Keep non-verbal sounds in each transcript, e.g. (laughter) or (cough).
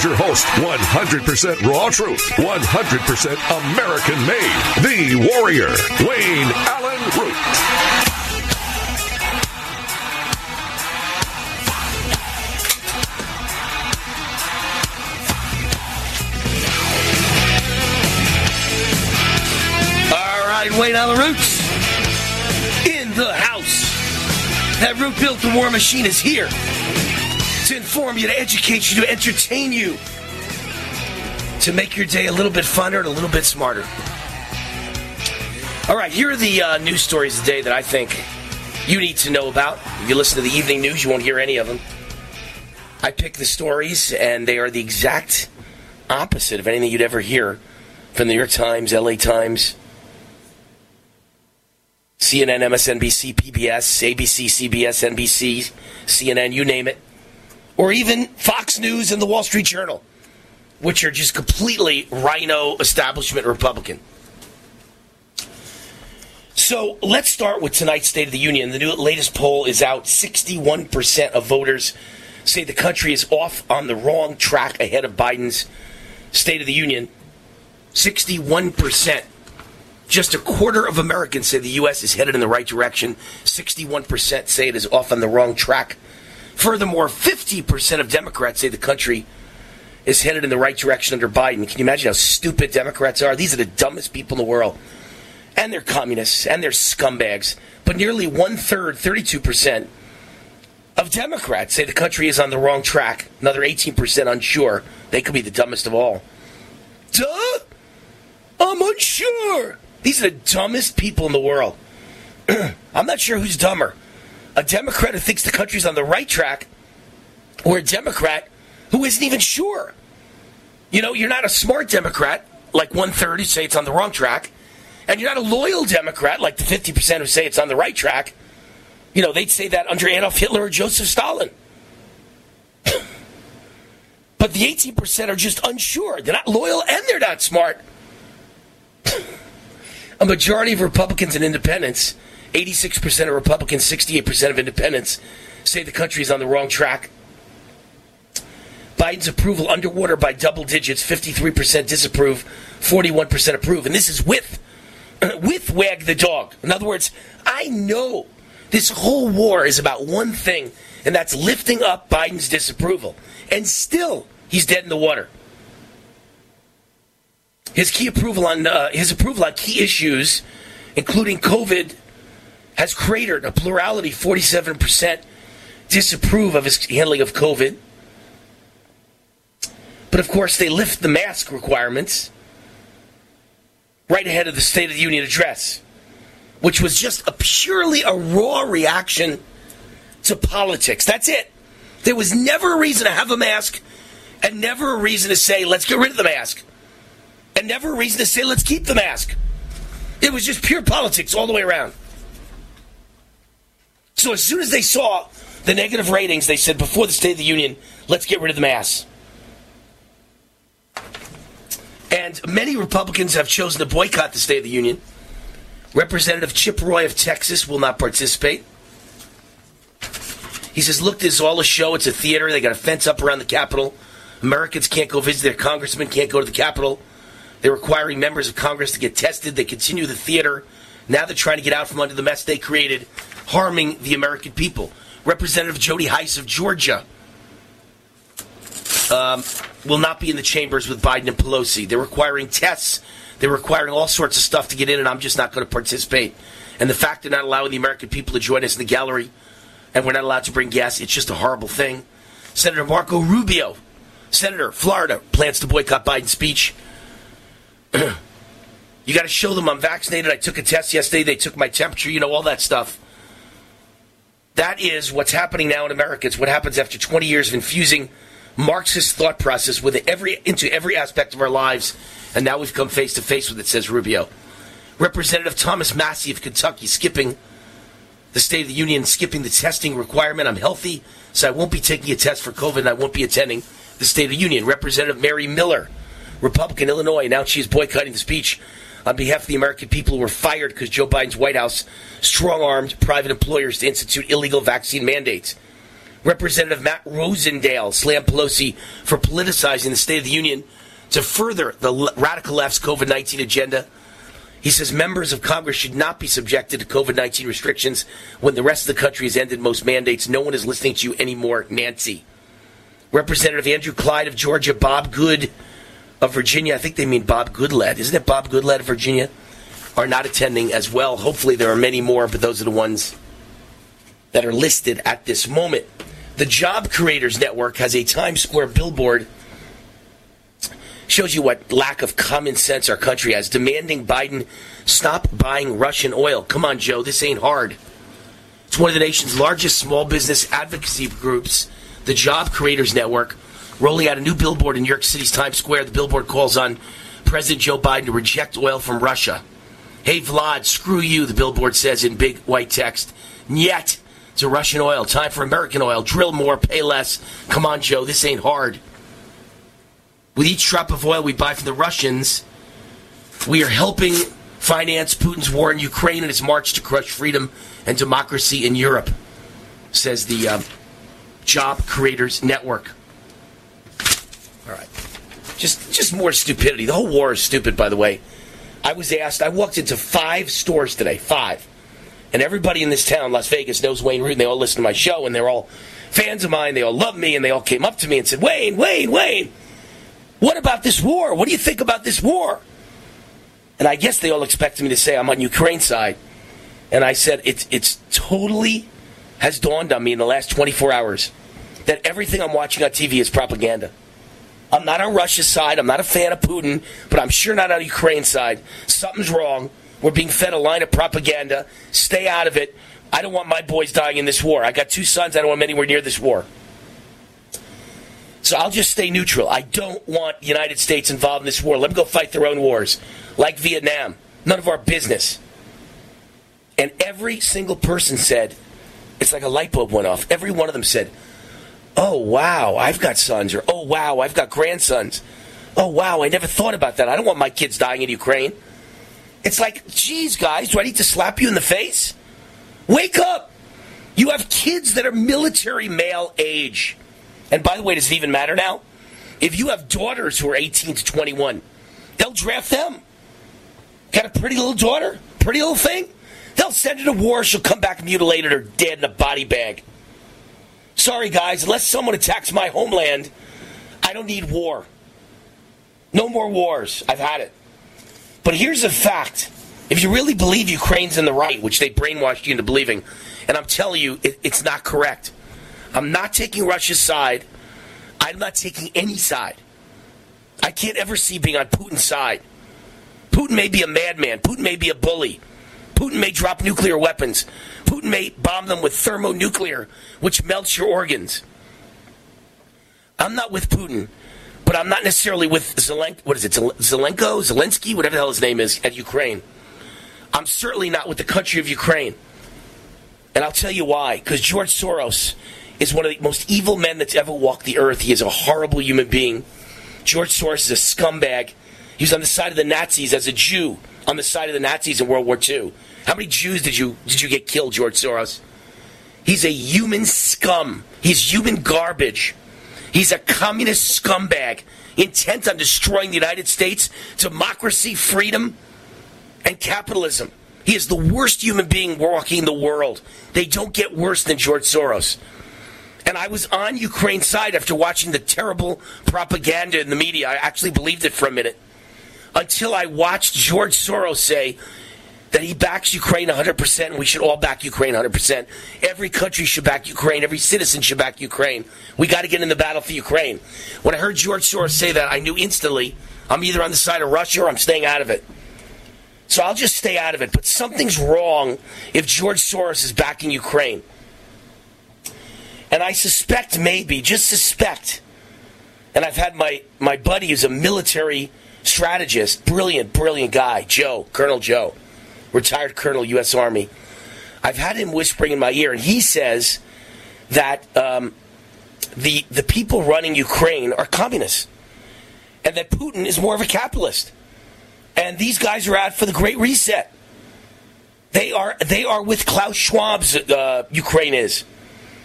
Here's your host, 100% raw truth, 100% American made, the warrior, Wayne Allen Root. All right, Wayne Allen Roots in the house. That Root Built the War Machine is here to inform you, to educate you, to entertain you, to make your day a little bit funner and a little bit smarter. All right, here are the uh, news stories today that I think you need to know about. If you listen to the evening news, you won't hear any of them. I pick the stories, and they are the exact opposite of anything you'd ever hear from the New York Times, LA Times, CNN, MSNBC, PBS, ABC, CBS, NBC, CNN, you name it or even Fox News and the Wall Street Journal, which are just completely RINO establishment Republican. So let's start with tonight's State of the Union. The new latest poll is out. 61% of voters say the country is off on the wrong track ahead of Biden's State of the Union. 61%. Just a quarter of Americans say the U.S. is headed in the right direction. 61% say it is off on the wrong track Furthermore, 50% of Democrats say the country is headed in the right direction under Biden. Can you imagine how stupid Democrats are? These are the dumbest people in the world. And they're communists and they're scumbags. But nearly one third, 32%, of Democrats say the country is on the wrong track. Another 18% unsure. They could be the dumbest of all. Duh! I'm unsure. These are the dumbest people in the world. (clears throat) I'm not sure who's dumber a Democrat who thinks the country's on the right track or a Democrat who isn't even sure. You know, you're not a smart Democrat, like one third who say it's on the wrong track, and you're not a loyal Democrat, like the 50% who say it's on the right track. You know, they'd say that under Adolf Hitler or Joseph Stalin. (laughs) but the 18% are just unsure. They're not loyal and they're not smart. (laughs) a majority of Republicans and independents 86% of Republicans, 68% of independents say the country is on the wrong track. Biden's approval underwater by double digits, 53% disapprove, 41% approve. And this is with (clears throat) with wag the dog. In other words, I know this whole war is about one thing, and that's lifting up Biden's disapproval. And still, he's dead in the water. His key approval on uh, his approval on key issues, including COVID has cratered. A plurality, 47%, disapprove of his handling of COVID. But of course, they lift the mask requirements right ahead of the State of the Union address, which was just a purely a raw reaction to politics. That's it. There was never a reason to have a mask and never a reason to say, let's get rid of the mask. And never a reason to say, let's keep the mask. It was just pure politics all the way around. So as soon as they saw the negative ratings, they said before the State of the Union, let's get rid of the mass. And many Republicans have chosen to boycott the State of the Union. Representative Chip Roy of Texas will not participate. He says, look, this is all a show. It's a theater. They got a fence up around the Capitol. Americans can't go visit their congressmen, can't go to the Capitol. They're requiring members of Congress to get tested. They continue the theater. Now they're trying to get out from under the mess they created harming the American people. Representative Jody Hice of Georgia um, will not be in the chambers with Biden and Pelosi. They're requiring tests They're requiring all sorts of stuff to get in, and I'm just not going to participate. And the fact they're not allowing the American people to join us in the gallery, and we're not allowed to bring gas, it's just a horrible thing. Senator Marco Rubio, Senator, Florida, plans to boycott Biden's speech. (clears throat) you got to show them I'm vaccinated. I took a test yesterday. They took my temperature, you know, all that stuff. That is what's happening now in America. It's what happens after 20 years of infusing Marxist thought process with every into every aspect of our lives, and now we've come face to face with it, says Rubio. Representative Thomas Massie of Kentucky skipping the State of the Union, skipping the testing requirement. I'm healthy, so I won't be taking a test for COVID, and I won't be attending the State of the Union. Representative Mary Miller, Republican, Illinois, now she's boycotting the speech on behalf of the American people who were fired because Joe Biden's White House strong armed private employers to institute illegal vaccine mandates. Representative Matt Rosendale slammed Pelosi for politicizing the State of the Union to further the radical left's COVID 19 agenda. He says members of Congress should not be subjected to COVID 19 restrictions when the rest of the country has ended most mandates. No one is listening to you anymore, Nancy. Representative Andrew Clyde of Georgia, Bob Good of Virginia, I think they mean Bob Goodlatte. Isn't it Bob Goodlatte of Virginia? Are not attending as well. Hopefully, there are many more, but those are the ones that are listed at this moment. The Job Creators Network has a Times Square billboard. Shows you what lack of common sense our country has, demanding Biden stop buying Russian oil. Come on, Joe, this ain't hard. It's one of the nation's largest small business advocacy groups, the Job Creators Network, rolling out a new billboard in New York City's Times Square. The billboard calls on President Joe Biden to reject oil from Russia. Hey, Vlad, screw you, the billboard says in big white text. Yet to Russian oil. Time for American oil. Drill more, pay less. Come on, Joe, this ain't hard. With each drop of oil we buy from the Russians, we are helping finance Putin's war in Ukraine and his march to crush freedom and democracy in Europe, says the uh, Job Creators Network. Just, just more stupidity. The whole war is stupid, by the way. I was asked, I walked into five stores today, five. And everybody in this town, Las Vegas, knows Wayne Root, and they all listen to my show, and they're all fans of mine. They all love me, and they all came up to me and said, Wayne, Wayne, Wayne, what about this war? What do you think about this war? And I guess they all expected me to say I'm on Ukraine side. And I said, it's, it's totally has dawned on me in the last 24 hours that everything I'm watching on TV is propaganda. I'm not on Russia's side. I'm not a fan of Putin, but I'm sure not on Ukraine's side. Something's wrong. We're being fed a line of propaganda. Stay out of it. I don't want my boys dying in this war. I got two sons. I don't want them anywhere near this war. So I'll just stay neutral. I don't want the United States involved in this war. Let them go fight their own wars, like Vietnam. None of our business. And every single person said, it's like a light bulb went off. Every one of them said, Oh, wow, I've got sons, or Oh, wow, I've got grandsons. Oh, wow, I never thought about that. I don't want my kids dying in Ukraine. It's like, geez, guys, do I need to slap you in the face? Wake up! You have kids that are military male age. And by the way, does it even matter now? If you have daughters who are 18 to 21, they'll draft them. Got a pretty little daughter? Pretty little thing? They'll send her to war. She'll come back mutilated or dead in a body bag. Sorry, guys, unless someone attacks my homeland, I don't need war. No more wars. I've had it. But here's a fact. If you really believe Ukraine's in the right, which they brainwashed you into believing, and I'm telling you, it, it's not correct. I'm not taking Russia's side. I'm not taking any side. I can't ever see being on Putin's side. Putin may be a madman. Putin may be a bully. Putin may drop nuclear weapons. Putin may bomb them with thermonuclear, which melts your organs. I'm not with Putin but I'm not necessarily with Zelenko. What is it? Zelenko, Zelensky, whatever the hell his name is, at Ukraine. I'm certainly not with the country of Ukraine. And I'll tell you why. Because George Soros is one of the most evil men that's ever walked the earth. He is a horrible human being. George Soros is a scumbag. He was on the side of the Nazis as a Jew, on the side of the Nazis in World War II. How many Jews did you did you get killed, George Soros? He's a human scum. He's human garbage. He's a communist scumbag intent on destroying the United States, democracy, freedom, and capitalism. He is the worst human being walking the world. They don't get worse than George Soros. And I was on Ukraine's side after watching the terrible propaganda in the media. I actually believed it for a minute. until I watched George Soros say that he backs Ukraine 100% and we should all back Ukraine 100%. Every country should back Ukraine. Every citizen should back Ukraine. We got to get in the battle for Ukraine. When I heard George Soros say that, I knew instantly I'm either on the side of Russia or I'm staying out of it. So I'll just stay out of it. But something's wrong if George Soros is backing Ukraine. And I suspect, maybe, just suspect, and I've had my, my buddy who's a military strategist, brilliant, brilliant guy, Joe, Colonel Joe, retired Colonel, U.S. Army. I've had him whispering in my ear, and he says that um, the, the people running Ukraine are communists, and that Putin is more of a capitalist. And these guys are out for the Great Reset. They are, they are with Klaus Schwab's uh, Ukraine is.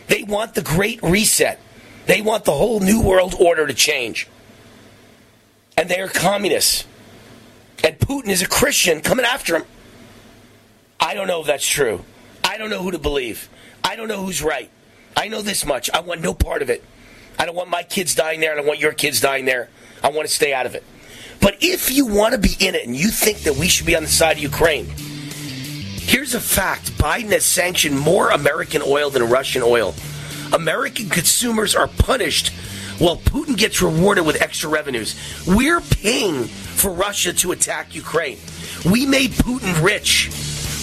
They want the Great Reset. They want the whole New World Order to change. And they are communists. And Putin is a Christian coming after him. I don't know if that's true. I don't know who to believe. I don't know who's right. I know this much. I want no part of it. I don't want my kids dying there. I don't want your kids dying there. I want to stay out of it. But if you want to be in it and you think that we should be on the side of Ukraine, here's a fact Biden has sanctioned more American oil than Russian oil. American consumers are punished while Putin gets rewarded with extra revenues. We're paying for Russia to attack Ukraine. We made Putin rich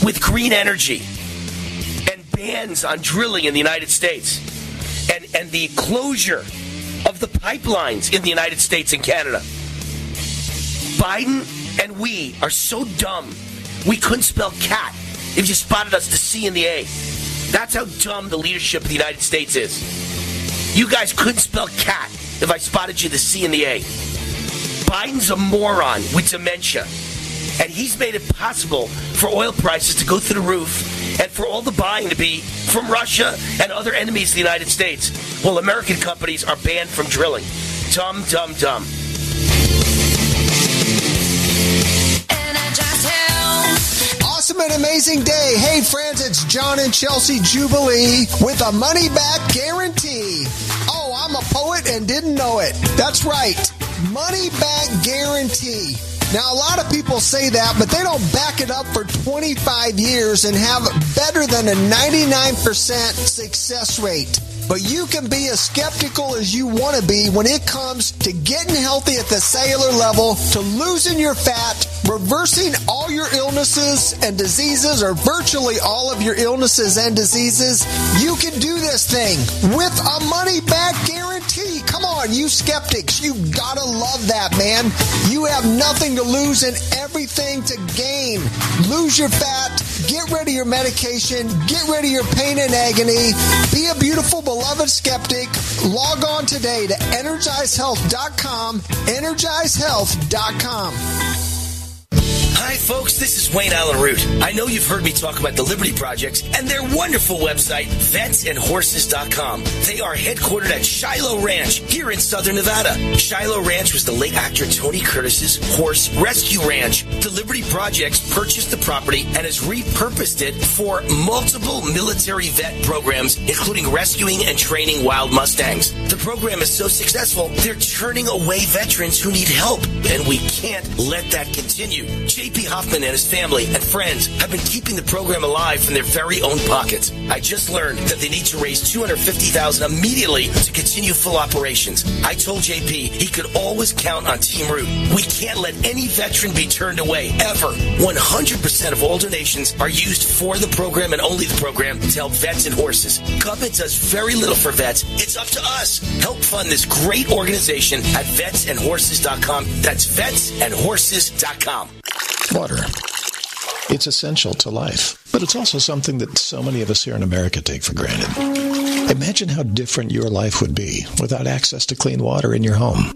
with green energy and bans on drilling in the United States and, and the closure of the pipelines in the United States and Canada. Biden and we are so dumb we couldn't spell cat if you spotted us the C and the A. That's how dumb the leadership of the United States is. You guys couldn't spell cat if I spotted you the C and the A. Biden's a moron with dementia. And he's made it possible for oil prices to go through the roof and for all the buying to be from Russia and other enemies of the United States, while American companies are banned from drilling. Dumb, dumb, dumb. Awesome and amazing day. Hey, friends, it's John and Chelsea Jubilee with a money back guarantee. Oh, I'm a poet and didn't know it. That's right. Money back guarantee. Now, a lot of people say that, but they don't back it up for 25 years and have better than a 99% success rate. But you can be as skeptical as you want to be when it comes to getting healthy at the cellular level, to losing your fat, reversing all your illnesses and diseases, or virtually all of your illnesses and diseases. You can do this thing with a money back guarantee. Come on, you skeptics. You gotta love that, man. You have nothing to lose and everything to gain. Lose your fat, get rid of your medication, get rid of your pain and agony, be a beautiful, beloved skeptic. Log on today to energizehealth.com, energizehealth.com. Hi, folks. This is Wayne Allen Root. I know you've heard me talk about the Liberty Projects and their wonderful website, vetsandhorses.com. They are headquartered at Shiloh Ranch here in southern Nevada. Shiloh Ranch was the late actor Tony Curtis's horse rescue ranch. The Liberty Projects purchased the property and has repurposed it for multiple military vet programs, including rescuing and training wild Mustangs. The program is so successful, they're turning away veterans who need help, and we can't let that continue. JP Hoffman and his family and friends have been keeping the program alive from their very own pockets. I just learned that they need to raise 250000 immediately to continue full operations. I told JP he could always count on Team Root. We can't let any veteran be turned away, ever. 100% of all donations are used for the program and only the program to help vets and horses. Government does very little for vets. It's up to us. Help fund this great organization at vetsandhorses.com. That's vetsandhorses.com. Water. It's essential to life, but it's also something that so many of us here in America take for granted. Imagine how different your life would be without access to clean water in your home.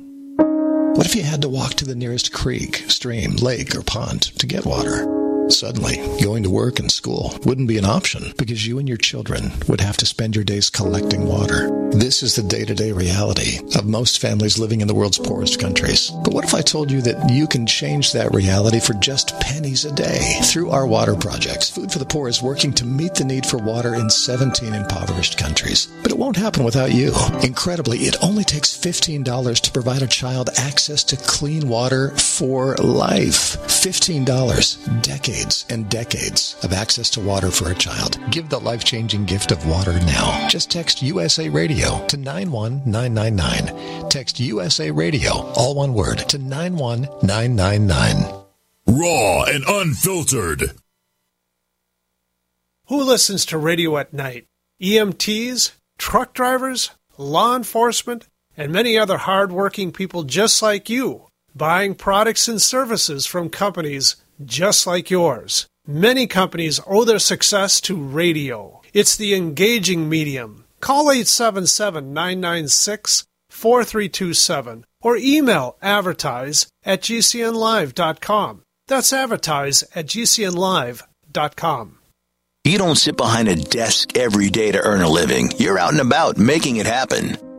What if you had to walk to the nearest creek, stream, lake, or pond to get water? Suddenly, going to work and school wouldn't be an option because you and your children would have to spend your days collecting water. This is the day to day reality of most families living in the world's poorest countries. But what if I told you that you can change that reality for just pennies a day through our water projects? Food for the Poor is working to meet the need for water in 17 impoverished countries. But it won't happen without you. Incredibly, it only takes $15 to provide a child access to clean water for life. $15. Decades and decades of access to water for a child. Give the life changing gift of water now. Just text USA Radio to 91999. Text USA Radio, all one word, to 91999. Raw and unfiltered. Who listens to radio at night? EMTs, truck drivers, law enforcement, and many other hard-working people just like you, buying products and services from companies just like yours. Many companies owe their success to radio. It's the engaging medium. Call 877 996 4327 or email advertise at gcnlive.com. That's advertise at gcnlive.com. You don't sit behind a desk every day to earn a living. You're out and about making it happen.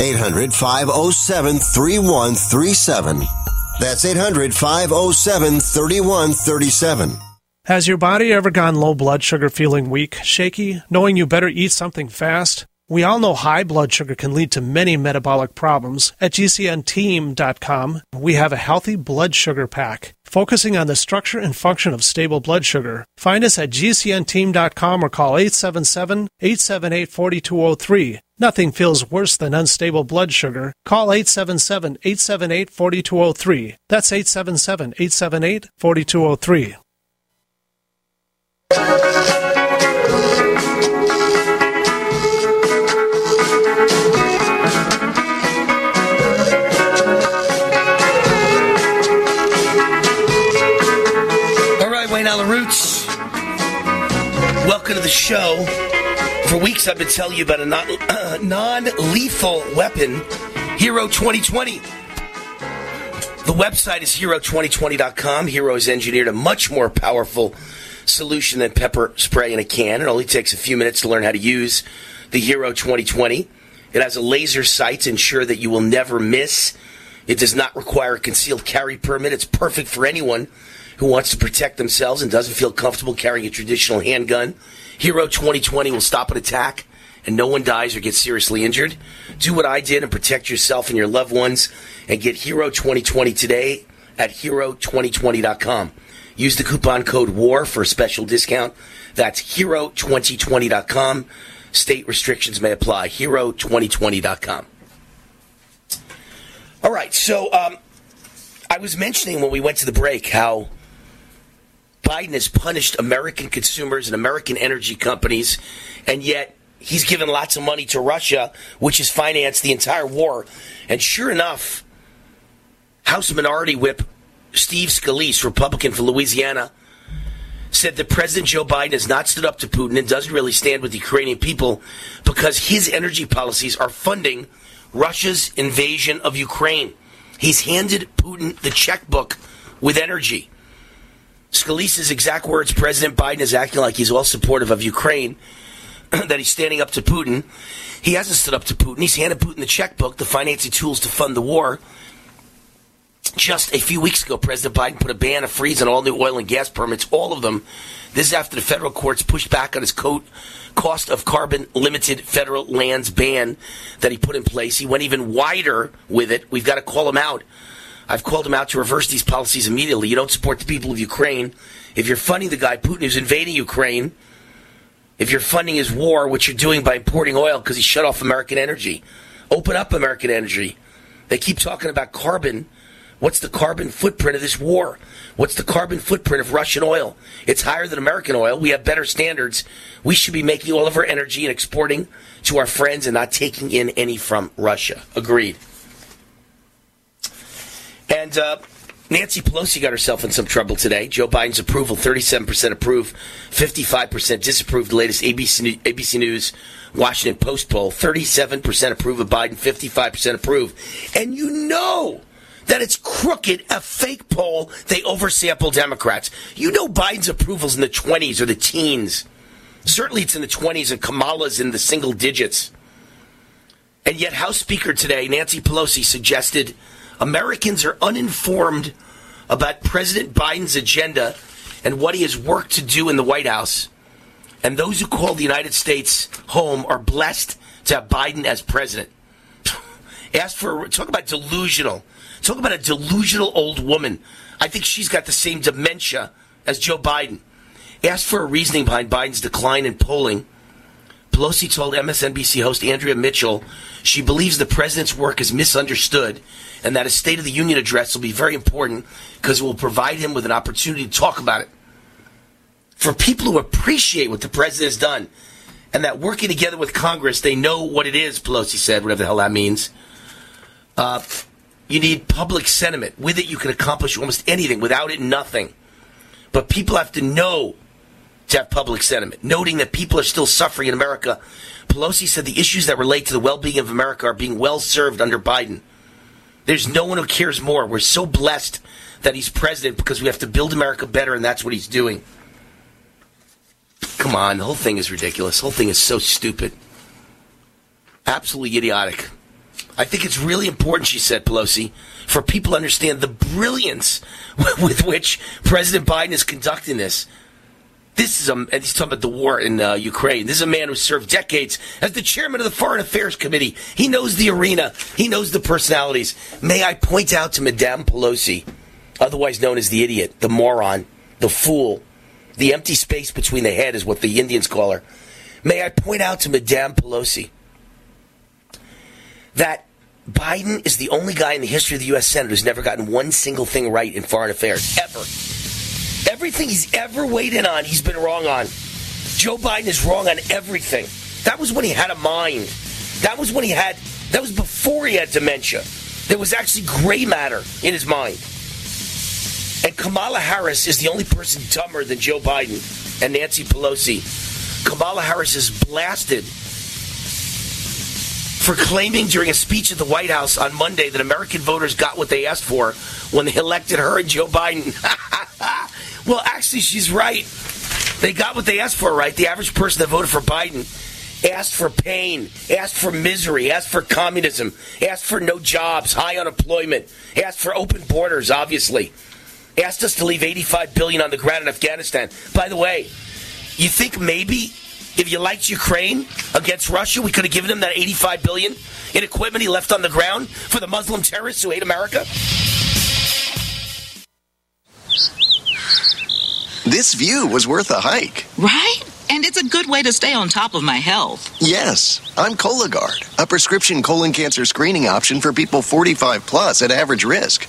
800 507 3137. That's 800 507 3137. Has your body ever gone low blood sugar, feeling weak, shaky, knowing you better eat something fast? We all know high blood sugar can lead to many metabolic problems. At GCNteam.com, we have a healthy blood sugar pack focusing on the structure and function of stable blood sugar. Find us at GCNteam.com or call 877 878 4203. Nothing feels worse than unstable blood sugar. Call 877 878 4203. That's 877 878 4203. All right, Wayne Allen Roots. Welcome to the show. For weeks, I've been telling you about a non, (clears throat) non-lethal weapon, Hero 2020. The website is hero2020.com. Hero has engineered a much more powerful solution than pepper spray in a can. It only takes a few minutes to learn how to use the Hero 2020. It has a laser sight to ensure that you will never miss. It does not require a concealed carry permit. It's perfect for anyone who wants to protect themselves and doesn't feel comfortable carrying a traditional handgun. Hero 2020 will stop an attack and no one dies or gets seriously injured. Do what I did and protect yourself and your loved ones and get Hero 2020 today at hero2020.com. Use the coupon code WAR for a special discount. That's hero2020.com. State restrictions may apply. Hero2020.com. All right, so um, I was mentioning when we went to the break how Biden has punished American consumers and American energy companies, and yet he's given lots of money to Russia, which has financed the entire war. And sure enough, House Minority Whip Steve Scalise, Republican from Louisiana, said that President Joe Biden has not stood up to Putin and doesn't really stand with the Ukrainian people because his energy policies are funding Russia's invasion of Ukraine. He's handed Putin the checkbook with energy. Scalise's exact words President Biden is acting like he's all supportive of Ukraine, (clears throat) that he's standing up to Putin. He hasn't stood up to Putin. He's handed Putin the checkbook, the financing tools to fund the war. Just a few weeks ago, President Biden put a ban, a freeze on all new oil and gas permits, all of them. This is after the federal courts pushed back on his coat, cost of carbon limited federal lands ban that he put in place. He went even wider with it. We've got to call him out. I've called him out to reverse these policies immediately. You don't support the people of Ukraine. If you're funding the guy, Putin, who's invading Ukraine, If you're funding his war, which you're doing by importing oil because he shut off American energy, open up American energy. They keep talking about carbon. What's the carbon footprint of this war? What's the carbon footprint of Russian oil? It's higher than American oil. We have better standards. We should be making all of our energy and exporting to our friends and not taking in any from Russia. Agreed. And uh, Nancy Pelosi got herself in some trouble today. Joe Biden's approval, 37% approve, 55% disapprove. The latest ABC, ABC News Washington Post poll, 37% approve of Biden, 55% approve. And you know that it's crooked, a fake poll. They oversample Democrats. You know Biden's approval's in the 20s or the teens. Certainly it's in the 20s and Kamala's in the single digits. And yet House Speaker today, Nancy Pelosi, suggested Americans are uninformed about President Biden's agenda and what he has worked to do in the White House. And those who call the United States home are blessed to have Biden as president. (laughs) Ask for talk about delusional. Talk about a delusional old woman. I think she's got the same dementia as Joe Biden. Ask for a reasoning behind Biden's decline in polling. Pelosi told MSNBC host Andrea Mitchell she believes the president's work is misunderstood and that a State of the Union address will be very important because it will provide him with an opportunity to talk about it. For people who appreciate what the president has done and that working together with Congress, they know what it is, Pelosi said, whatever the hell that means. Uh, you need public sentiment. With it, you can accomplish almost anything. Without it, nothing. But people have to know to have public sentiment, noting that people are still suffering in America. Pelosi said the issues that relate to the well being of America are being well served under Biden. There's no one who cares more. We're so blessed that he's president because we have to build America better, and that's what he's doing. Come on, the whole thing is ridiculous. The whole thing is so stupid. Absolutely idiotic. I think it's really important, she said, Pelosi, for people to understand the brilliance (laughs) with which President Biden is conducting this. This is a, he's talking about the war in uh, Ukraine. This is a man who served decades as the chairman of the Foreign Affairs Committee. He knows the arena. He knows the personalities. May I point out to Madame Pelosi, otherwise known as the idiot, the moron, the fool, the empty space between the head is what the Indians call her. May I point out to Madame Pelosi that Biden is the only guy in the history of the U.S. Senate who's never gotten one single thing right in foreign affairs, ever. Everything he's ever in on, he's been wrong on. Joe Biden is wrong on everything. That was when he had a mind. That was when he had, that was before he had dementia. There was actually gray matter in his mind. And Kamala Harris is the only person dumber than Joe Biden and Nancy Pelosi. Kamala Harris is blasted for claiming during a speech at the White House on Monday that American voters got what they asked for when they elected her and Joe Biden. (laughs) well, actually, she's right. They got what they asked for, right? The average person that voted for Biden asked for pain, asked for misery, asked for communism, asked for no jobs, high unemployment, asked for open borders, obviously. Asked us to leave 85 billion on the ground in Afghanistan. By the way, you think maybe if you liked Ukraine against Russia, we could have given him that 85 billion in equipment he left on the ground for the Muslim terrorists who hate America? This view was worth a hike. Right? And it's a good way to stay on top of my health. Yes, I'm Cologuard, a prescription colon cancer screening option for people 45 plus at average risk.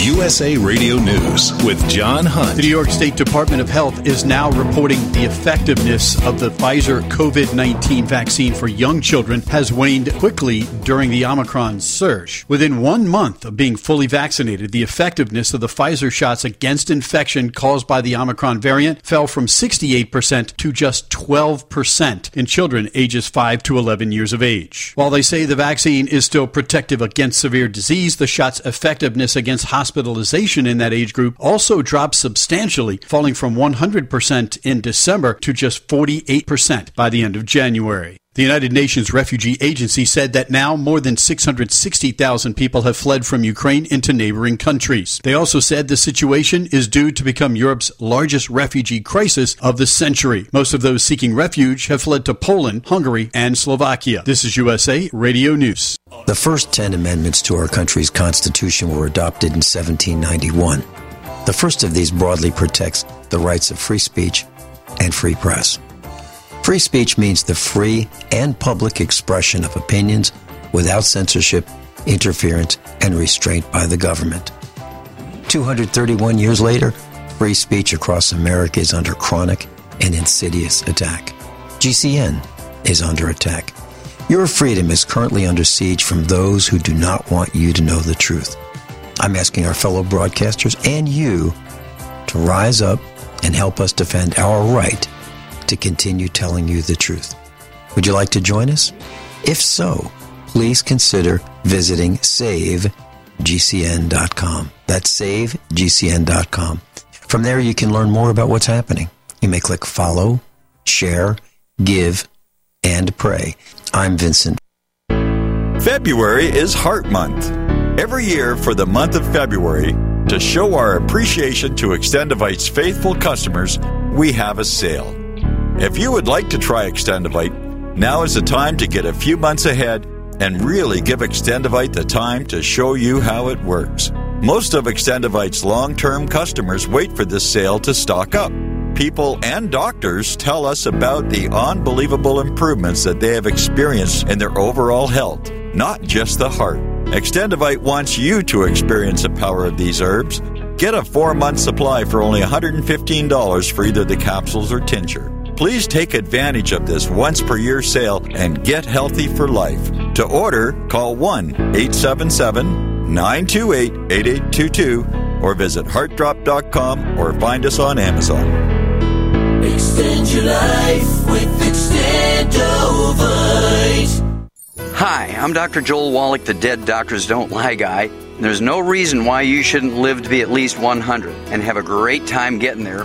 USA Radio News with John Hunt. The New York State Department of Health is now reporting the effectiveness of the Pfizer COVID 19 vaccine for young children has waned quickly during the Omicron surge. Within one month of being fully vaccinated, the effectiveness of the Pfizer shots against infection caused by the Omicron variant fell from 68% to just 12% in children ages 5 to 11 years of age. While they say the vaccine is still protective against severe disease, the shot's effectiveness against hospitalization in that age group also dropped substantially, falling from 100% in December to just 48% by the end of January. The United Nations Refugee Agency said that now more than 660,000 people have fled from Ukraine into neighboring countries. They also said the situation is due to become Europe's largest refugee crisis of the century. Most of those seeking refuge have fled to Poland, Hungary, and Slovakia. This is USA Radio News. The first 10 amendments to our country's Constitution were adopted in 1791. The first of these broadly protects the rights of free speech and free press. Free speech means the free and public expression of opinions without censorship, interference, and restraint by the government. 231 years later, free speech across America is under chronic and insidious attack. GCN is under attack. Your freedom is currently under siege from those who do not want you to know the truth. I'm asking our fellow broadcasters and you to rise up and help us defend our right to continue telling you the truth. Would you like to join us? If so, please consider visiting savegcn.com. That's savegcn.com. From there, you can learn more about what's happening. You may click follow, share, give, and pray. I'm Vincent. February is Heart Month. Every year for the month of February, to show our appreciation to Extendovite's faithful customers, we have a sale. If you would like to try Extendovite, now is the time to get a few months ahead and really give Extendovite the time to show you how it works. Most of Extendovite's long term customers wait for this sale to stock up. People and doctors tell us about the unbelievable improvements that they have experienced in their overall health, not just the heart. Extendovite wants you to experience the power of these herbs. Get a four month supply for only $115 for either the capsules or tincture. Please take advantage of this once per year sale and get healthy for life. To order, call 1 877 928 8822 or visit heartdrop.com or find us on Amazon. Extend your life with Extendovite. Hi, I'm Dr. Joel Wallach, the Dead Doctors Don't Lie guy. There's no reason why you shouldn't live to be at least 100 and have a great time getting there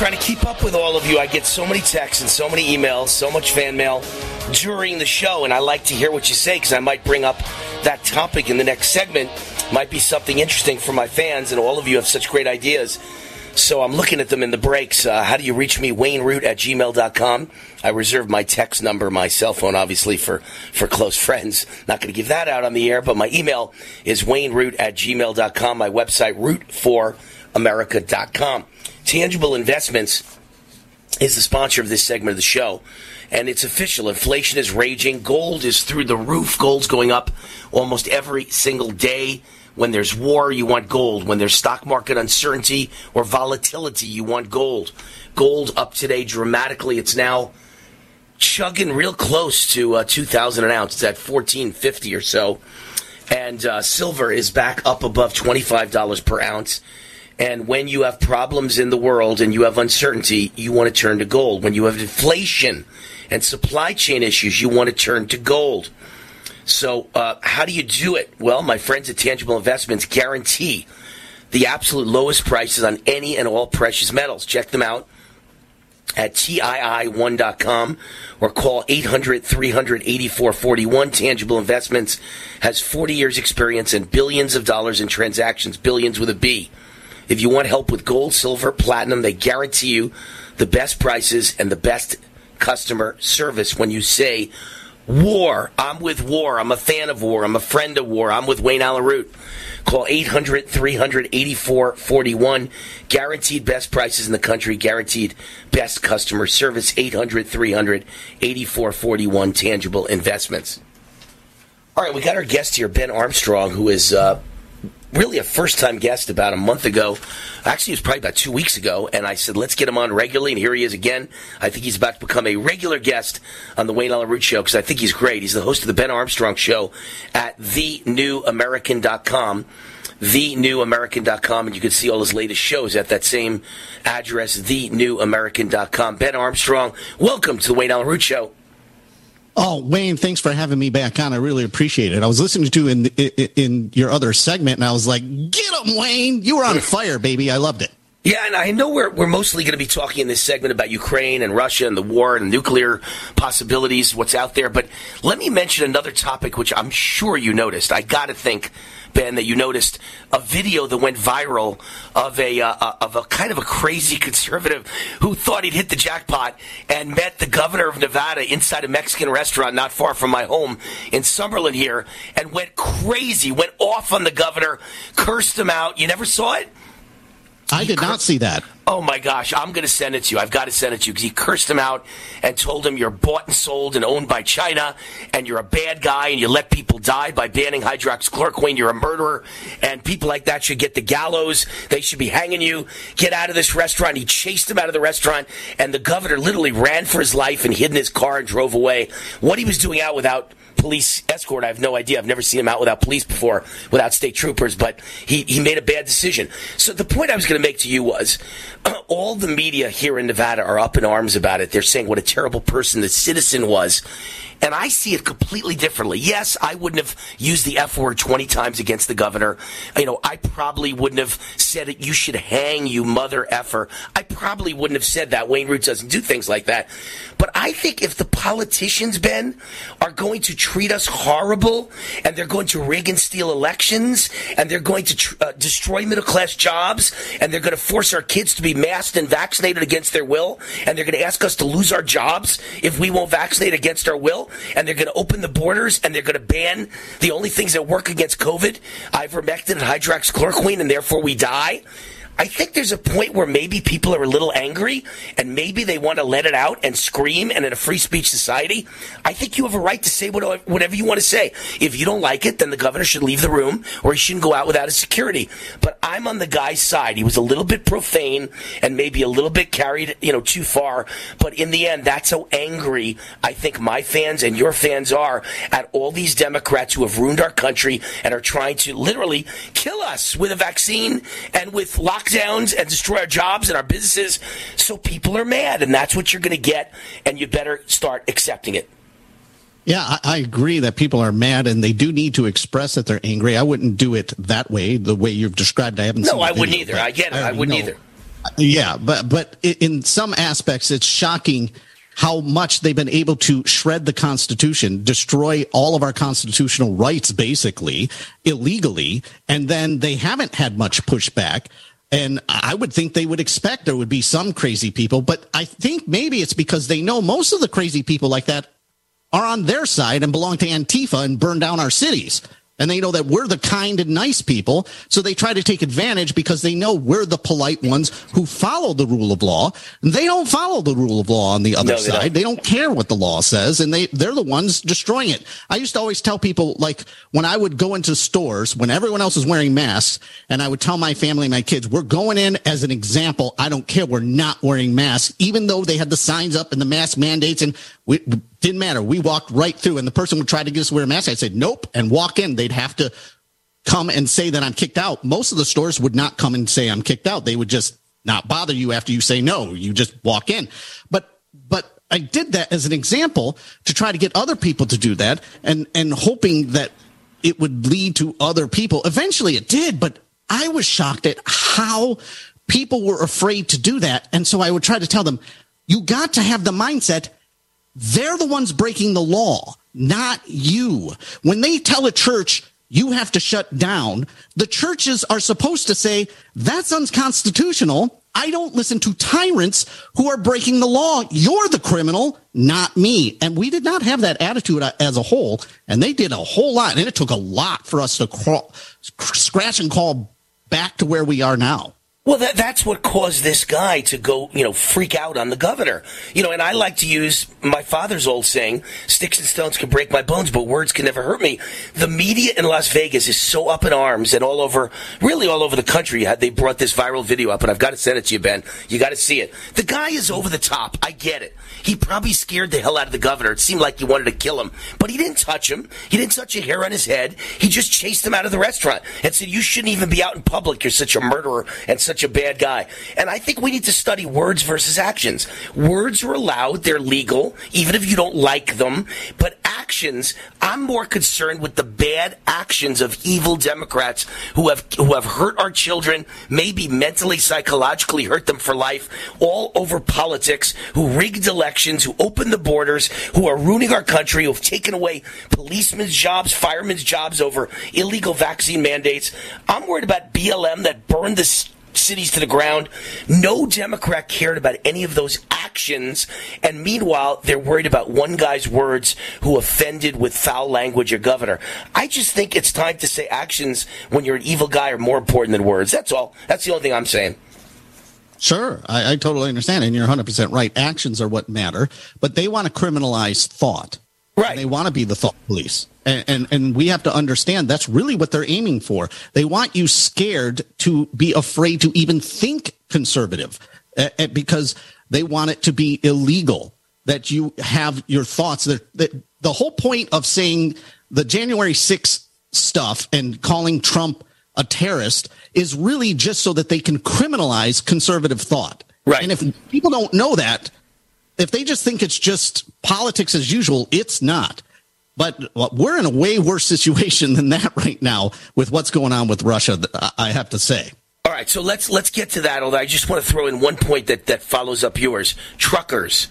Trying to keep up with all of you. I get so many texts and so many emails, so much fan mail during the show, and I like to hear what you say because I might bring up that topic in the next segment. Might be something interesting for my fans, and all of you have such great ideas. So I'm looking at them in the breaks. Uh, how do you reach me? WayneRoot at gmail.com. I reserve my text number, my cell phone, obviously, for, for close (laughs) friends. Not going to give that out on the air, but my email is WayneRoot at gmail.com. My website, root4america.com. Tangible Investments is the sponsor of this segment of the show. And it's official. Inflation is raging. Gold is through the roof. Gold's going up almost every single day. When there's war, you want gold. When there's stock market uncertainty or volatility, you want gold. Gold up today dramatically. It's now chugging real close to uh, 2,000 an ounce. It's at 1450 or so. And uh, silver is back up above $25 per ounce. And when you have problems in the world and you have uncertainty, you want to turn to gold. When you have inflation and supply chain issues, you want to turn to gold. So, uh, how do you do it? Well, my friends at Tangible Investments guarantee the absolute lowest prices on any and all precious metals. Check them out at TII1.com or call 800 300 8441. Tangible Investments has 40 years' experience and billions of dollars in transactions, billions with a B. If you want help with gold, silver, platinum, they guarantee you the best prices and the best customer service when you say war. I'm with war. I'm a fan of war. I'm a friend of war. I'm with Wayne Allyn Root. Call 800 300 8441. Guaranteed best prices in the country. Guaranteed best customer service. 800 300 8441. Tangible investments. All right, we got our guest here, Ben Armstrong, who is uh, really a first time guest about a month ago. Actually, it was probably about two weeks ago, and I said, let's get him on regularly, and here he is again. I think he's about to become a regular guest on the Wayne Allyn Root Show because I think he's great. He's the host of the Ben Armstrong Show at thenewamerican.com. TheNewAmerican.com, and you can see all his latest shows at that same address, TheNewAmerican.com. Ben Armstrong, welcome to the Wayne Allyn Root Show. Oh, Wayne, thanks for having me back on. I really appreciate it. I was listening to in in your other segment, and I was like, "Get him, Wayne! You were on fire, baby. I loved it." Yeah, and I know we're, we're mostly going to be talking in this segment about Ukraine and Russia and the war and nuclear possibilities, what's out there. But let me mention another topic, which I'm sure you noticed. I got to think, Ben, that you noticed a video that went viral of a uh, of a kind of a crazy (laughs) conservative who thought he'd hit the jackpot and met the governor of Nevada inside a Mexican restaurant not far from my home in Summerlin here, and went crazy, went off on the governor, cursed him out. You never saw it. I did not see that. Oh my gosh, I'm going to send it to you. I've got to send it to you because he cursed him out and told him you're bought and sold and owned by China and you're a bad guy and you let people die by banning hydroxychloroquine. You're a murderer and people like that should get the gallows. They should be hanging you. Get out of this restaurant. He chased him out of the restaurant and the governor literally ran for his life and hid in his car and drove away. What he was doing out without police escort. I have no idea. I've never seen him out without police before, without state troopers, but he, he made a bad decision. So the point I was going to make to you was (clears throat) all the media here in Nevada are up in arms about it. They're saying what a terrible person the citizen was. And I see it completely differently. Yes, I wouldn't have used the F word 20 times against the governor. You know, I probably wouldn't have said it, you should hang, you mother effer. I probably wouldn't have said that. Wayne Root doesn't do things like that. But I think if the politicians, Ben, are going to treat us horrible and they're going to rig and steal elections and they're going to tr- uh, destroy middle class jobs and they're going to force our kids to be masked and vaccinated against their will and they're going to ask us to lose our jobs if we won't vaccinate against our will and they're going to open the borders and they're going to ban the only things that work against COVID, ivermectin and hydroxychloroquine, and therefore we die. I think there's a point where maybe people are a little angry and maybe they want to let it out and scream. And in a free speech society, I think you have a right to say whatever you want to say. If you don't like it, then the governor should leave the room or he shouldn't go out without his security. But I'm on the guy's side. He was a little bit profane and maybe a little bit carried, you know, too far. But in the end, that's how angry I think my fans and your fans are at all these Democrats who have ruined our country and are trying to literally kill us with a vaccine and with lockdowns lockdowns and destroy our jobs and our businesses. So people are mad, and that's what you're going to get, and you better start accepting it. Yeah, I, I, agree that people are mad and they do need to express that they're angry. I wouldn't do it that way, the way you've described. I haven't. No, I wouldn't either. I get it. I, I wouldn't know. either. Yeah, but but in some aspects, it's shocking how much they've been able to shred the Constitution, destroy all of our constitutional rights, basically illegally, and then they haven't had much pushback. And I would think they would expect there would be some crazy people, but I think maybe it's because they know most of the crazy people like that are on their side and belong to Antifa and burn down our cities and they know that we're the kind and nice people. So they try to take advantage because they know we're the polite ones who follow the rule of law. They don't follow the rule of law on the other no, they side. Don't. They don't care what the law says and they, they're the ones destroying it. I used to always tell people like when I would go into stores when everyone else is wearing masks and I would tell my family, and my kids, we're going in as an example. I don't care. We're not wearing masks, even though they had the signs up and the mask mandates and we didn't matter. We walked right through, and the person would try to get us to wear a mask. I said, nope, and walk in. They'd have to come and say that I'm kicked out. Most of the stores would not come and say I'm kicked out. They would just not bother you after you say no. You just walk in. But, but I did that as an example to try to get other people to do that and, and hoping that it would lead to other people. Eventually it did, but I was shocked at how people were afraid to do that. And so I would try to tell them, you got to have the mindset they're the ones breaking the law, not you. When they tell a church, you have to shut down, the churches are supposed to say, that's unconstitutional. I don't listen to tyrants who are breaking the law. You're the criminal, not me. And we did not have that attitude uh, as a whole. And they did a whole lot. And it took a lot for us to crawl, scratch and crawl back to where we are now. Well, that, that's what caused this guy to go, you know, freak out on the governor. You know, and I like to use my father's old saying, sticks and stones can break my bones, but words can never hurt me. The media in Las Vegas is so up in arms and all over, really all over the country. Uh, they brought this viral video up, and I've got to send it to you, Ben. You got to see it. The guy is over the top. I get it. He probably scared the hell out of the governor. It seemed like he wanted to kill him, but he didn't touch him. He didn't touch a hair on his head. He just chased him out of the restaurant and said, you shouldn't even be out in public. You're such a murderer and such a bad guy. And I think we need to study words versus actions. Words are allowed, they're legal, even if you don't like them. But actions, I'm more concerned with the bad actions of evil Democrats who have who have hurt our children, maybe mentally, psychologically hurt them for life, all over politics, who rigged elections, who opened the borders, who are ruining our country, who have taken away policemen's jobs, firemen's jobs over illegal vaccine mandates. I'm worried about BLM that burned the cities to the ground. No Democrat cared about any of those actions. And meanwhile, they're worried about one guy's words who offended with foul language your governor. I just think it's time to say actions when you're an evil guy are more important than words. That's all. That's the only thing I'm saying. Sure, I, I totally understand, and you're 100% right. Actions are what matter, but they want to criminalize thought. Right. They want to be the thought police. And, and, and we have to understand that's really what they're aiming for. They want you scared to be afraid to even think conservative uh, because they want it to be illegal that you have your thoughts. That, that the whole point of saying the January 6th stuff and calling Trump a terrorist is really just so that they can criminalize conservative thought. Right. And if people don't know that, if they just think it's just politics as usual, it's not. But uh, we're in a way worse (laughs) situation than that right now with what's going on with Russia, I have to say. All right, so let's let's get to that. Although I just want to throw in one point that, that follows up yours. Truckers,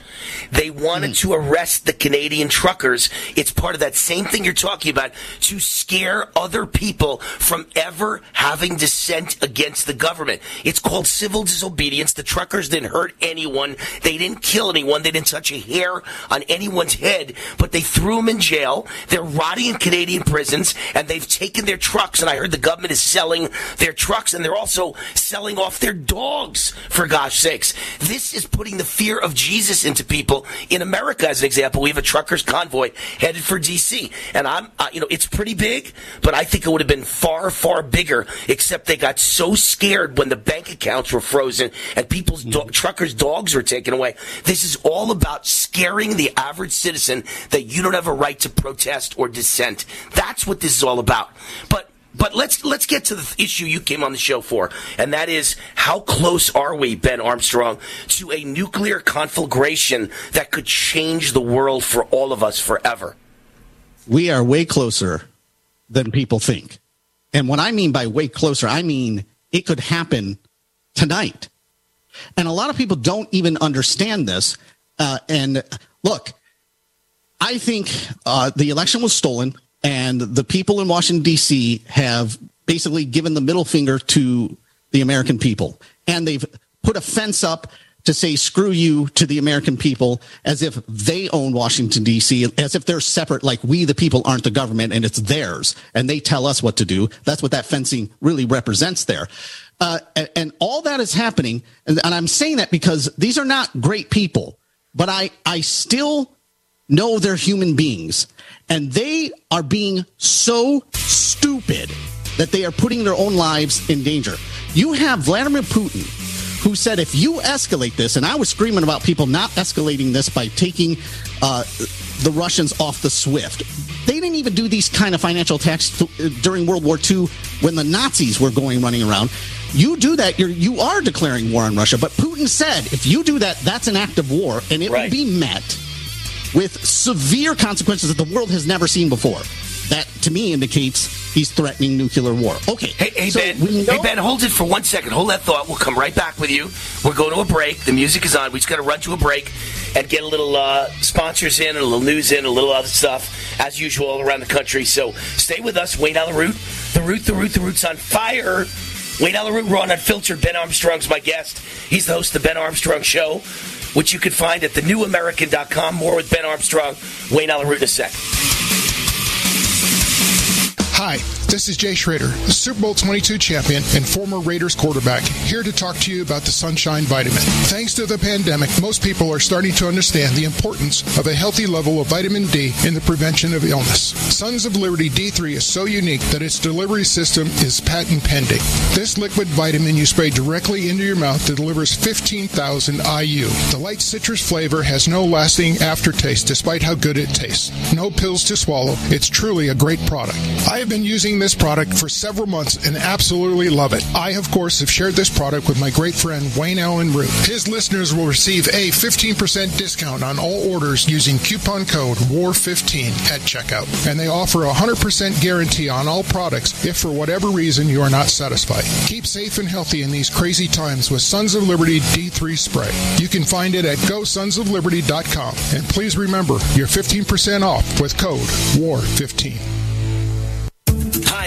they wanted mm. to arrest the Canadian truckers. It's part of that same thing you're talking about to scare other people from ever having dissent against the government. It's called civil disobedience. The truckers didn't hurt anyone. They didn't kill anyone. They didn't touch a hair on anyone's head. But they threw them in jail. They're rotting in Canadian prisons, and they've taken their trucks. And I heard the government is selling their trucks, and they're also selling off their dogs, for gosh sakes. This is putting the fear of Jesus into people. In America, as an example, we have a truckers convoy headed for D.C. And I'm, uh, you know, it's pretty big, but I think it would have been far, far bigger, except they got so scared when the bank accounts were frozen and people's do- mm-hmm. truckers' dogs were taken away. This is all about scaring the average citizen that you don't have a right to protest or dissent. That's what this is all about. But but let's let's get to the issue you came on the show for, and that is how close are we, Ben Armstrong, to a nuclear conflagration that could change the world for all of us forever? We are way closer than people think. And what I mean by way closer, I mean it could happen tonight. And a lot of people don't even understand this. Uh, and look, I think uh, the election was stolen, and the people in Washington, D.C. have basically given the middle finger to the American people. And they've put a fence up to say screw you to the American people as if they own Washington D.C. as if they're separate like we the people aren't the government and it's theirs and they tell us what to do that's what that fencing really represents there uh, and, and, all that is happening and, and I'm saying that because these are not great people but I I still know they're human beings and they are being so stupid that they are putting their own lives in danger you have Vladimir Putin who said if you escalate this, and I was screaming about people not escalating this by taking uh, the Russians off the SWIFT. They didn't even do these kind of financial attacks during World War II when the Nazis were going running around. You do that, you're you are declaring war on Russia. But Putin said if you do that, that's an act of war, and it right. will be met with severe consequences that the world has never seen before. That to me indicates he's threatening nuclear war. Okay. Hey, hey so Ben. Hey Ben, hold it for one second. Hold that thought. We'll come right back with you. We're going to a break. The music is on. We just got to run to a break and get a little uh, sponsors in, and a little news in, a little other stuff as usual all around the country. So stay with us. Wayne Allyn Root. The root, the root, the root's on fire. Wayne Allyn Root, Raw and Unfiltered. Ben Armstrong's my guest. He's the host of the Ben Armstrong Show, which you can find at thenewamerican.com. More with Ben Armstrong. Wayne Allyn Root in a sec. Hi, this is Jay Schroeder, the Super Bowl 22 champion and former Raiders quarterback, here to talk to you about the Sunshine Vitamin. Thanks to the pandemic, most people are starting to understand the importance of a healthy level of vitamin D in the prevention of illness. Sons of Liberty D3 is so unique that its delivery system is patent pending. This liquid vitamin you spray directly into your mouth delivers 15,000 IU. The light citrus flavor has no lasting aftertaste despite how good it tastes. No pills to swallow. It's truly a great product. I have have been using this product for several months and absolutely love it. I, of course, have shared this product with my great friend Wayne Allyn Root. His listeners will receive a 15% discount on all orders using coupon code WAR15 at checkout. And they offer a 100% guarantee on all products if for whatever reason you are not satisfied. Keep safe and healthy in these crazy times with Sons of Liberty D3 spray. You can find it at gosonsofliberty.com. And please remember, you're 15% off with code WAR15.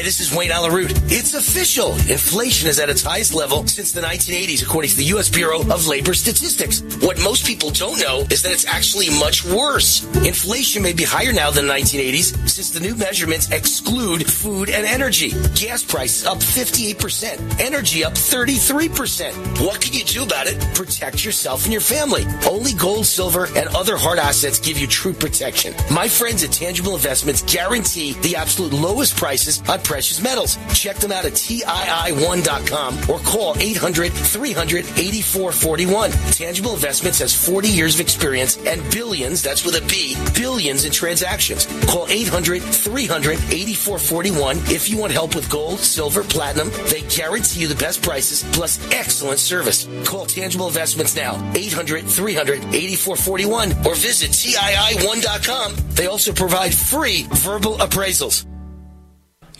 Hi, this is Wayne Allyn Root. It's official. Inflation is at its highest level since the 1980s, according to the U.S. Bureau of Labor Statistics. What most people don't know is that it's actually much worse. Inflation may be higher now than the 1980s since the new measurements exclude food and energy. Gas prices up 58%, energy up 33%. What can you do about it? Protect yourself and your family. Only gold, silver, and other hard assets give you true protection. My friends at Tangible Investments guarantee the absolute lowest prices on precious metals. Check them out at TII1.com or call 800 300 8441. Tangible Investments has 40 years of experience and billions, that's with a B, billions in transactions. Call 800 300 8441 if you want help with gold, silver, platinum. They guarantee you the best prices plus excellent service. Call Tangible Investments now, 800 300 8441 or visit TII1.com. They also provide free verbal appraisals.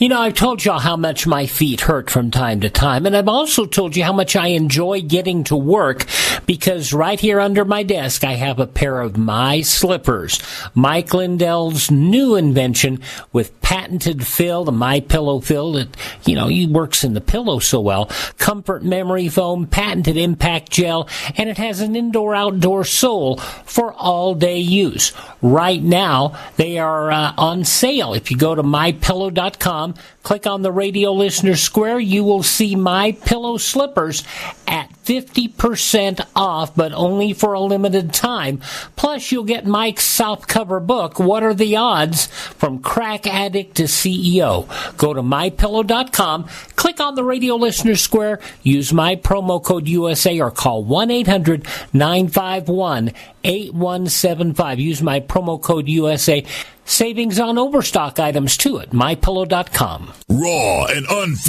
You know, I've told y'all how much my feet hurt from time to time, and I've also told you how much I enjoy getting to work because right here under my desk I have a pair of my slippers. Mike Lindell's new invention with patented fill, the My Pillow fill that, you know, he works in the pillow so well. Comfort memory foam, patented impact gel, and it has an indoor outdoor sole for all day use. Right now, they are uh, on sale. If you go to mypillow.com, Click on the radio listener square. You will see my pillow slippers at 50% off, but only for a limited time. Plus, you'll get Mike's soft cover book, What Are the Odds? From Crack Addict to CEO. Go to mypillow.com, click on the radio listener square, use my promo code USA or call 1 800 951 8175. Use my promo code USA. Savings on overstock items too at mypillow.com. Raw and unfiltered.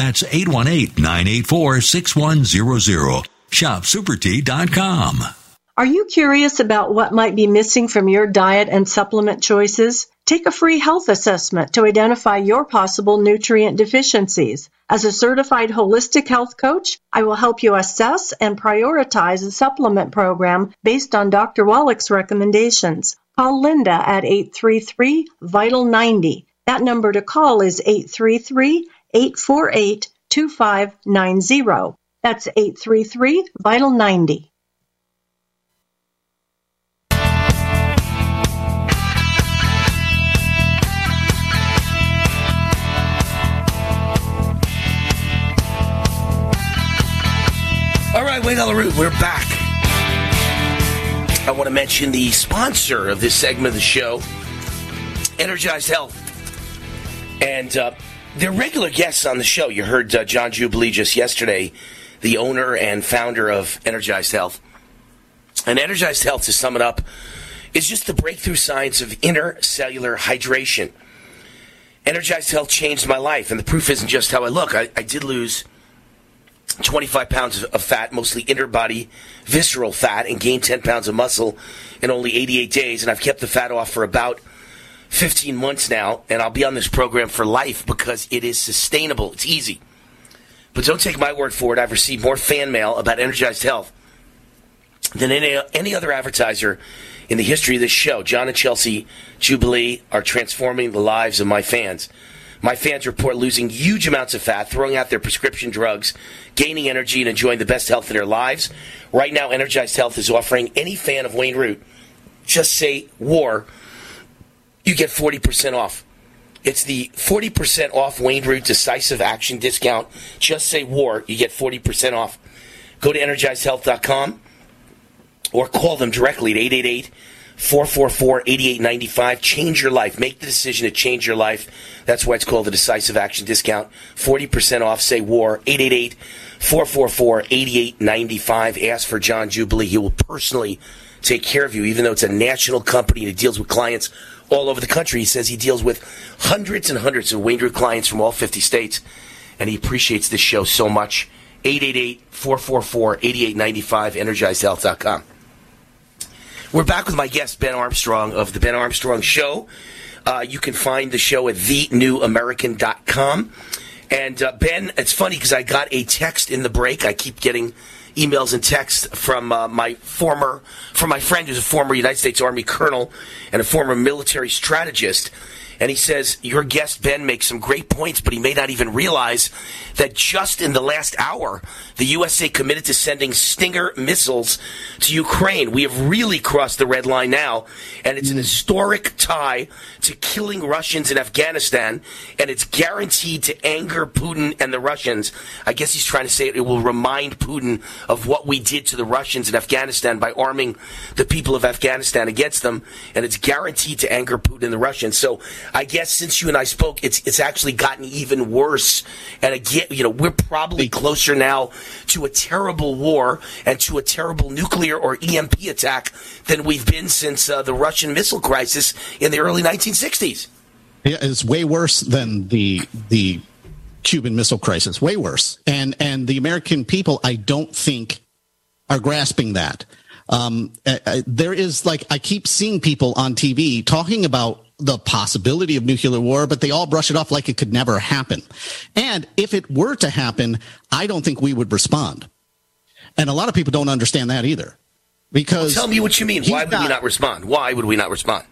That's 818-984-6100. ShopSuperTea.com. Are you curious about what might be missing from your diet and supplement choices? Take a free health assessment to identify your possible nutrient deficiencies. As a certified holistic health coach, I will help you assess and prioritize a supplement program based on Dr. Wallach's recommendations. Call Linda at 833 Vital 90. That number to call is 833 848 2590. That's 833 Vital 90. All right, Wayne Root, we're back. I want to mention the sponsor of this segment of the show, Energized Health. And uh, they're regular guests on the show. You heard uh, John Jubilee just yesterday, the owner and founder of Energized Health. And Energized Health, to sum it up, is just the breakthrough science of intercellular hydration. Energized Health changed my life, and the proof isn't just how I look. I, I did lose 25 pounds of fat, mostly interbody visceral fat, and gained 10 pounds of muscle in only 88 days. And I've kept the fat off for about 15 months now, and I'll be on this program for life because it is sustainable. It's easy. But don't take my word for it. I've received more fan mail about Energized Health than any, any other advertiser in the history of this show. John and Chelsea Jubilee are transforming the lives of my fans. My fans report losing huge amounts of fat, throwing out their prescription drugs, gaining energy, and enjoying the best health of their lives. Right now, Energized Health is offering any fan of Wayne Root, just say war, you get 40% off. It's the 40% off Wayne Root Decisive Action discount. Just say war, you get 40% off. Go to energizedhealth.com or call them directly at 888 444 8895. Change your life. Make the decision to change your life. That's why it's called the Decisive Action Discount. 40% off, say war. 888 444 8895. Ask for John Jubilee. He will personally take care of you, even though it's a national company that deals with clients all over the country. He says he deals with hundreds and hundreds of Wayne Root clients from all 50 states, and he appreciates this show so much. 888-444-8895, energizedhealth.com. We're back with my guest, Ben Armstrong of The Ben Armstrong Show. Uh, you can find the show at thenewamerican.com. And uh, Ben, it's funny because I got a text in the break. I keep getting emails and texts from uh, my former, from my friend who's a former United States Army colonel and a former military strategist. And he says, Your guest, Ben, makes some great points, but he may not even realize that just in the last hour, the USA committed to sending Stinger missiles to Ukraine. We have really crossed the red line now, and it's an mm. historic tie to killing Russians in Afghanistan, and it's guaranteed to anger Putin and the Russians. I guess he's trying to say it will remind Putin of what we did to the Russians in Afghanistan by arming the people of Afghanistan against them, and it's guaranteed to anger Putin and the Russians. So I guess since you and I spoke, it's it's actually gotten even worse. And again, you know, we're probably closer now to a terrible war and to a terrible nuclear or EMP attack than we've been since uh, the Russian missile crisis in the early 1960s. Yeah, it's way worse than the the Cuban Missile Crisis. Way worse. And and the American people, I don't think, are grasping that. Um, uh, uh, there is like I keep seeing people on TV talking about the possibility of nuclear war, but they all brush it off like it could never happen. And if it were to happen, I don't think we would respond. And a lot of people don't understand that either. Because well, tell me what you mean. Why would not, we not respond? Why would we not respond?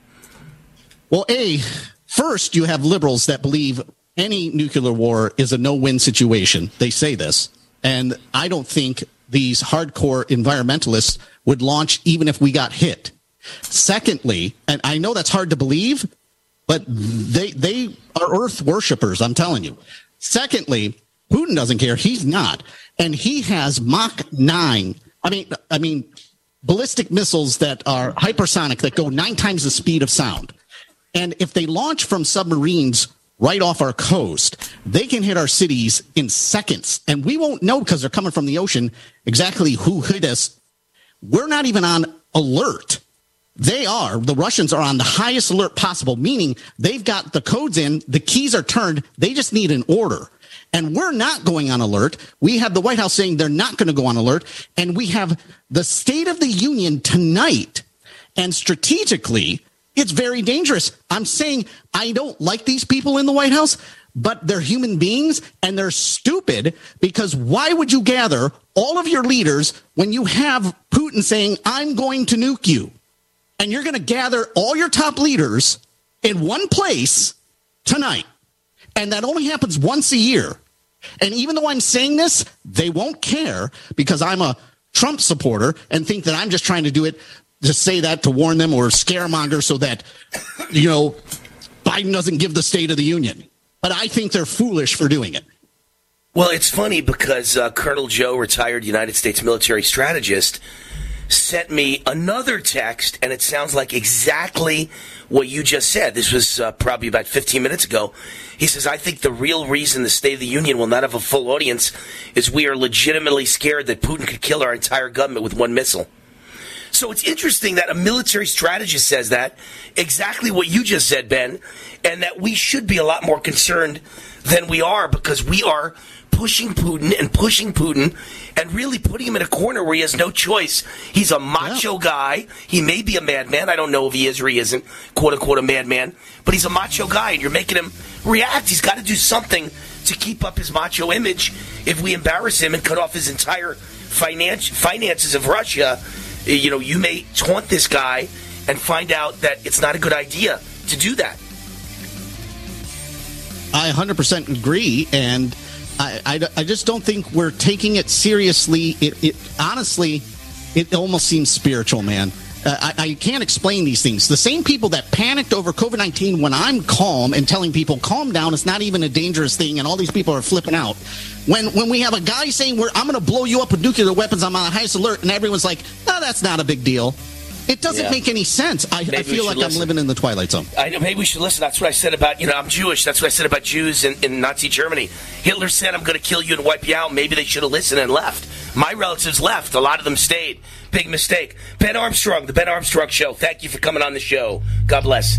Well, a first you have liberals that believe any nuclear war is a no-win situation. They say this, and I don't think these hardcore environmentalists would launch even if we got hit. Secondly, and I know that's hard to believe, but they they are earth worshippers, I'm telling you. Secondly, Putin doesn't care. He's not. And he has Mach 9. I mean I mean ballistic missiles that are hypersonic that go 9 times the speed of sound. And if they launch from submarines right off our coast. They can hit our cities in seconds, and we won't know because they're coming from the ocean exactly who hit us. We're not even on alert. They are. The Russians are on the highest alert possible, meaning they've got the codes in, the keys are turned, they just need an order. And we're not going on alert. We have the White House saying they're not going to go on alert. And we have the State of the Union tonight. And strategically, it's very dangerous. I'm saying I don't like these people in the White House, but they're human beings and they're stupid because why would you gather all of your leaders when you have Putin saying, I'm going to nuke you? And you're going to gather all your top leaders in one place tonight. And that only happens once a year. And even though I'm saying this, they won't care because I'm a Trump supporter and think that I'm just trying to do it to say that to warn them or scaremonger so that, you know, Biden doesn't give the State of the Union. But I think they're foolish for doing it. Well, it's funny because uh, Colonel Joe, retired United States military strategist, sent me another text, and it sounds like exactly what you just said. This was uh, probably about 15 minutes ago. He says, I think the real reason the State of the Union will not have a full audience is we are legitimately scared that Putin could kill our entire government with one missile. So it's interesting that a military strategist says that, exactly what you just said, Ben, and that we should be a lot more concerned than we are because we are pushing Putin and pushing Putin and really putting him in a corner where he has no choice. He's a macho yeah. guy. He may be a madman. I don't know if he is or he isn't, quote unquote, a madman, but he's a macho guy and you're making him react. He's got to do something to keep up his macho image. If we embarrass him and cut off his entire finance, finances of Russia, you know, you may taunt this guy and find out that it's not a good idea to do that. I 100% agree. And I, I, I just don't think we're taking it seriously. It, it honestly, it almost seems spiritual, man. Uh, I, I, can't explain these things. The same people that panicked over COVID 19 when I'm calm and telling people, calm down, it's not even a dangerous thing, and all these people are flipping out. When, when we have a guy saying, We're, I'm going to blow you up with nuclear weapons, I'm on the highest alert, and everyone's like, No, that's not a big deal. It doesn't yeah. make any sense. I, I feel like listen. I'm living in the twilight zone. I know. Maybe we should listen. That's what I said about you know I'm Jewish. That's what I said about Jews in, in Nazi Germany. Hitler said I'm going to kill you and wipe you out. Maybe they should have listened and left. My relatives left. A lot of them stayed. Big mistake. Ben Armstrong, the Ben Armstrong Show. Thank you for coming on the show. God bless.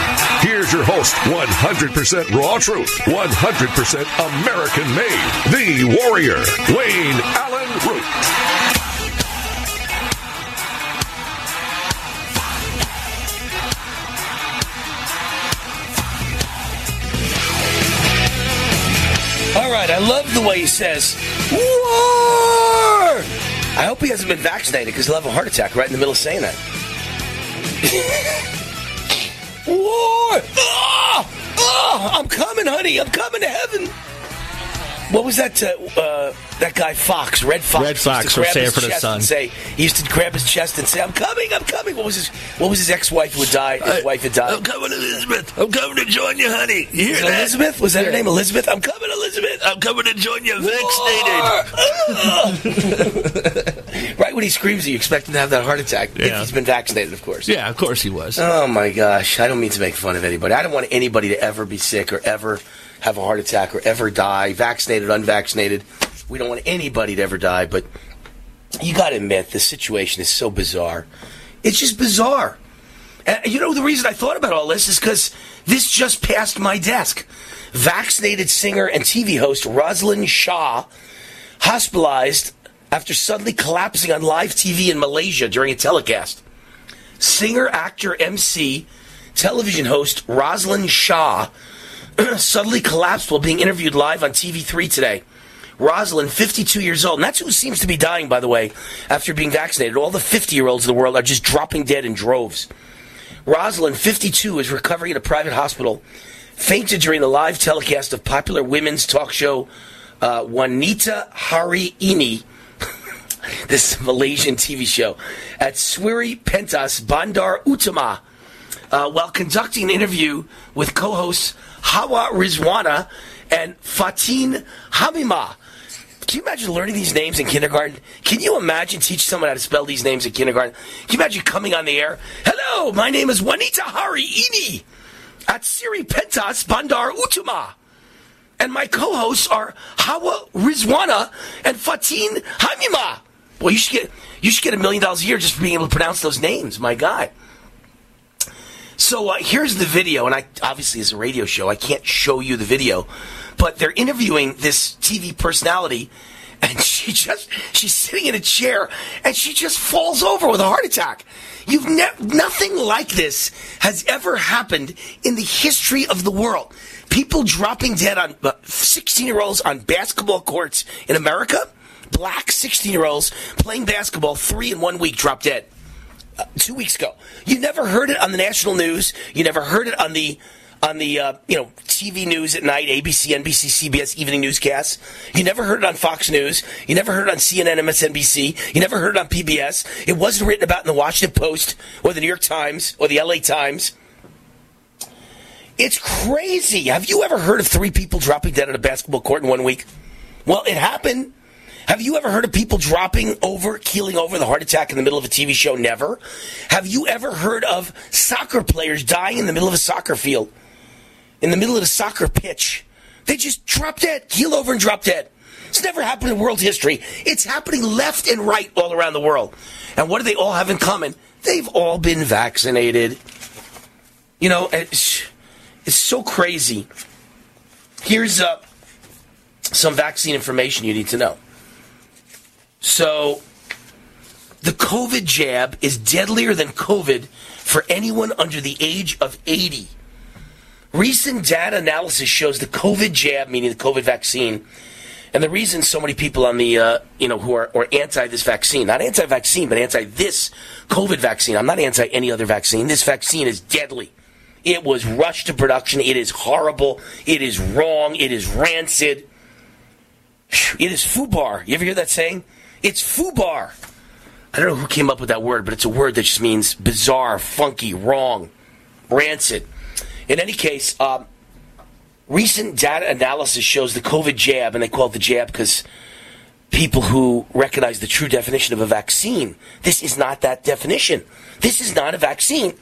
Your host, 100% raw truth, 100% American made, the warrior, Wayne Allyn Root. All right, I love the way he says, War! I hope he hasn't been vaccinated because he'll have a heart attack right in the middle of saying that. (laughs) War! Ah! Ah! I'm coming, honey. I'm coming to heaven. What was that? Uh, uh, that guy Foxx, Redd Foxx. Redd Foxx from his Sanford Son. and Say he used to grab his chest and say, "I'm coming, I'm coming." What was his? What was his ex-wife who had died? His wife had died. I'm coming, Elizabeth. I'm coming to join you, honey. You hear Was that? Elizabeth? Was that her name? Elizabeth? I'm coming, Elizabeth. I'm coming to join you, vaccinated. (laughs) right when he screams, you expect him to have that heart attack. If Yeah. he's been vaccinated, of course. yeah, of course he was. Oh my gosh! I don't mean to make fun of anybody. I don't want anybody to ever be sick or ever have a heart attack or ever die, vaccinated, unvaccinated. We don't want anybody to ever die, but you got to admit the situation is so bizarre. It's just bizarre. And you know the reason I thought about all this is because this just passed my desk. Vaccinated singer and TV host Rosalind Shaw hospitalized after suddenly collapsing on live TV in Malaysia during a telecast. Singer, actor, MC, television host Rosalind Shaw (clears throat) suddenly collapsed while being interviewed live on TV3 today. Rosalind, 52 years old, and that's who seems to be dying, by the way, after being vaccinated. All the 50 year olds in the world are just dropping dead in droves. Rosalind, 52, is recovering at a private hospital, fainted during the live telecast of popular women's talk show uh, Wanita Hari Ini, (laughs) this Malaysian TV show, at Swiri Pentas Bandar Utama, uh, while conducting an interview with co-hosts Hawa Rizwana and Fatin Hamima. Can you imagine learning these names in kindergarten? Can you imagine teaching someone how to spell these names in kindergarten? Can you imagine coming on the air? Hello, my name is Juanita Hari Ini at Siri Pentas Bandar Utama. And my co-hosts are Hawa Rizwana and Fatin Hamima. Well, you should get you should get a million dollars a year just for being able to pronounce those names. My God. So uh, here's the video, and I obviously it's a radio show. I can't show you the video, but they're interviewing this TV personality, (laughs) and she just she's sitting in a chair, and she just falls over with a heart attack. You've ne- nothing like this has ever happened in the history of the world. People dropping dead on 16 year olds on basketball courts in America. Black 16 year olds playing basketball three in one week drop dead uh, two weeks ago. You never heard it on the national news. You never heard it on the on the uh, you know TV news at night, ABC, NBC, CBS evening newscasts. You never heard it on Fox News. You never heard it on CNN, MSNBC. You never heard it on PBS. It wasn't written about in the Washington Post or the New York Times or the LA Times. It's crazy. Have you ever heard of three people dropping dead at a basketball court in one week? Well, it happened. Have you ever heard of people dropping over, keeling over the heart attack in the middle of a TV show? Never. Have you ever heard of soccer players dying in the middle of a soccer field? In the middle of a soccer pitch? They just drop dead, keel over and drop dead. It's never happened in world history. It's happening left and right all around the world. And what do they all have in common? They've all been vaccinated. You know, it's, it's so crazy. Here's uh, some vaccine information you need to know. So, the COVID jab is deadlier than COVID for anyone under the age of 80. Recent data analysis shows the COVID jab, meaning the COVID vaccine, And the reason so many people on the, uh, you know, who are anti this vaccine, not anti vaccine, but anti this COVID vaccine. I'm not anti any other vaccine. This vaccine is deadly. It was rushed to production. It is horrible. It is wrong. It is rancid. It is foobar. You ever hear that saying? It's foobar. I don't know who came up with that word, but it's a word that just means bizarre, funky, wrong, rancid. In any case, um, recent data analysis shows the COVID jab, and they call it the jab because people who recognize the true definition of a vaccine, this is not that definition. This is not a vaccine.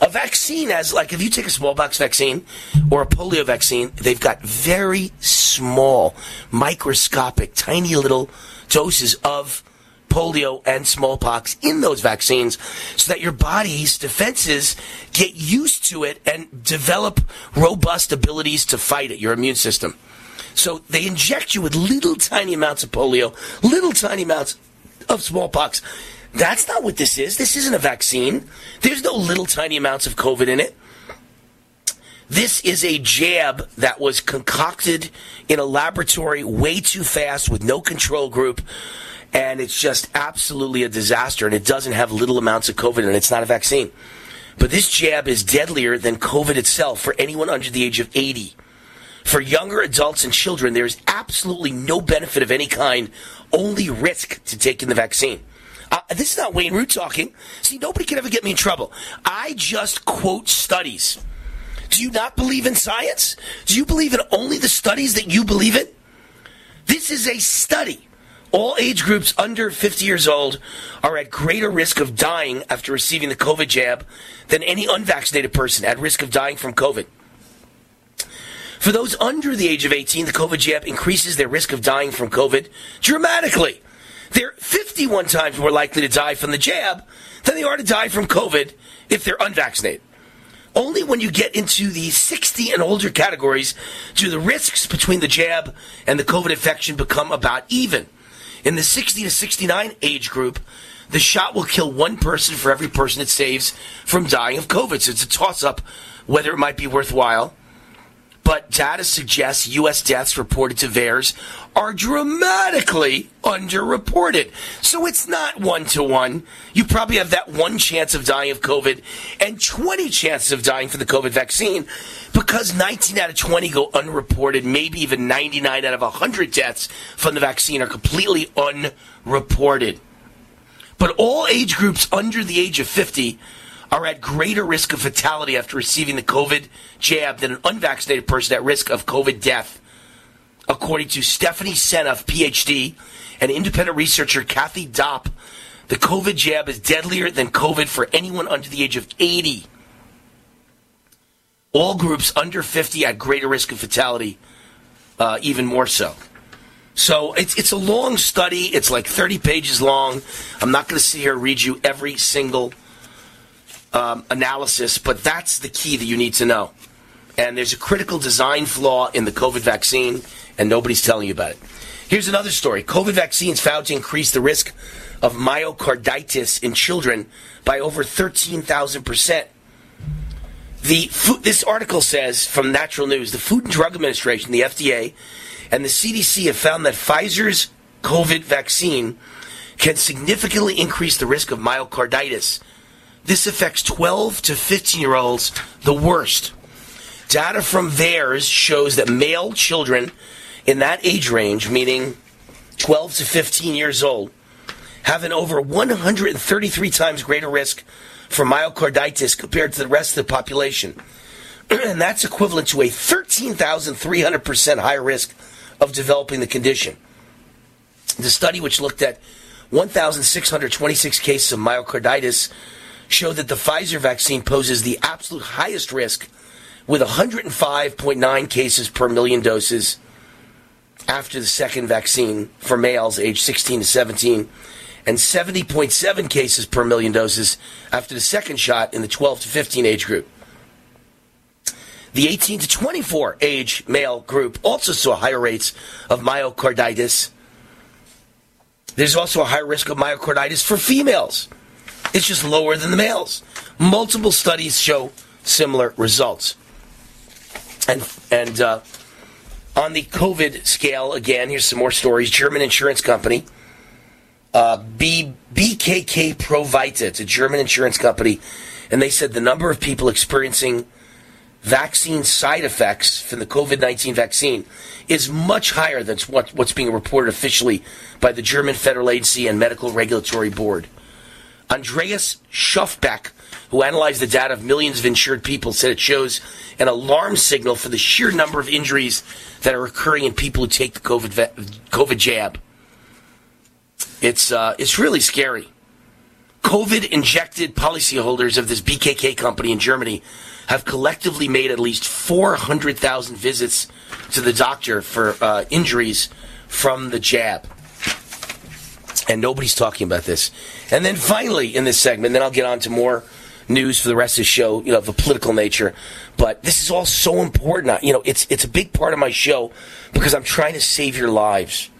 A vaccine, as like if you take a smallpox vaccine or a polio vaccine, they've got very small, microscopic, tiny little doses of polio and smallpox in those vaccines so that your body's defenses get used to it and develop robust abilities to fight it, your immune system. So they inject you with little tiny amounts of polio, little tiny amounts of smallpox. That's not what this is. This isn't a vaccine. There's no little tiny amounts of COVID in it. This is a jab that was concocted in a laboratory way too fast with no control group and it's just absolutely a disaster. And it doesn't have little amounts of COVID, and it's not a vaccine. But this jab is deadlier than COVID itself for anyone under the age of 80. For younger adults and children, there is absolutely no benefit of any kind, only risk to taking the vaccine. Uh, this is not Wayne Root talking. See, nobody can ever get me in trouble. I just quote studies. Do you not believe in science? Do you believe in only the studies that you believe in? This is a study. All age groups under 50 years old are at greater risk of dying after receiving the COVID jab than any unvaccinated person at risk of dying from COVID. For those under the age of 18, the COVID jab increases their risk of dying from COVID dramatically. They're 51 times more likely to die from the jab than they are to die from COVID if they're unvaccinated. Only when you get into the 60 and older categories do the risks between the jab and the COVID infection become about even. In the 60 to 69 age group, the shot will kill one person for every person it saves from dying of COVID. So it's a toss up whether it might be worthwhile. But data suggests U.S. deaths reported to VAERS are dramatically underreported. So it's not one to one. You probably have that one chance of dying of COVID and 20 chances of dying from the COVID vaccine because 19 out of 20 go unreported, maybe even 99 out of 100 deaths from the vaccine are completely unreported. But all age groups under the age of 50 are at greater risk of fatality after receiving the COVID jab than an unvaccinated person at risk of COVID death. According to Stephanie Seneff, PhD, and independent researcher Kathy Dopp, the COVID jab is deadlier than COVID for anyone under the age of 80. All groups under 50 at greater risk of fatality, uh, even more so. So it's it's a long study. It's like 30 pages long. I'm not going to sit here and read you every single um, analysis, but that's the key that you need to know. And there's a critical design flaw in the COVID vaccine, and nobody's telling you about it. Here's another story COVID vaccines found to increase the risk of myocarditis in children by over 13,000%. The, this article says from Natural News the Food and Drug Administration, the FDA, and the CDC have found that Pfizer's COVID vaccine can significantly increase the risk of myocarditis. This affects 12 to 15 year olds the worst. Data from VAERS shows that male children in that age range, meaning 12 to 15 years old, have an over 133 times greater risk for myocarditis compared to the rest of the population. (clears throat) and that's equivalent to a 13,300% higher risk of developing the condition. The study, which looked at 1,626 cases of myocarditis, showed that the Pfizer vaccine poses the absolute highest risk with 105.9 cases per million doses after the second vaccine for males aged 16 to 17 and 70.7 cases per million doses after the second shot in the 12 to 15 age group. The 18 to 24 age male group also saw higher rates of myocarditis. There's also a higher risk of myocarditis for females. It's just lower than the males. Multiple studies show similar results. And and uh, On the COVID scale, again, here's some more stories. German insurance company, uh, B, BKK Provita, it's a German insurance company, and they said the number of people experiencing vaccine side effects from the COVID 19 vaccine is much higher than what, what's being reported officially by the German Federal Agency and Medical Regulatory Board. Andreas Schofbeck, who analyzed the data of millions of insured people, said it shows an alarm signal for the sheer number of injuries that are occurring in people who take the COVID, COVID jab. It's, uh, it's really scary. COVID injected policyholders of this BKK company in Germany have collectively made at least 400,000 visits to the doctor for uh, injuries from the jab. And nobody's talking about this. And then finally, in this segment, then I'll get on to more news for the rest of the show, you know, of a political nature. But this is all so important. You know, it's it's a big part of my show because I'm trying to save your lives.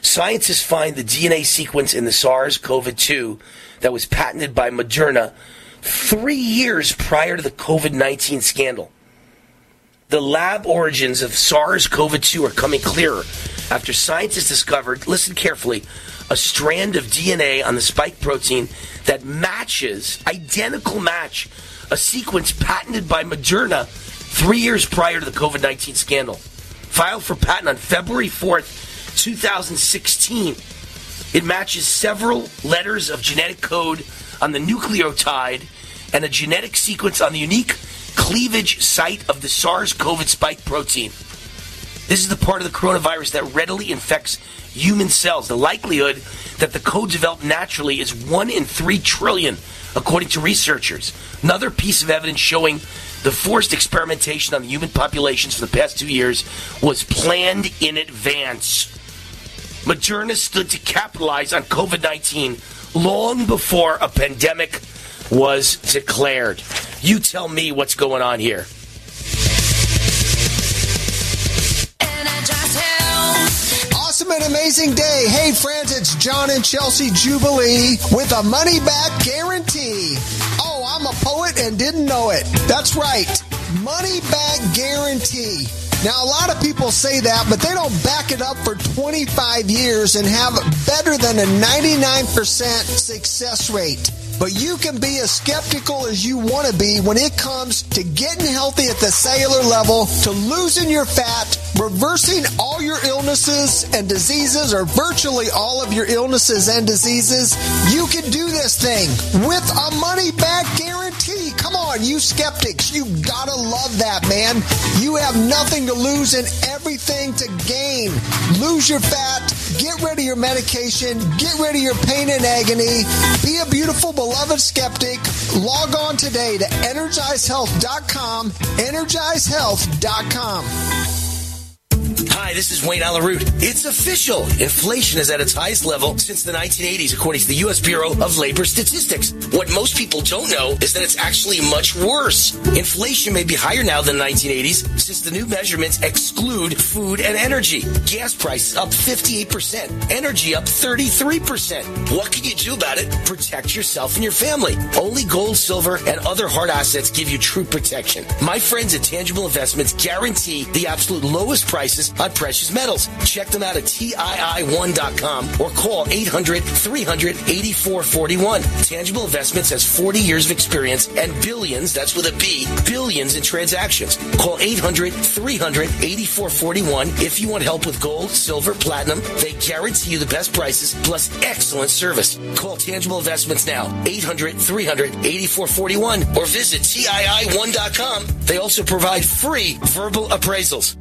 Scientists find the DNA sequence in the SARS-CoV-2 that was patented by Moderna three years prior to the COVID 19 scandal. The lab origins of SARS CoV 2 are coming clearer after scientists discovered, listen carefully, a strand of DNA on the spike protein that matches, identical match, a sequence patented by Moderna three years prior to the COVID 19 scandal. Filed for patent on February 4th, 2016. It matches several letters of genetic code on the nucleotide and a genetic sequence on the unique cleavage site of the SARS CoV spike protein. This is the part of the coronavirus that readily infects human cells. The likelihood that the code developed naturally is 1 in 3 trillion, according to researchers. Another piece of evidence showing the forced experimentation on the human populations for the past two years was planned in advance. Moderna stood to capitalize on COVID 19 long before a pandemic was declared. You tell me what's going on here. And amazing day. Hey, friends, it's John and Chelsea Jubilee with a money back guarantee. Oh, I'm a poet and didn't know it. That's right. Money back guarantee. Now, a lot of people say that, but they don't back it up for 25 years and have better than a 99% success rate. But you can be as skeptical as you want to be when it comes to getting healthy at the cellular level, to losing your fat, reversing all your illnesses and diseases, or virtually all of your illnesses and diseases. You can do this thing with a money back guarantee. Come you skeptics. You gotta love that, man. You have nothing to lose and everything to gain. Lose your fat, get rid of your medication, get rid of your pain and agony, be a beautiful, beloved skeptic. Log on today to energizehealth.com, energizehealth.com. Hi, this is Wayne Allyn Root. It's official. Inflation is at its highest level since the 1980s, according to the U.S. Bureau of Labor Statistics. What most people don't know is that it's actually much worse. Inflation may be higher now than the 1980s since the new measurements exclude food and energy. Gas prices up 58%, energy up 33%. What can you do about it? Protect yourself and your family. Only gold, silver, and other hard assets give you true protection. My friends at Tangible Investments guarantee the absolute lowest prices on precious metals. Check them out at TII1.com or call 800 300 8441. Tangible Investments has 40 years of experience and billions, that's with a B, billions in transactions. Call 800 300 8441 if you want help with gold, silver, platinum. They guarantee you the best prices plus excellent service. Call Tangible Investments now, 800 300 8441 or visit TII1.com. They also provide free verbal appraisals.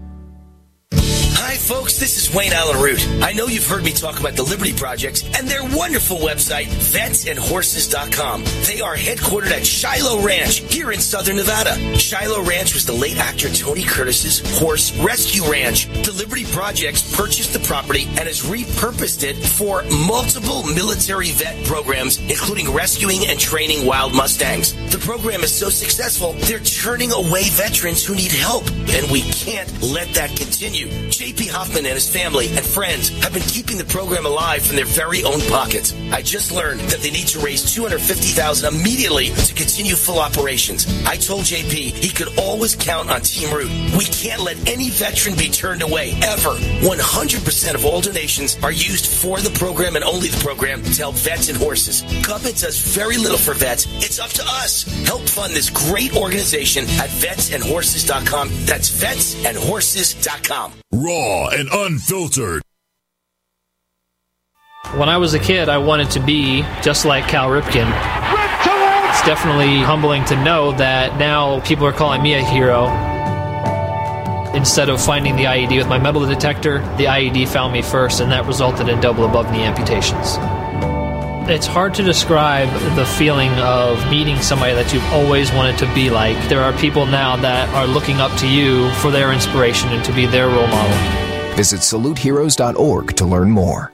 Hi, folks. This is Wayne Allyn Root. I know you've heard me talk about the Liberty Projects and their wonderful website, vetsandhorses.com. They are headquartered at Shiloh Ranch here in southern Nevada. Shiloh Ranch was the late actor Tony Curtis's horse rescue ranch. The Liberty Projects purchased the property and has repurposed it for multiple military vet programs, including rescuing and training wild Mustangs. The program is so successful, they're turning away veterans who need help, and we can't let that continue. Hoffman and his family and friends have been keeping the program alive from their very own pockets. I just learned that they need to raise 250000 immediately to continue full operations. I told JP he could always count on Team Root. We can't let any veteran be turned away, ever. 100% of all donations are used for the program and only the program to help vets and horses. Government does very little for vets. It's up to us. Help fund this great organization at vetsandhorses.com. That's vetsandhorses.com. Raw and unfiltered. When I was a kid, I wanted to be just like Cal Ripken. It's definitely humbling to know that now people are calling me a hero. Instead of finding the IED with my metal detector, the IED found me first, and that resulted in double above knee amputations. It's hard to describe the feeling of meeting somebody that you've always wanted to be like. There are people now that are looking up to you for their inspiration and to be their role model. Visit saluteheroes.org to learn more.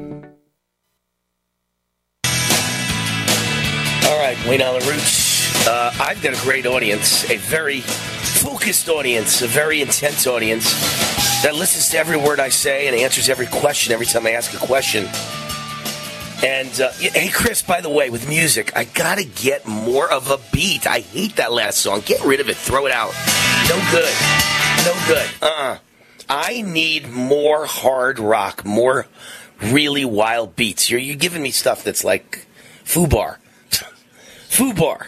Wayne Allyn Root's. Uh, I've got a great audience, a very focused audience, a very intense audience that listens to every word I say and answers every question every time I ask a question. And uh, hey, Chris, by the way, with music, I gotta get more of a beat. I hate that last song. Get rid of it. Throw it out. No good. No good. Uh. uh I need more hard rock, more really wild beats. You're you giving me stuff that's like foobar. Fubar.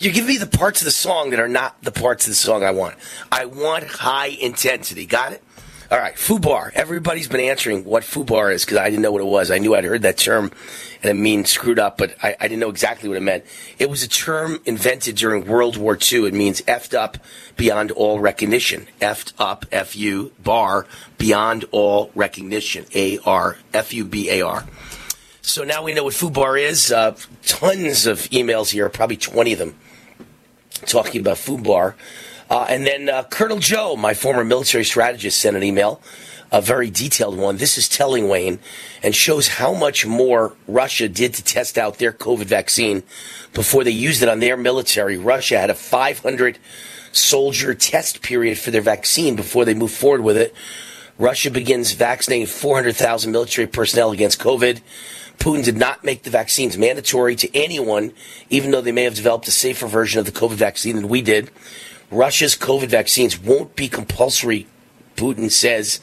You're giving me the parts of the song that are not the parts of the song I want. I want high intensity. Got it? All right, Fubar. Everybody's been answering what Fubar is because I didn't know what it was. I knew I'd heard that term and it means screwed up, but I, I, didn't know exactly what it meant. It was a term invented during World War II. It means effed up beyond all recognition. Effed up, F U bar, beyond all recognition. A R, F U B A R. So now we know what FUBAR is. Uh, tons of emails here, probably 20 of them, talking about FUBAR. Uh, and then uh, Colonel Joe, my former military strategist, sent an email, a very detailed one. This is telling Wayne and shows how much more Russia did to test out their COVID vaccine before they used it on their military. Russia had a 500 soldier test period for their vaccine before they moved forward with it. Russia begins vaccinating 400,000 military personnel against COVID. Putin did not make the vaccines mandatory to anyone, even though they may have developed a safer version of the COVID vaccine than we did. Russia's COVID vaccines won't be compulsory, Putin says.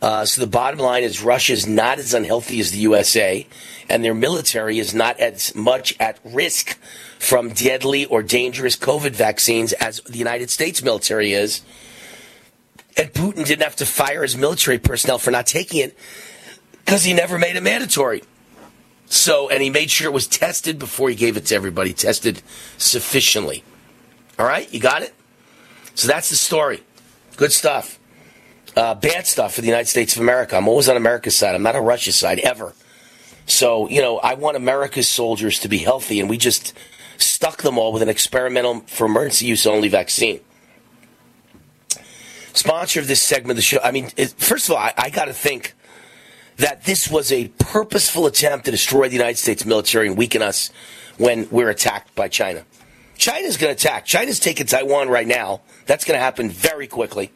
Uh, so the bottom line is Russia is not as unhealthy as the USA, and their military is not as much at risk from deadly or dangerous COVID vaccines as the United States military is. And Putin didn't have to fire his military personnel for not taking it because he never made it mandatory. So, and he made sure it was tested before he gave it to everybody, tested sufficiently. All right, you got it? So that's the story. Good stuff. Uh, bad stuff for the United States of America. I'm always on America's side. I'm not on Russia's side, ever. So, you know, I want America's soldiers to be healthy, and we just stuck them all with an experimental, for emergency use only vaccine. sponsor of this segment of the show. I mean, it, first of all, I, I got to think that this was a purposeful attempt to destroy the United States military and weaken us when we're attacked by China. China's going to attack. China's taking Taiwan right now. That's going to happen very quickly.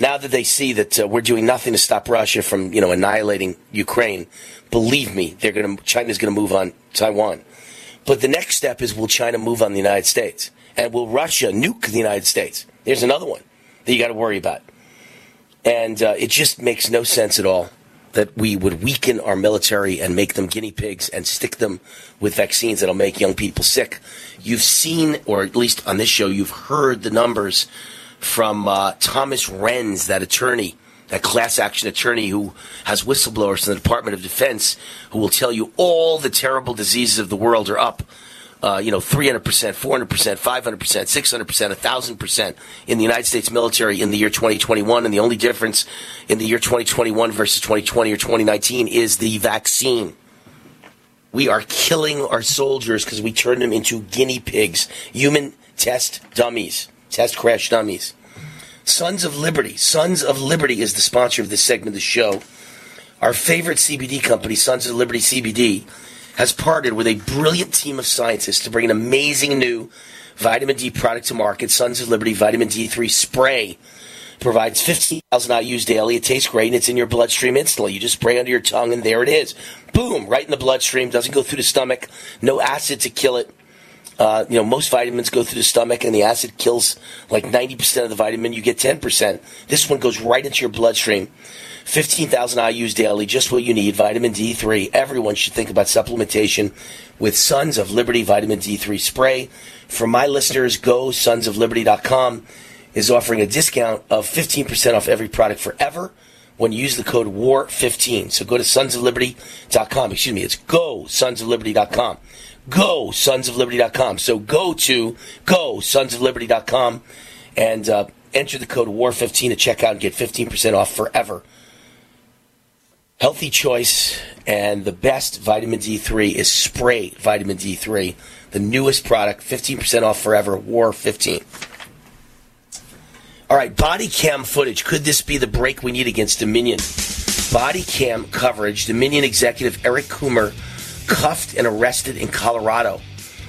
Now that they see that uh, we're doing nothing to stop Russia from, you know, annihilating Ukraine, believe me, they're going to China's going to move on Taiwan. But the next step is will China move on the United States? And will Russia nuke the United States? There's another one that you got to worry about. And uh, it just makes no sense at all that we would weaken our military and make them guinea pigs and stick them with vaccines that'll make young people sick. You've seen, or at least on this show, you've heard the numbers from uh, Thomas Renz, that attorney, that class action attorney who has whistleblowers in the Department of Defense who will tell you all the terrible diseases of the world are up uh, you know, 300%, 400%, 500%, 600%, 1,000% in the United States military in the year 2021. And the only difference in the year 2021 versus 2020 or 2019 is the vaccine. We are killing our soldiers because we turn them into guinea pigs, human test dummies, test crash dummies. Sons of Liberty. Sons of Liberty is the sponsor of this segment of the show. Our favorite CBD company, Sons of Liberty CBD, has partnered with a brilliant team of scientists to bring an amazing new vitamin D product to market. Sons of Liberty Vitamin D3 Spray provides 15,000 IUs daily. It tastes great and it's in your bloodstream instantly. You just spray under your tongue and there it is. Boom, right in the bloodstream. Doesn't go through the stomach. No acid to kill it. Uh, you know, most vitamins go through the stomach and the acid kills like 90% of the vitamin. You get 10%. This one goes right into your bloodstream. 15,000 IUs daily, just what you need. Vitamin D3. Everyone should think about supplementation with Sons of Liberty Vitamin D3 spray. For my listeners, go sonsofliberty.com is offering a discount of 15% off every product forever when you use the code WAR15. So go to sonsofliberty.com. Excuse me, it's go sonsofliberty.com. Go sonsofliberty.com. So go to go sonsofliberty.com and uh, enter the code WAR15 to check out and get 15% off forever healthy choice and the best vitamin D3 is spray vitamin D3, the newest product, 15% off forever, War 15. All right, body cam footage. Could this be the break we need against Dominion? Body cam coverage. Dominion executive Eric Coomer cuffed and arrested in Colorado.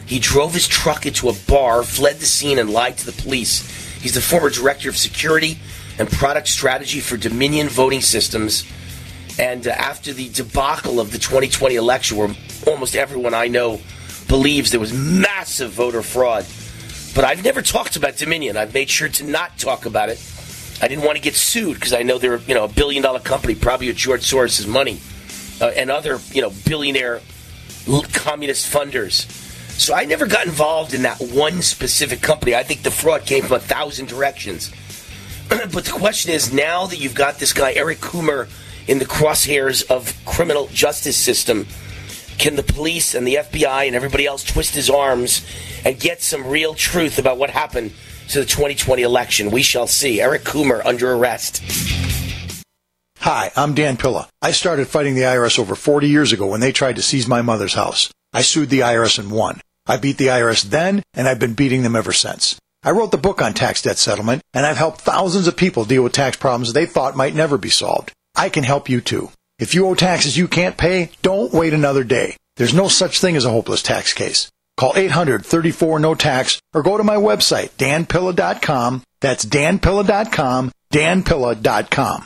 He drove his truck into a bar, fled the scene, and lied to the police. He's the former director of security and product strategy for Dominion Voting Systems and uh, after the debacle of the 2020 election, where almost everyone I know believes there was massive voter fraud, but I've never talked about Dominion. I've made sure to not talk about it. I didn't want to get sued because I know they're you know a billion dollar company, probably with George Soros' money uh, and other you know billionaire communist funders. So I never got involved in that one specific company. I think the fraud came from a thousand directions. (clears throat) but the question is, now that you've got this guy Eric Coomer in the crosshairs of criminal justice system? Can the police and the FBI and everybody else twist his arms and get some real truth about what happened to the 2020 election? We shall see. Eric Coomer under arrest. Hi, I'm Dan Pilla. I started fighting the IRS over 40 years ago when they tried to seize my mother's house. I sued the IRS and won. I beat the IRS then, and I've been beating them ever since. I wrote the book on tax debt settlement, and I've helped thousands of people deal with tax problems they thought might never be solved. I can help you too. If you owe taxes you can't pay, don't wait another day. There's no such thing as a hopeless tax case. Call 800-34 no tax or go to my website danpilla.com. That's danpilla.com, danpilla.com.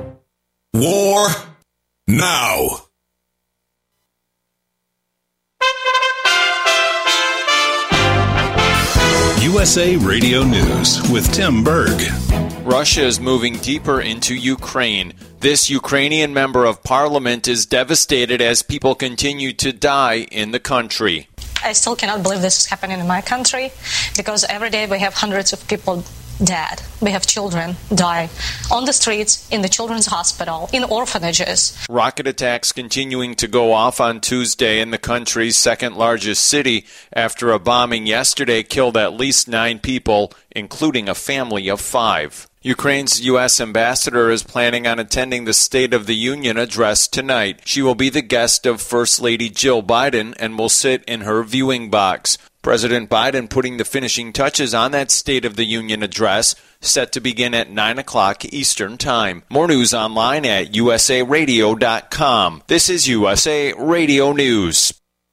War now. USA Radio News with Tim Berg. Russia is moving deeper into Ukraine. This Ukrainian member of parliament is devastated as people continue to die in the country. I still cannot believe this is happening in my country because every day we have hundreds of people dead. We have children die on the streets, in the children's hospital, in orphanages. Rocket attacks continuing to go off on Tuesday in the country's second largest city after a bombing yesterday killed at least nine people, including a family of five. Ukraine's U.S. ambassador is planning on attending the State of the Union address tonight. She will be the guest of First Lady Jill Biden and will sit in her viewing box. President Biden putting the finishing touches on that State of the Union address, set to begin at 9 o'clock Eastern Time. More news online at usaradio.com. This is USA Radio News.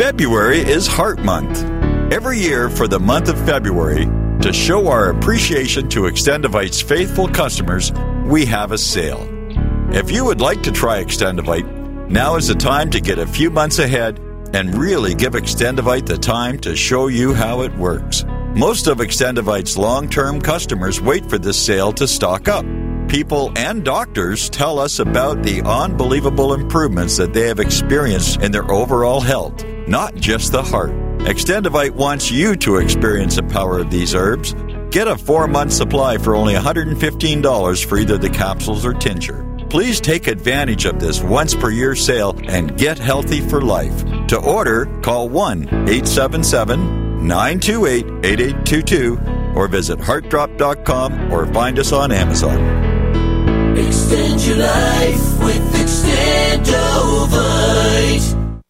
February is Heart Month. Every year for the month of February, to show our appreciation to Extendovite's faithful customers, we have a sale. If you would like to try Extendovite, now is the time to get a few months ahead and really give Extendovite the time to show you how it works. Most of Extendovite's long term customers wait for this sale to stock up. People and doctors tell us about the unbelievable improvements that they have experienced in their overall health, not just the heart. Extendovite wants you to experience the power of these herbs. Get a four month supply for only $115 for either the capsules or tincture. Please take advantage of this once per year sale and get healthy for life. To order, call 1 877 928 8822 or visit heartdrop.com or find us on Amazon. Extend your life with Extendovite.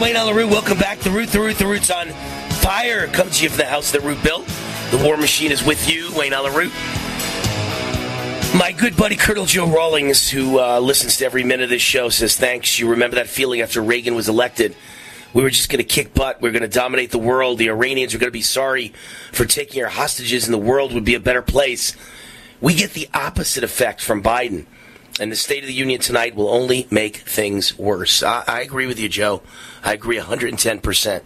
Wayne on the root. Welcome back. The root, the root, the root's on fire comes to you from the house that Root built. The War Machine is with you, Wayne Allyn Root. My good buddy Colonel Joe Rawlings, who uh, listens to every minute of this show, says thanks. You remember that feeling after Reagan was elected? We were just going to kick butt. We are going to dominate the world. The Iranians are going to be sorry for taking our hostages, and the world would be a better place. We get the opposite effect from Biden. And the State of the Union tonight will only make things worse. I, I agree with you, Joe. I agree 110%.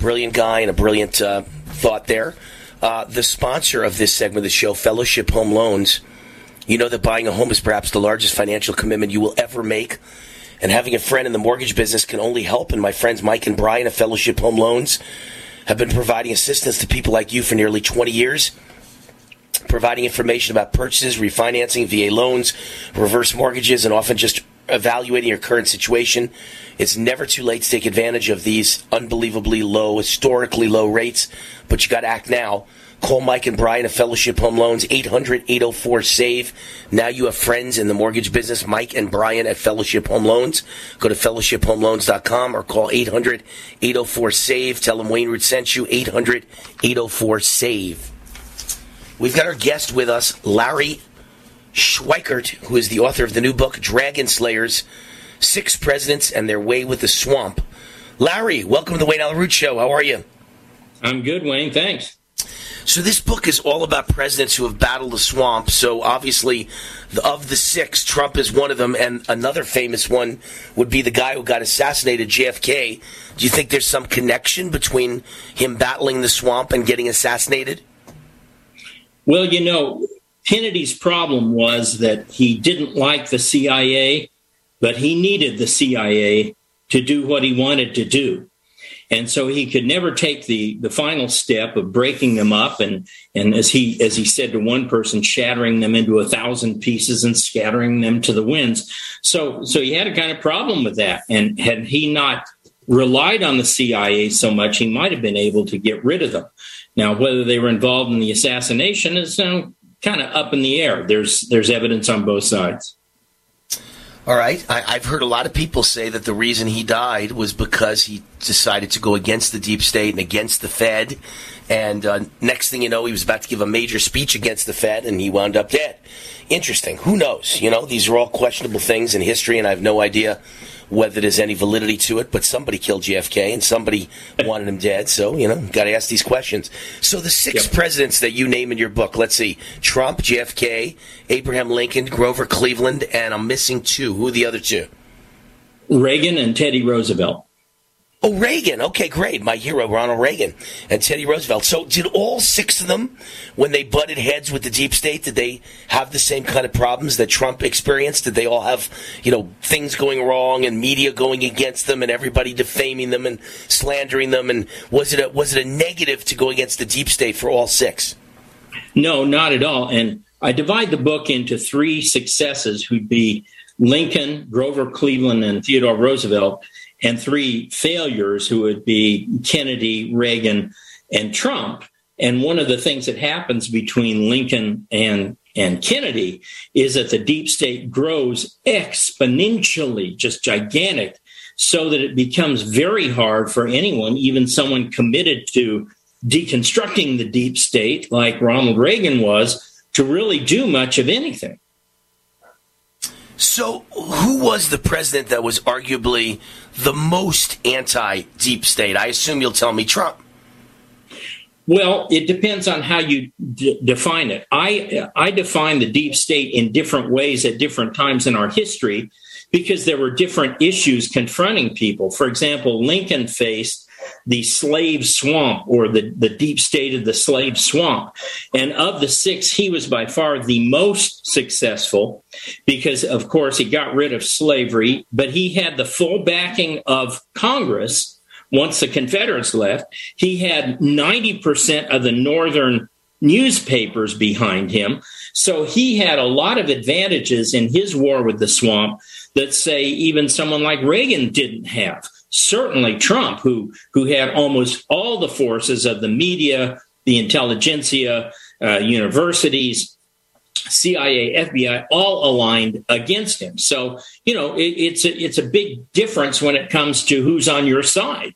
Brilliant guy and a brilliant uh, thought there. Uh, the sponsor of this segment of the show, Fellowship Home Loans. You know that buying a home is perhaps the largest financial commitment you will ever make. And having a friend in the mortgage business can only help. And my friends Mike and Brian of Fellowship Home Loans have been providing assistance to people like you for nearly 20 years providing information about purchases, refinancing, VA loans, reverse mortgages, and often just evaluating your current situation. It's never too late to take advantage of these unbelievably low, historically low rates, but you got to act now. Call Mike and Brian of Fellowship Home Loans, 800 804 SAVE. Now you have friends in the mortgage business, Mike and Brian at Fellowship Home Loans. Go to fellowshiphomeloans.com or call 800 804 SAVE. Tell them Wayne Root sent you, 800 804 SAVE. We've got our guest with us, Larry Schweikart, who is the author of the new book, Dragon Slayers Six Presidents and Their Way with the Swamp. Larry, welcome to the Wayne Allyn Root Show. How are you? I'm good, Wayne. Thanks. So this book is all about presidents who have battled the swamp. So obviously, of the six, Trump is one of them, and another famous one would be the guy who got assassinated, JFK. Do you think there's some connection between him battling the swamp and getting assassinated? Well, you know, Kennedy's problem was that he didn't like the CIA, but he needed the CIA to do what he wanted to do. And so he could never take the, the final step of breaking them up and, and as he as he said to one person, shattering them into a thousand pieces and scattering them to the winds. So so he had a kind of problem with that. And had he not relied on the CIA so much, he might have been able to get rid of them. Now, whether they were involved in the assassination is uh, kind of up in the air. There's there's evidence on both sides. All right. I, have heard a lot of people say that the reason he died was because he decided to go against the deep state and against the Fed. And uh, next thing you know, he was about to give a major speech against the Fed, and he wound up dead. Interesting. Who knows? You know, these are all questionable things in history, and I have no idea whether there's any validity to it, but somebody killed JFK and somebody (laughs) wanted him dead. So, you know, got to ask these questions. So, the six yep. presidents that you name in your book, let's see Trump, JFK, Abraham Lincoln, Grover Cleveland, and I'm missing two. Who are the other two? Reagan and Teddy Roosevelt. Oh, Reagan. Okay, great. My hero, Ronald Reagan and Teddy Roosevelt. So, did all six of them, when they butted heads with the deep state, did they have the same kind of problems that Trump experienced? Did they all have, you know, things going wrong and media going against them and everybody defaming them and slandering them? And was it a, was it a negative to go against the deep state for all six? No, not at all. And I divide the book into three successes who'd be Lincoln, Grover Cleveland, and Theodore Roosevelt and three failures who would be Kennedy, Reagan, and Trump. And one of the things that happens between Lincoln and and Kennedy is that the deep state grows exponentially, just gigantic, so that it becomes very hard for anyone, even someone committed to deconstructing the deep state, like Ronald Reagan was, to really do much of anything. So, who was the president that was arguably the most anti deep state? I assume you'll tell me Trump. Well, it depends on how you d- define it. I I define the deep state in different ways at different times in our history because there were different issues confronting people. For example, Lincoln faced the slave swamp or the, the deep state of the slave swamp. And of the six, he was by far the most successful because, of course, he got rid of slavery, but he had the full backing of Congress once the Confederates left. He had 90% of the Northern newspapers behind him. So he had a lot of advantages in his war with the swamp that, say, even someone like Reagan didn't have certainly Trump, who who had almost all the forces of the media, the intelligentsia, uh, universities, CIA, FBI, all aligned against him. So you know it, it's a, it's a big difference when it comes to who's on your side.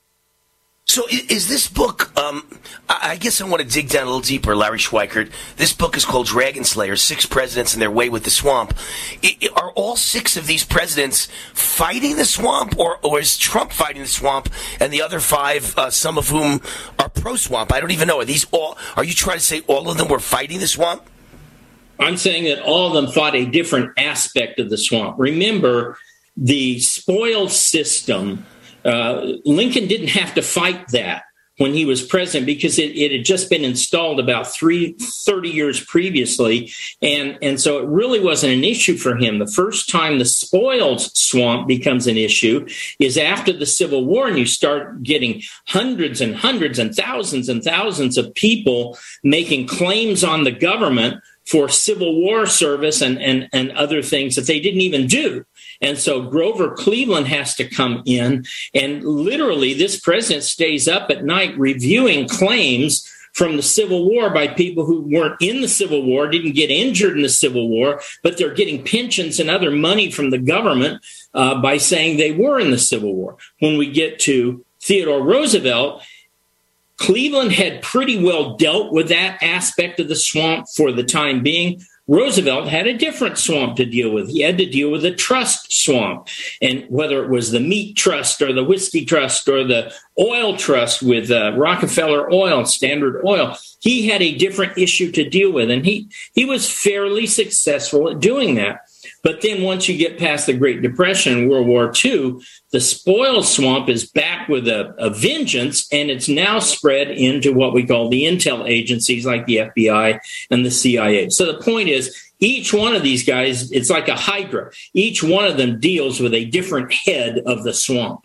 So is this book? Um, I guess I want to dig down a little deeper, Larry Schweikart. This book is called Dragon Slayer: Six Presidents and Their Way with the Swamp. I- I- are all six of these presidents fighting the swamp, or, or is Trump fighting the swamp, and the other five, uh, some of whom are pro-swamp? I don't even know. Are these all? Are you trying to say all of them were fighting the swamp? I'm saying that all of them fought a different aspect of the swamp. Remember, the spoils system, uh, Lincoln didn't have to fight that when he was president because it, it had just been installed about three, 30 years previously. And, and so it really wasn't an issue for him. The first time the spoils swamp becomes an issue is after the Civil War, and you start getting hundreds and hundreds and thousands and thousands of people making claims on the government for Civil War service and, and, and other things that they didn't even do. And so Grover Cleveland has to come in. And literally, this president stays up at night reviewing claims from the Civil War by people who weren't in the Civil War, didn't get injured in the Civil War, but they're getting pensions and other money from the government uh, by saying they were in the Civil War. When we get to Theodore Roosevelt, Cleveland had pretty well dealt with that aspect of the swamp for the time being. Roosevelt had a different swamp to deal with. He had to deal with the trust swamp. And whether it was the meat trust or the whiskey trust or the oil trust with uh, Rockefeller Oil, Standard Oil, he had a different issue to deal with. And he, he was fairly successful at doing that. But then once you get past the Great Depression World War II, the spoil swamp is back with a, a, vengeance, and it's now spread into what we call the intel agencies like the FBI and the CIA. So the point is, each one of these guys, it's like a hydra. Each one of them deals with a different head of the swamp.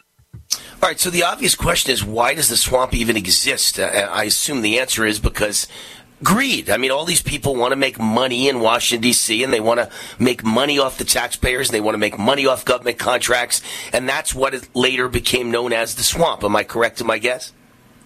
All right, so the obvious question is why does the swamp even exist? Uh, I assume the answer is because greed. I mean, all these people want to make money in Washington, D.C., and they want to make money off the taxpayers, and they want to make money off government contracts, and that's what later became known as the swamp. Am I correct in my guess?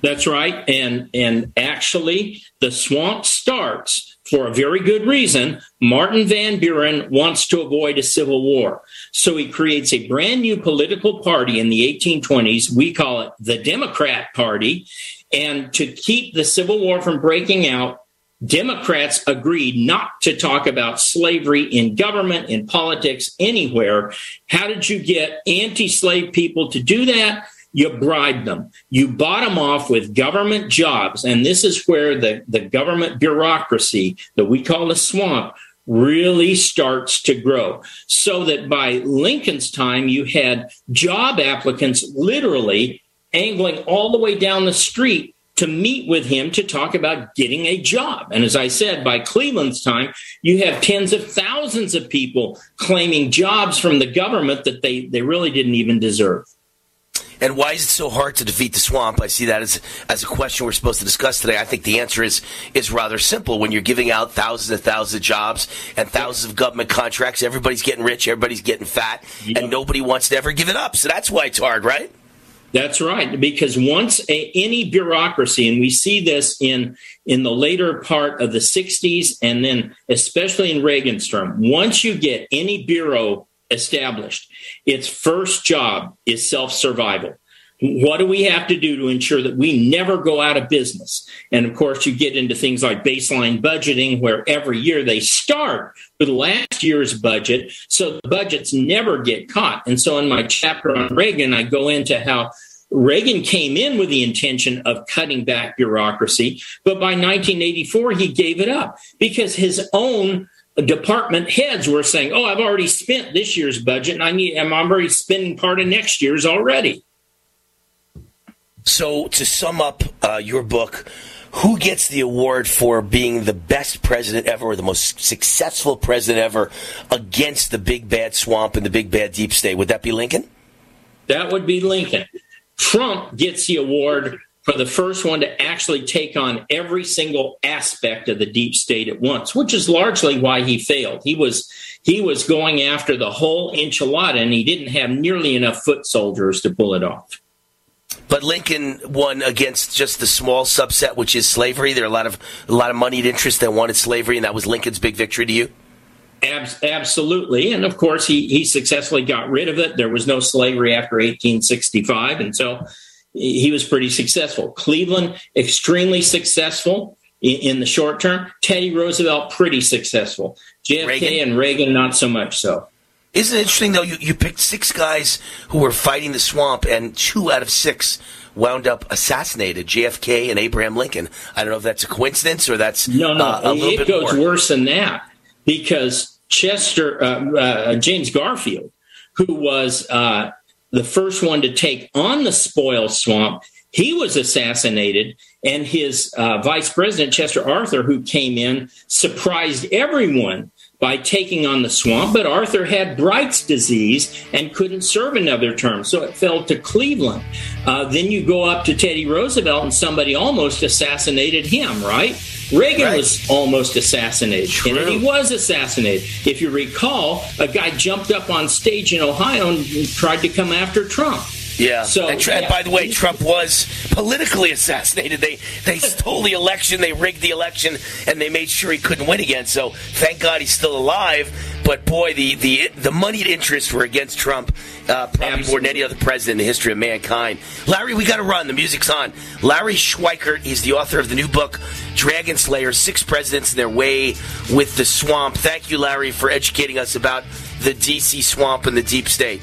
That's right. And, and actually, the swamp starts for a very good reason. Martin Van Buren wants to avoid a civil war. So he creates a brand new political party in the 1820s. We call it the Democrat Party. And to keep the Civil War from breaking out, Democrats agreed not to talk about slavery in government, in politics, anywhere. How did you get anti slave people to do that? You bribed them. You bought them off with government jobs. And this is where the, the government bureaucracy that we call the swamp really starts to grow. So that by Lincoln's time, you had job applicants literally angling all the way down the street to meet with him to talk about getting a job. And as I said, by Cleveland's time, you have tens of thousands of people claiming jobs from the government that they, they really didn't even deserve. And why is it so hard to defeat the swamp? I see that as as a question we're supposed to discuss today. I think the answer is is rather simple. When you're giving out thousands and thousands of jobs and thousands of government contracts, everybody's getting rich, everybody's getting fat, and nobody wants to ever give it up. So that's why it's hard, right? That's right, because once a, any bureaucracy, and we see this in in the later part of the '60s, and then especially in Reagan's term, once you get any bureau established, its first job is self survival. What do we have to do to ensure that we never go out of business? And of course, you get into things like baseline budgeting, where every year they start with last year's budget, so the budgets never get caught. And so, in my chapter on Reagan, I go into how Reagan came in with the intention of cutting back bureaucracy, but by 1984, he gave it up because his own department heads were saying, "Oh, I've already spent this year's budget, and I need I'm already spending part of next year's already." So, to sum up uh, your book, who gets the award for being the best president ever, or the most successful president ever, against the big bad swamp and the big bad deep state? Would that be Lincoln? That would be Lincoln. Trump gets the award for the first one to actually take on every single aspect of the deep state at once, which is largely why he failed. He was he was going after the whole enchilada, and he didn't have nearly enough foot soldiers to pull it off. But Lincoln won against just the small subset, which is slavery. There are a lot of a lot of moneyed interests that wanted slavery, and that was Lincoln's big victory to you. Ab- absolutely, and of course he he successfully got rid of it. There was no slavery after 1865, and so he was pretty successful. Cleveland, extremely successful in, in the short term. Teddy Roosevelt, pretty successful. JFK Reagan? and Reagan, not so much so. Isn't it interesting though? You, you picked six guys who were fighting the swamp, and two out of six wound up assassinated: JFK and Abraham Lincoln. I don't know if that's a coincidence or that's No, no, uh, a little it bit goes more. worse than that because Chester uh, uh, James Garfield, who was uh, the first one to take on the spoil swamp, he was assassinated, and his uh, vice president Chester Arthur, who came in, surprised everyone by taking on the swamp. But Arthur had Bright's disease and couldn't serve another term, so it fell to Cleveland. Uh, then you go up to Teddy Roosevelt, and somebody almost assassinated him, right? Reagan was almost assassinated, and then he was assassinated. If you recall, a guy jumped up on stage in Ohio and tried to come after Trump. Yeah. So, and, yeah. by the way, Trump was politically assassinated. They they stole the election, they rigged the election, and they made sure he couldn't win again. So thank God he's still alive. But boy, the the the moneyed interests were against Trump, uh, probably more than any other president in the history of mankind. Larry, we got to run. The music's on. Larry Schweikart is the author of the new book, Dragon Slayer: Six Presidents and Their War with the Swamp. Thank you, Larry, for educating us about the DC swamp and the deep state.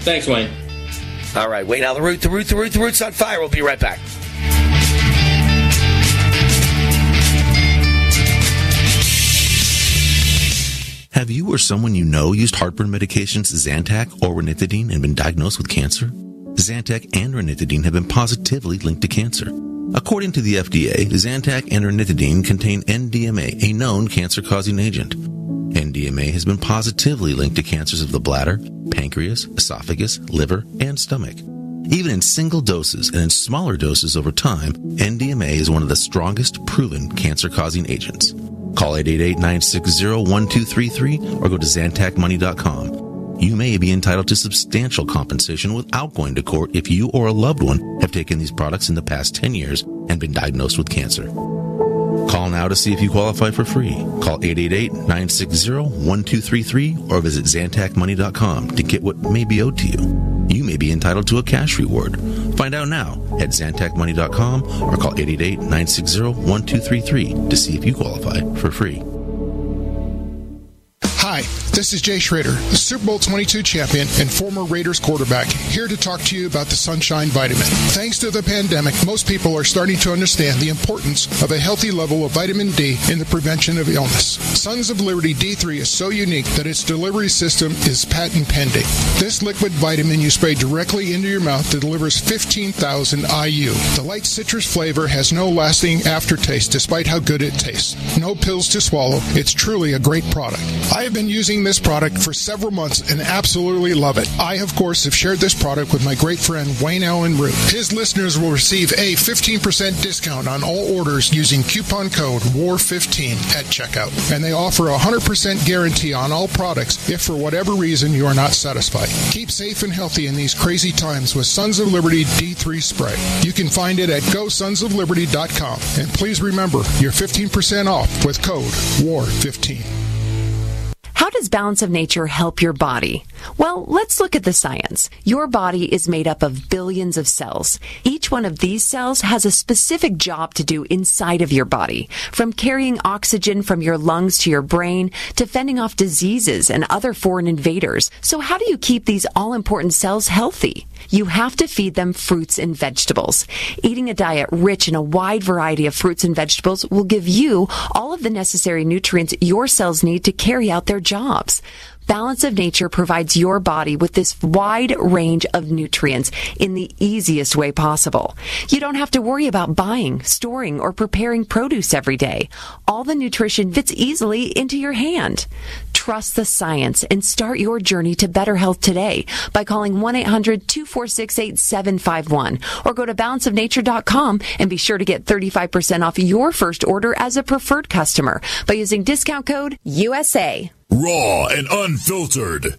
Thanks, Wayne. All right, wait now. The root, the root, the root, the root's on fire. We'll be right back. Have you or someone you know used heartburn medications Zantac or ranitidine and been diagnosed with cancer? Zantac and ranitidine have been positively linked to cancer. According to the FDA, Zantac and ranitidine contain NDMA, a known cancer-causing agent. NDMA has been positively linked to cancers of the bladder, pancreas, esophagus, liver, and stomach. Even in single doses and in smaller doses over time, NDMA is one of the strongest proven cancer-causing agents. Call 888-960-1233 or go to ZantacMoney.com. You may be entitled to substantial compensation without going to court if you or a loved one have taken these products in the past 10 years and been diagnosed with cancer. Call now to see if you qualify for free. Call 888-960-1233 or visit ZantacMoney.com to get what may be owed to you. You may be entitled to a cash reward. Find out now at ZantacMoney.com or call 888-960-1233 to see if you qualify for free. Hi, this is Jay Schroeder, the Super Bowl 22 champion and former Raiders quarterback, here to talk to you about the Sunshine Vitamin. Thanks to the pandemic, most people are starting to understand the importance of a healthy level of vitamin D in the prevention of illness. Sons of Liberty D3 is so unique that its delivery system is patent pending. This liquid vitamin you spray directly into your mouth delivers 15,000 IU. The light citrus flavor has no lasting aftertaste despite how good it tastes. No pills to swallow. It's truly a great product. I have been using this product for several months and absolutely love it. I, of course, have shared this product with my great friend Wayne Allyn Root. His listeners will receive a 15% discount on all orders using coupon code WAR15 at checkout. And they offer a 100% guarantee on all products if for whatever reason you are not satisfied. Keep safe and healthy in these crazy times with Sons of Liberty D3 spray. You can find it at gosonsofliberty.com. And please remember, you're 15% off with code WAR15. Does balance of nature help your body? Well, let's look at the science. Your body is made up of billions of cells. Each one of these cells has a specific job to do inside of your body, from carrying oxygen from your lungs to your brain to fending off diseases and other foreign invaders. So how do you keep these all important cells healthy? You have to feed them fruits and vegetables. Eating a diet rich in a wide variety of fruits and vegetables will give you all of the necessary nutrients your cells need to carry out their jobs. Balance of Nature provides your body with this wide range of nutrients in the easiest way possible. You don't have to worry about buying, storing, or preparing produce every day. All the nutrition fits easily into your hand. Trust the science and start your journey to better health today by calling 1-800-246-8751 or go to balanceofnature.com and be sure to get 35% off your first order as a preferred customer by using discount code USA. Raw and unfiltered.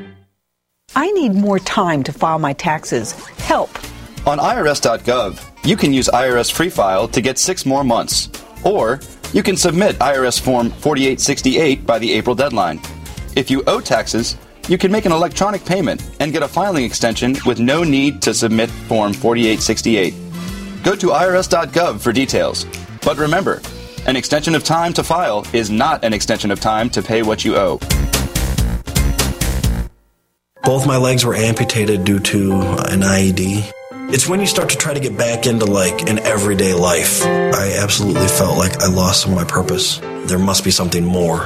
I need more time to file my taxes. Help. On IRS.gov, you can use IRS Free File to get six more months. Or you can submit IRS Form 4868 by the April deadline. If you owe taxes, you can make an electronic payment and get a filing extension with no need to submit Form 4868. Go to IRS.gov for details. But remember, an extension of time to file is not an extension of time to pay what you owe. Both my legs were amputated due to an IED. It's when you start to try to get back into like an everyday life. I absolutely felt like I lost some of my purpose. There must be something more.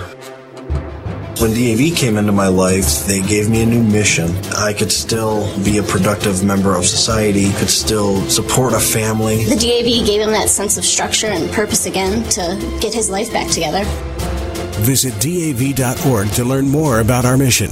When DAV came into my life, they gave me a new mission. I could still be a productive member of society, could still support a family. The DAV gave him that sense of structure and purpose again to get his life back together. Visit DAV.org to learn more about our mission.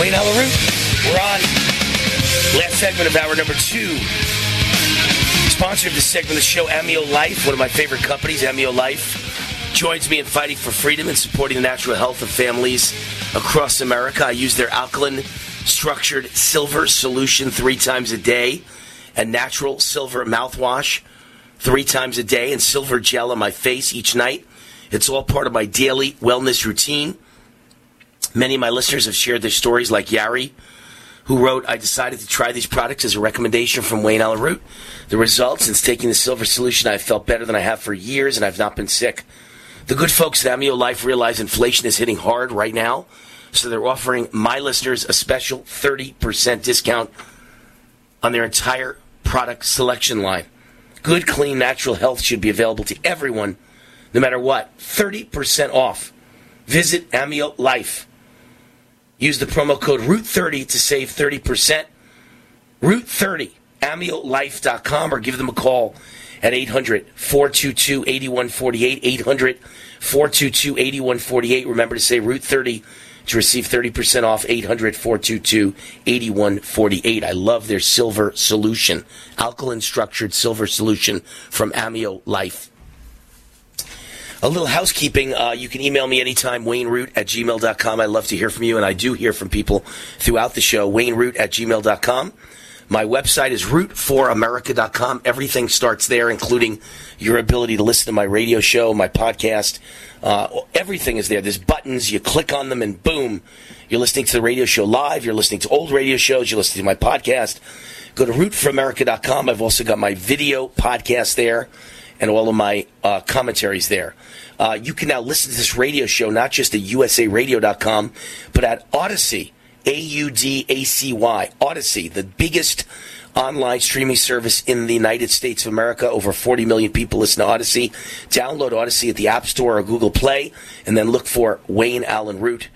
Wayne Allyn Root, we're on. Last segment of hour number two. Sponsor of this segment of the show, Amio Life, one of my favorite companies, Amio Life, joins me in fighting for freedom and supporting the natural health of families across America. I use their alkaline structured silver solution three times a day and natural silver mouthwash three times a day and silver gel on my face each night. It's all part of my daily wellness routine. Many of my listeners have shared their stories, like Yari, who wrote, I decided to try these products as a recommendation from Wayne Allyn Root. The results, since taking the silver solution, I've felt better than I have for years, and I've not been sick. The good folks at Amio Life realize inflation is hitting hard right now, so they're offering my listeners a special 30% discount on their entire product selection line. Good, clean, natural health should be available to everyone, no matter what. 30% off. Visit Amio Life. Use the promo code ROOT30 to save 30%. ROOT30, AmioLife.com, or give them a call at 800 422 8148. 800 422 8148. Remember to say ROOT30 to receive 30% off 800 422 8148. I love their silver solution, alkaline structured silver solution from Amio Life. A little housekeeping. Uh, you can email me anytime, wayneroot at gmail.com. I love to hear from you, and I do hear from people throughout the show. wayneroot at gmail.com. My website is root4america.com. Everything starts there, including your ability to listen to my radio show, my podcast. Uh, everything is there. There's buttons. You click on them, and boom, you're listening to the radio show live. You're listening to old radio shows. You're listening to my podcast. Go to rootforamerica.com. I've also got my video podcast there and all of my uh, commentaries there. Uh, you can now listen to this radio show not just at usaradio.com, but at Audacy, A U D A C Y, Audacy, the biggest online streaming service in the United States of America. Over 40 million people listen to Audacy. Download Audacy at the App Store or Google Play, and then look for Wayne Allyn Root.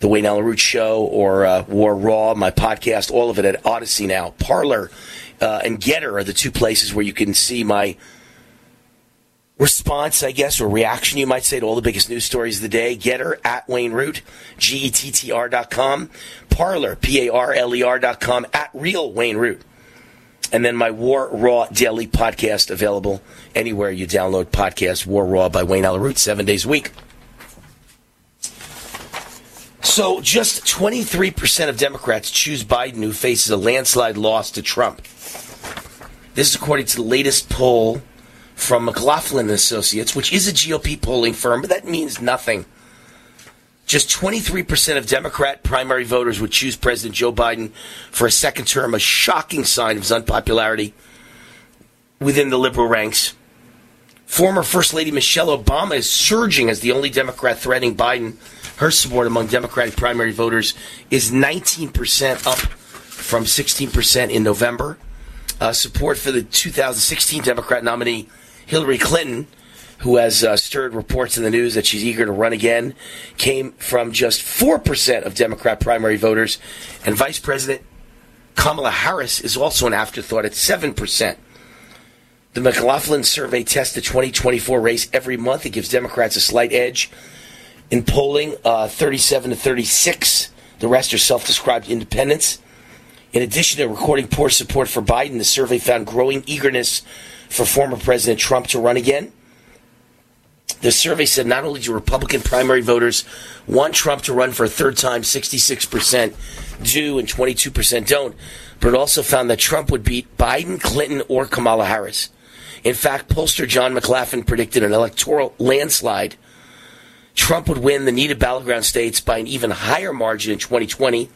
The Wayne Allyn Root Show or uh, War Raw, my podcast, all of it at Audacy now. Parler uh, and Gettr are the two places where you can see my response, I guess, or reaction, you might say, to all the biggest news stories of the day. Gettr at Wayne Root, G E T T R dot com. Parler, P A R L E R dot com, at Real Wayne Root. And then my War Raw Daily podcast available anywhere you download podcasts. War Raw by Wayne Allyn Root, seven days a week. So, just 23% of Democrats choose Biden, who faces a landslide loss to Trump. This is according to the latest poll from McLaughlin Associates, which is a GOP polling firm, but that means nothing. Just 23% of Democrat primary voters would choose President Joe Biden for a second term, a shocking sign of his unpopularity within the liberal ranks. Former First Lady Michelle Obama is surging as the only Democrat threatening Biden. Her support among Democratic primary voters is 19% up from 16% in November. Uh, support for the 2016 Democrat nominee Hillary Clinton who has uh, stirred reports in the news that she's eager to run again, came from just 4% of Democrat primary voters. And Vice President Kamala Harris is also an afterthought at 7%. The McLaughlin survey tests the 2024 race every month. It gives Democrats a slight edge. In polling, uh, 37 to 36. The rest are self described independents. In addition to recording poor support for Biden, the survey found growing eagerness for former President Trump to run again. The survey said not only do Republican primary voters want Trump to run for a third time, 66% do and 22% don't, but it also found that Trump would beat Biden, Clinton, or Kamala Harris. In fact, pollster John McLaughlin predicted an electoral landslide. Trump would win the needed battleground states by an even higher margin in 2020.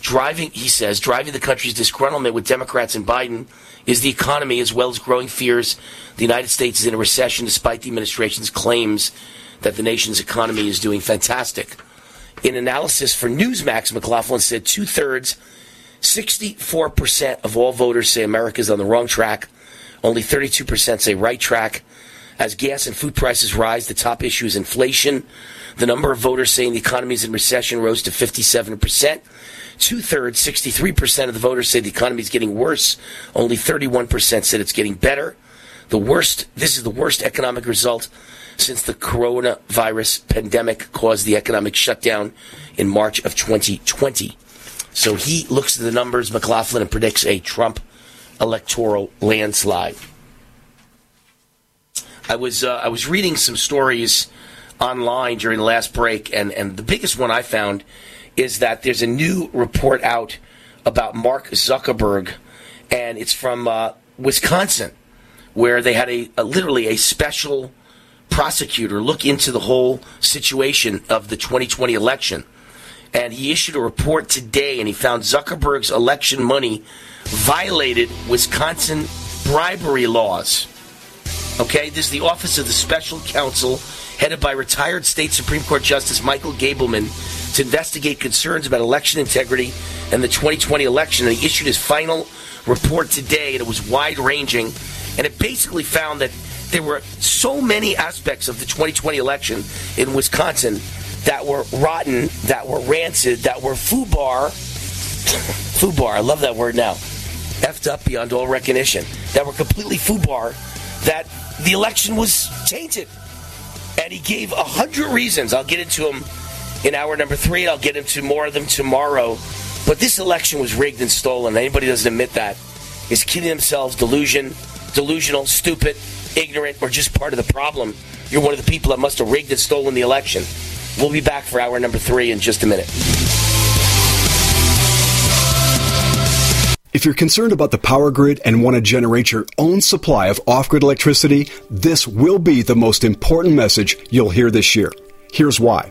Driving, he says, driving the country's disgruntlement with Democrats and Biden is the economy as well as growing fears the United States is in a recession despite the administration's claims that the nation's economy is doing fantastic. In analysis for Newsmax, McLaughlin said two thirds, 64% of all voters say America is on the wrong track. Only 32% say right track. As gas and food prices rise, the top issue is inflation. The number of voters saying the economy is in recession rose to 57%. Two thirds, 63% of the voters say the economy is getting worse. Only 31% said it's getting better. The worst, this is the worst economic result since the coronavirus pandemic caused the economic shutdown in March of 2020. So he looks at the numbers, McLaughlin, and predicts a Trump electoral landslide. I was uh, I was reading some stories online during the last break, and, and the biggest one I found is that there's a new report out about Mark Zuckerberg, and it's from uh, Wisconsin, where they had a, a literally a special prosecutor look into the whole situation of the 2020 election. And he issued a report today, and he found Zuckerberg's election money violated Wisconsin bribery laws. Okay, this is the Office of the Special Counsel, headed by retired State Supreme Court Justice Michael Gableman, to investigate concerns about election integrity and the 2020 election. And he issued his final report today, and it was wide ranging. And it basically found that there were so many aspects of the 2020 election in Wisconsin that were rotten, that were rancid, that were foobar. (laughs) foobar, I love that word now. Effed up beyond all recognition. That were completely foobar, that the election was tainted. And he gave a hundred reasons. I'll get into them in hour number three. I'll get into more of them tomorrow. But this election was rigged and stolen. Anybody doesn't admit that is kidding themselves, delusion, delusional, stupid, ignorant, or just part of the problem. You're one of the people that must have rigged and stolen the election. We'll be back for hour number three in just a minute. If you're concerned about the power grid and want to generate your own supply of off grid electricity, this will be the most important message you'll hear this year. Here's why.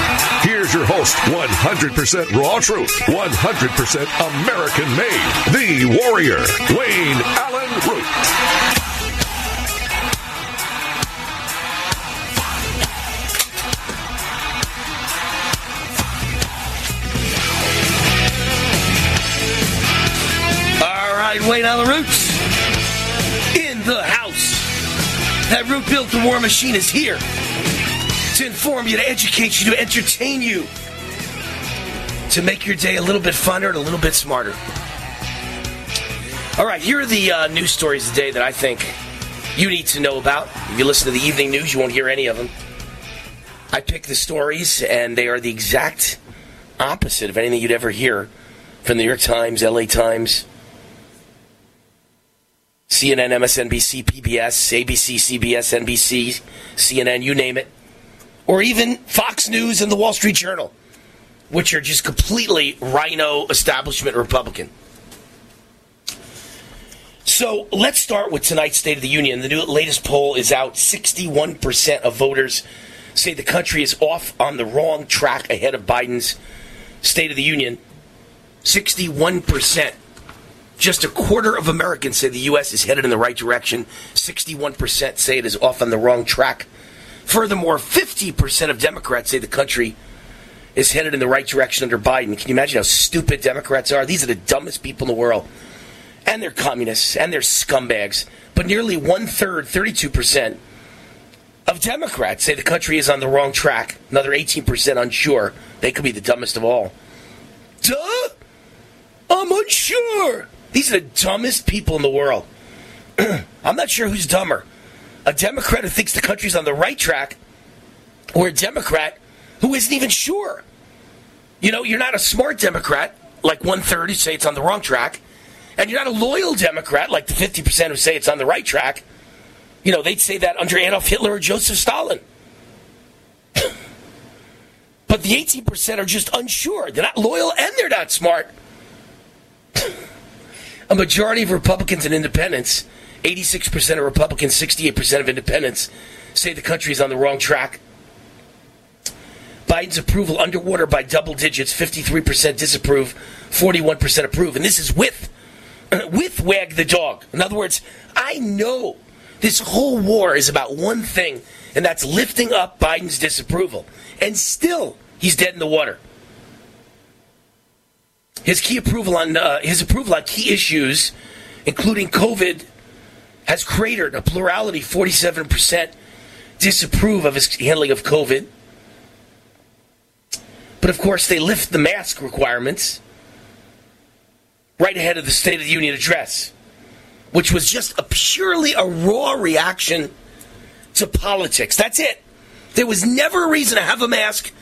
Here's your host, 100% raw truth, 100% American made, the warrior, Wayne Allyn Root. All right, Wayne Allyn Root's in the house. That Root Built the War Machine is here to inform you, to educate you, to entertain you, to make your day a little bit funner and a little bit smarter. All right, here are the uh, news stories today that I think you need to know about. If you listen to the evening news, you won't hear any of them. I pick the stories, and they are the exact opposite of anything you'd ever hear from the New York Times, LA Times, CNN, MSNBC, PBS, ABC, CBS, NBC, CNN, you name it or even Fox News and the Wall Street Journal, which are just completely RINO establishment Republican. So let's start with tonight's State of the Union. The new latest poll is out. 61% of voters say the country is off on the wrong track ahead of Biden's State of the Union. 61%. Just a quarter of Americans say the U.S. is headed in the right direction. 61% say it is off on the wrong track. Furthermore, 50% of Democrats say the country is headed in the right direction under Biden. Can you imagine how stupid Democrats are? These are the dumbest people in the world. And they're communists and they're scumbags. But nearly one third, 32%, of Democrats say the country is on the wrong track. Another 18% unsure. They could be the dumbest of all. Duh! I'm unsure. These are the dumbest people in the world. (clears throat) I'm not sure who's dumber a Democrat who thinks the country's on the right track or a Democrat who isn't even sure. You know, you're not a smart Democrat, like one third who say it's on the wrong track, and you're not a loyal Democrat, like the 50% who say it's on the right track. You know, they'd say that under Adolf Hitler or Joseph Stalin. (coughs) but the 18% are just unsure. They're not loyal and they're not smart. (coughs) a majority of Republicans and independents 86% of Republicans, 68% of independents say the country is on the wrong track. Biden's approval underwater by double digits, 53% disapprove, 41% approve. And this is with (clears throat) with wag the dog. In other words, I know this whole war is about one thing, and that's lifting up Biden's disapproval. And still, he's dead in the water. His key approval on uh, his approval on key issues, including COVID has cratered. A plurality, 47%, disapprove of his handling of COVID. But of course, they lift the mask requirements right ahead of the State of the Union address, which was just a purely a raw reaction to politics. That's it. There was never a reason to have a mask,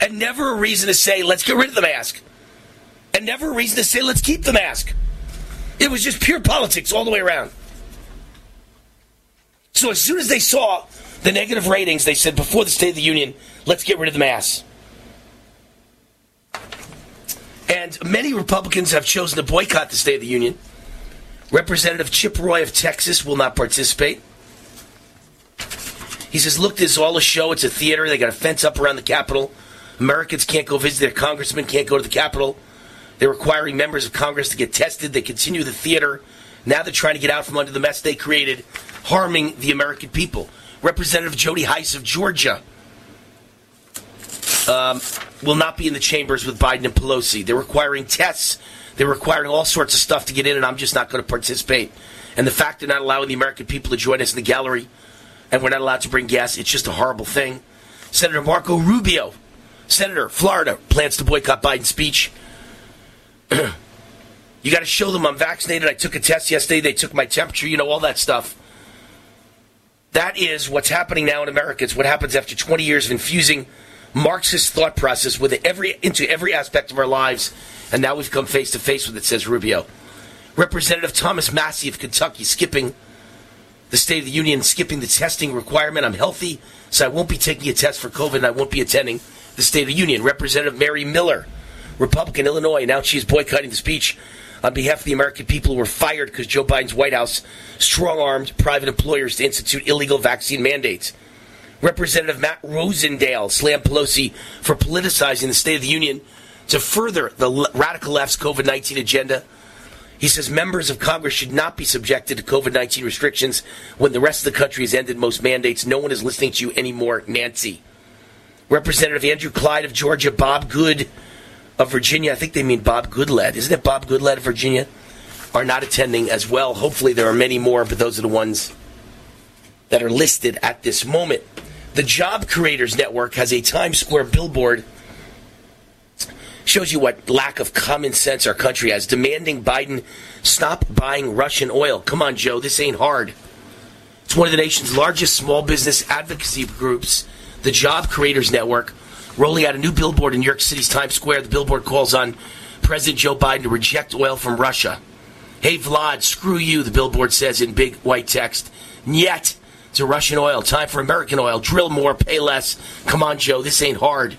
and never a reason to say, let's get rid of the mask, and never a reason to say, let's keep the mask. It was just pure politics all the way around. So as soon as they saw the negative ratings, they said before the State of the Union, let's get rid of the mass. And many Republicans have chosen to boycott the State of the Union. Representative Chip Roy of Texas will not participate. He says, look, this is all a show. It's a theater. They got a fence up around the Capitol. Americans can't go visit their congressmen, can't go to the Capitol. They're requiring members of Congress to get tested. They continue the theater. Now they're trying to get out from under the mess they created harming the American people. Representative Jody Hice of Georgia um, will not be in the chambers with Biden and Pelosi. They're requiring tests. They're requiring all sorts of stuff to get in, and I'm just not going to participate. And the fact they're not allowing the American people to join us in the gallery and we're not allowed to bring guests. It's just a horrible thing. Senator Marco Rubio, Senator, Florida, plans to boycott Biden's speech. (clears throat) you got to show them I'm vaccinated. I took a test yesterday. They took my temperature, you know, all that stuff. That is what's happening now in America. It's what happens after 20 years of infusing Marxist thought process with every into every aspect of our lives, and now we've come face to face with it. Says Rubio. Representative Thomas Massie of Kentucky skipping the State of the Union, skipping the testing requirement. I'm healthy, so I won't be taking a test for COVID, and I won't be attending the State of the Union. Representative Mary Miller, Republican, Illinois, now she's boycotting the speech on behalf of the American people who were fired because Joe Biden's White House strong armed private employers to institute illegal vaccine mandates. Representative Matt Rosendale slammed Pelosi for politicizing the State of the Union to further the radical left's COVID 19 agenda. He says members of Congress should not be subjected to COVID 19 restrictions when the rest of the country has ended most mandates. No one is listening to you anymore, Nancy. Representative Andrew Clyde of Georgia, Bob Good of Virginia, I think they mean Bob Goodlatte. Isn't it Bob Goodlatte of Virginia? Are not attending as well. Hopefully, there are many more, but those are the ones that are listed at this moment. The Job Creators Network has a Times Square billboard. Shows you what lack of common sense our country has, demanding Biden stop buying Russian oil. Come on, Joe, this ain't hard. It's one of the nation's largest small business advocacy groups, the Job Creators Network, rolling out a new billboard in New York City's Times Square. The billboard calls on President Joe Biden to reject oil from Russia. Hey, Vlad, screw you, the billboard says in big white text. Yet to Russian oil. Time for American oil. Drill more, pay less. Come on, Joe, this ain't hard.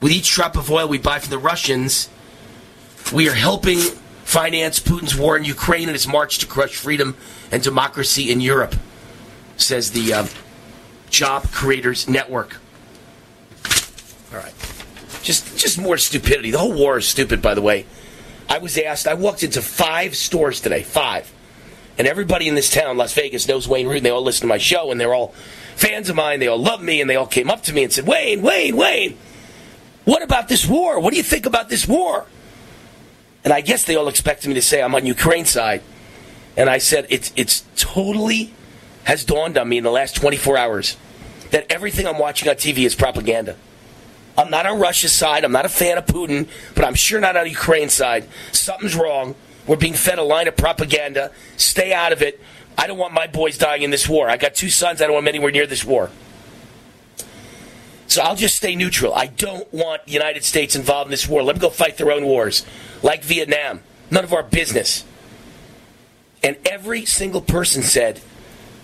With each drop of oil we buy from the Russians, we are helping finance Putin's war in Ukraine and his march to crush freedom and democracy in Europe, says the uh, Job Creators Network. All right. Just, just more stupidity. The whole war is stupid, by the way. I was asked, I walked into five stores today, five. And everybody in this town, Las Vegas, knows Wayne Root, and they all listen to my show, and they're all fans of mine. They all love me, and they all came up to me and said, Wayne, Wayne, Wayne, what about this war? What do you think about this war? And I guess they all expected me to say I'm on Ukraine side. And I said, it's, it's totally has dawned on me in the last 24 hours that everything I'm watching on TV is propaganda. I'm not on Russia's side. I'm not a fan of Putin, but I'm sure not on Ukraine's side. Something's wrong. We're being fed a line of propaganda. Stay out of it. I don't want my boys dying in this war. I got two sons. I don't want them anywhere near this war. So I'll just stay neutral. I don't want the United States involved in this war. Let them go fight their own wars, like Vietnam. None of our business. And every single person said,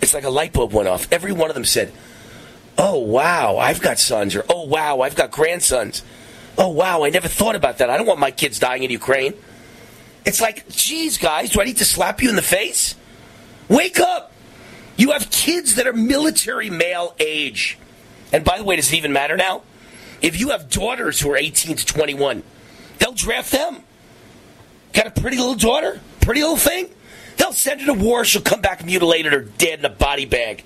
it's like a light bulb went off. Every one of them said, Oh, wow, I've got sons, or Oh, wow, I've got grandsons. Oh, wow, I never thought about that. I don't want my kids dying in Ukraine. It's like, geez, guys, do I need to slap you in the face? Wake up! You have kids that are military male age. And by the way, does it even matter now? If you have daughters who are 18 to 21, they'll draft them. Got a pretty little daughter? Pretty little thing? They'll send her to war. She'll come back mutilated or dead in a body bag.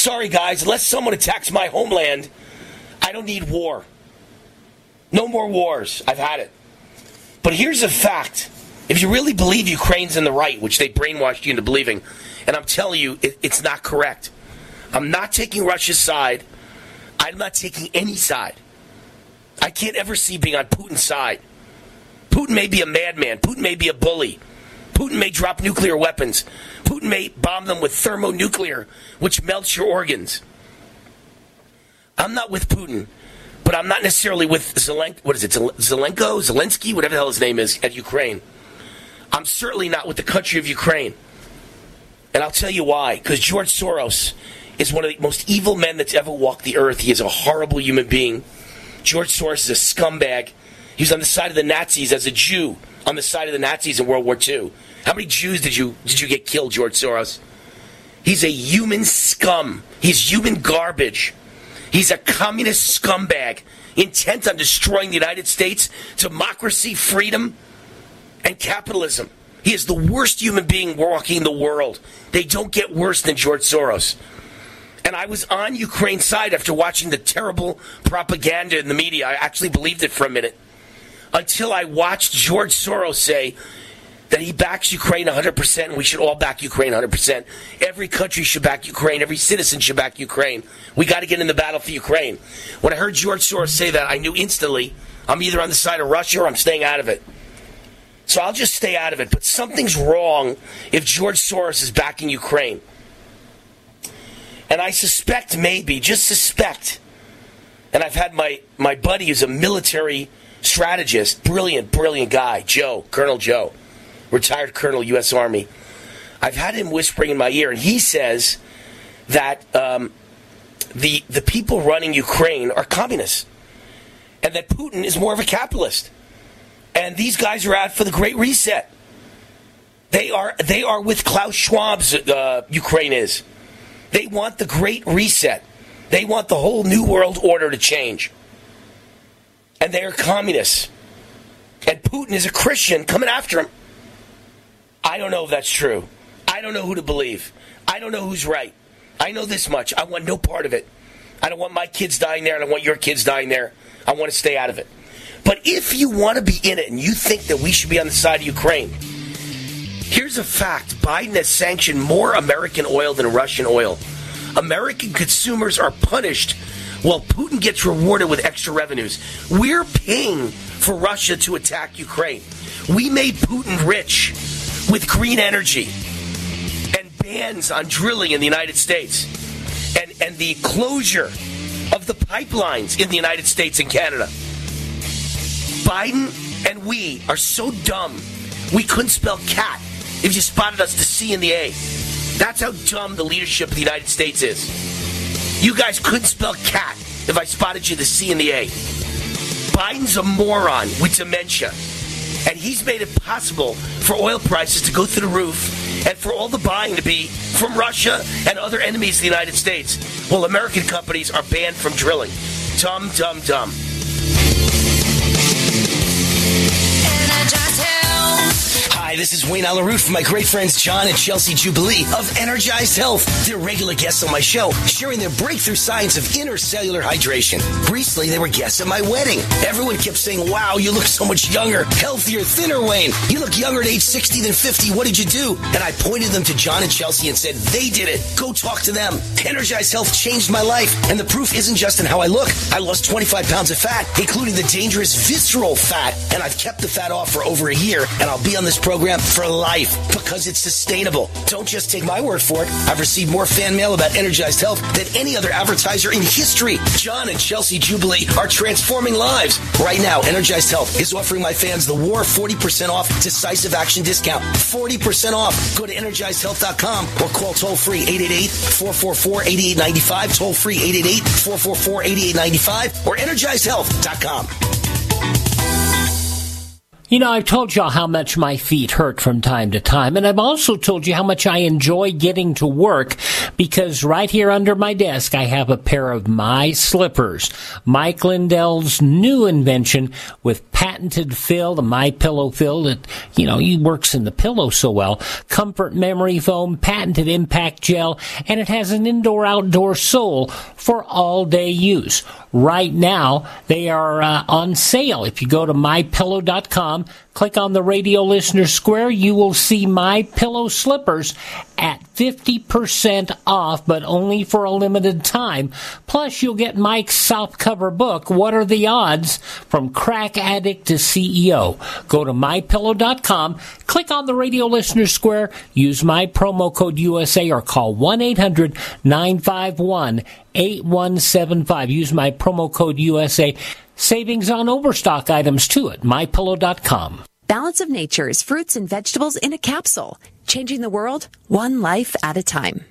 Sorry, guys, unless someone attacks my homeland, I don't need war. No more wars. I've had it. But here's a fact. If you really believe Ukraine's in the right, which they brainwashed you into believing, and I'm telling you, it, it's not correct. I'm not taking Russia's side. I'm not taking any side. I can't ever see being on Putin's side. Putin may be a madman. Putin may be a bully. Putin may drop nuclear weapons. Putin may bomb them with thermonuclear, which melts your organs. I'm not with Putin, but I'm not necessarily with Zelenko. What is it? Zelenko? Zelensky? Whatever the hell his name is at Ukraine. I'm certainly not with the country of Ukraine. And I'll tell you why. Because George Soros is one of the most evil men that's ever walked the earth. He is a horrible human being. George Soros is a scumbag. He was on the side of the Nazis as a Jew, on the side of the Nazis in World War II. How many Jews did you did you get killed, George Soros? He's a human scum. He's human garbage. He's a communist scumbag intent on destroying the United States, democracy, freedom, and capitalism. He is the worst human being walking the world. They don't get worse than George Soros. And I was on Ukraine's side after watching the terrible propaganda in the media. I actually believed it for a minute. Until I watched George Soros say, that he backs Ukraine 100%, and we should all back Ukraine 100%. Every country should back Ukraine. Every citizen should back Ukraine. We got to get in the battle for Ukraine. When I heard George Soros say that, I knew instantly I'm either on the side of Russia or I'm staying out of it. So I'll just stay out of it. But something's wrong if George Soros is backing Ukraine. And I suspect, maybe, just suspect, and I've had my, my buddy who's a military strategist, brilliant, brilliant guy, Joe, Colonel Joe retired colonel, U.S. Army. I've had him whispering in my ear, and he says that um, the the people running Ukraine are communists, and that Putin is more of a capitalist, and these guys are out for the Great Reset. They are they are with Klaus Schwab's uh, Ukraine is. They want the Great Reset. They want the whole New World Order to change, and they are communists. And Putin is a Christian coming after him. I don't know if that's true. I don't know who to believe. I don't know who's right. I know this much. I want no part of it. I don't want my kids dying there. I don't want your kids dying there. I want to stay out of it. But if you want to be in it and you think that we should be on the side of Ukraine, here's a fact Biden has sanctioned more American oil than Russian oil. American consumers are punished while Putin gets rewarded with extra revenues. We're paying for Russia to attack Ukraine. We made Putin rich with green energy and bans on drilling in the United States and, and the closure of the pipelines in the United States and Canada. Biden and we are so dumb, we couldn't spell cat if you spotted us the C and the A. That's how dumb the leadership of the United States is. You guys couldn't spell cat if I spotted you the C and the A. Biden's a moron with dementia. And he's made it possible for oil prices to go through the roof and for all the buying to be from Russia and other enemies of the United States, while American companies are banned from drilling. Dumb, dumb, dumb. Hi, this is Wayne Allyn Root from my great friends John and Chelsea Jubilee of Energized Health. They're regular guests on my show, sharing their breakthrough science of intercellular hydration. Recently, they were guests at my wedding. Everyone kept saying, wow, you look so much younger, healthier, thinner, Wayne. You look younger at age 60 than 50. What did you do? And I pointed them to John and Chelsea and said, they did it. Go talk to them. Energized Health changed my life. And the proof isn't just in how I look. I lost 25 pounds of fat, including the dangerous visceral fat. And I've kept the fat off for over a year. And I'll be on this program for life because it's sustainable. Don't just take my word for it. I've received more fan mail about Energized Health than any other advertiser in history. John and Chelsea Jubilee are transforming lives. Right now, Energized Health is offering my fans the War 40% off decisive action discount. 40% off. Go to energizedhealth.com or call toll free 888 444 8895. Toll free 888 444 8895 or energizedhealth.com. You know, I've told y'all how much my feet hurt from time to time, and I've also told you how much I enjoy getting to work because right here under my desk I have a pair of my slippers. Mike Lindell's new invention with patented fill, the My Pillow fill that, you know, he works in the pillow so well. Comfort memory foam, patented impact gel, and it has an indoor outdoor sole for all day use. Right now, they are uh, on sale. If you go to mypillow.com, click on the radio listener square, you will see my pillow slippers at 50% off, but only for a limited time. Plus, you'll get Mike's softcover book, What Are the Odds? From Crack Addict to CEO. Go to mypillow.com, click on the radio listener square, use my promo code USA or call 1-800-951 8175. Use my promo code USA. Savings on overstock items too at mypillow.com. Balance of Nature is fruits and vegetables in a capsule, changing the world one life at a time.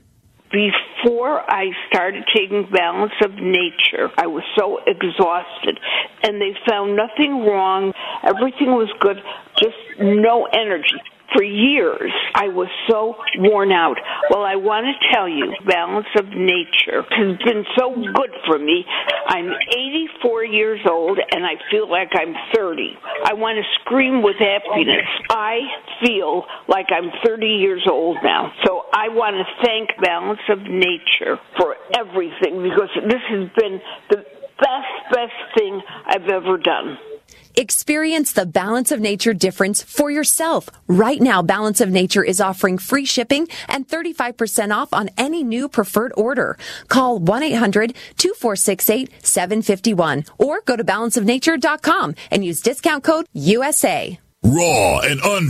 Before I started taking Balance of Nature, I was so exhausted, and they found nothing wrong. Everything was good, just no energy for years, I was so worn out. Well, I want to tell you, balance of nature has been so good for me. I'm 84 years old and I feel like I'm 30. I want to scream with happiness. I feel like I'm 30 years old now. So I want to thank Balance of Nature for everything because this has been the best, best thing I've ever done. Experience the Balance of Nature difference for yourself. Right now, Balance of Nature is offering free shipping and 35% off on any new preferred order. Call 1-800-2468-751 or go to balanceofnature.com and use discount code USA. Raw and un.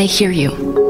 they hear you.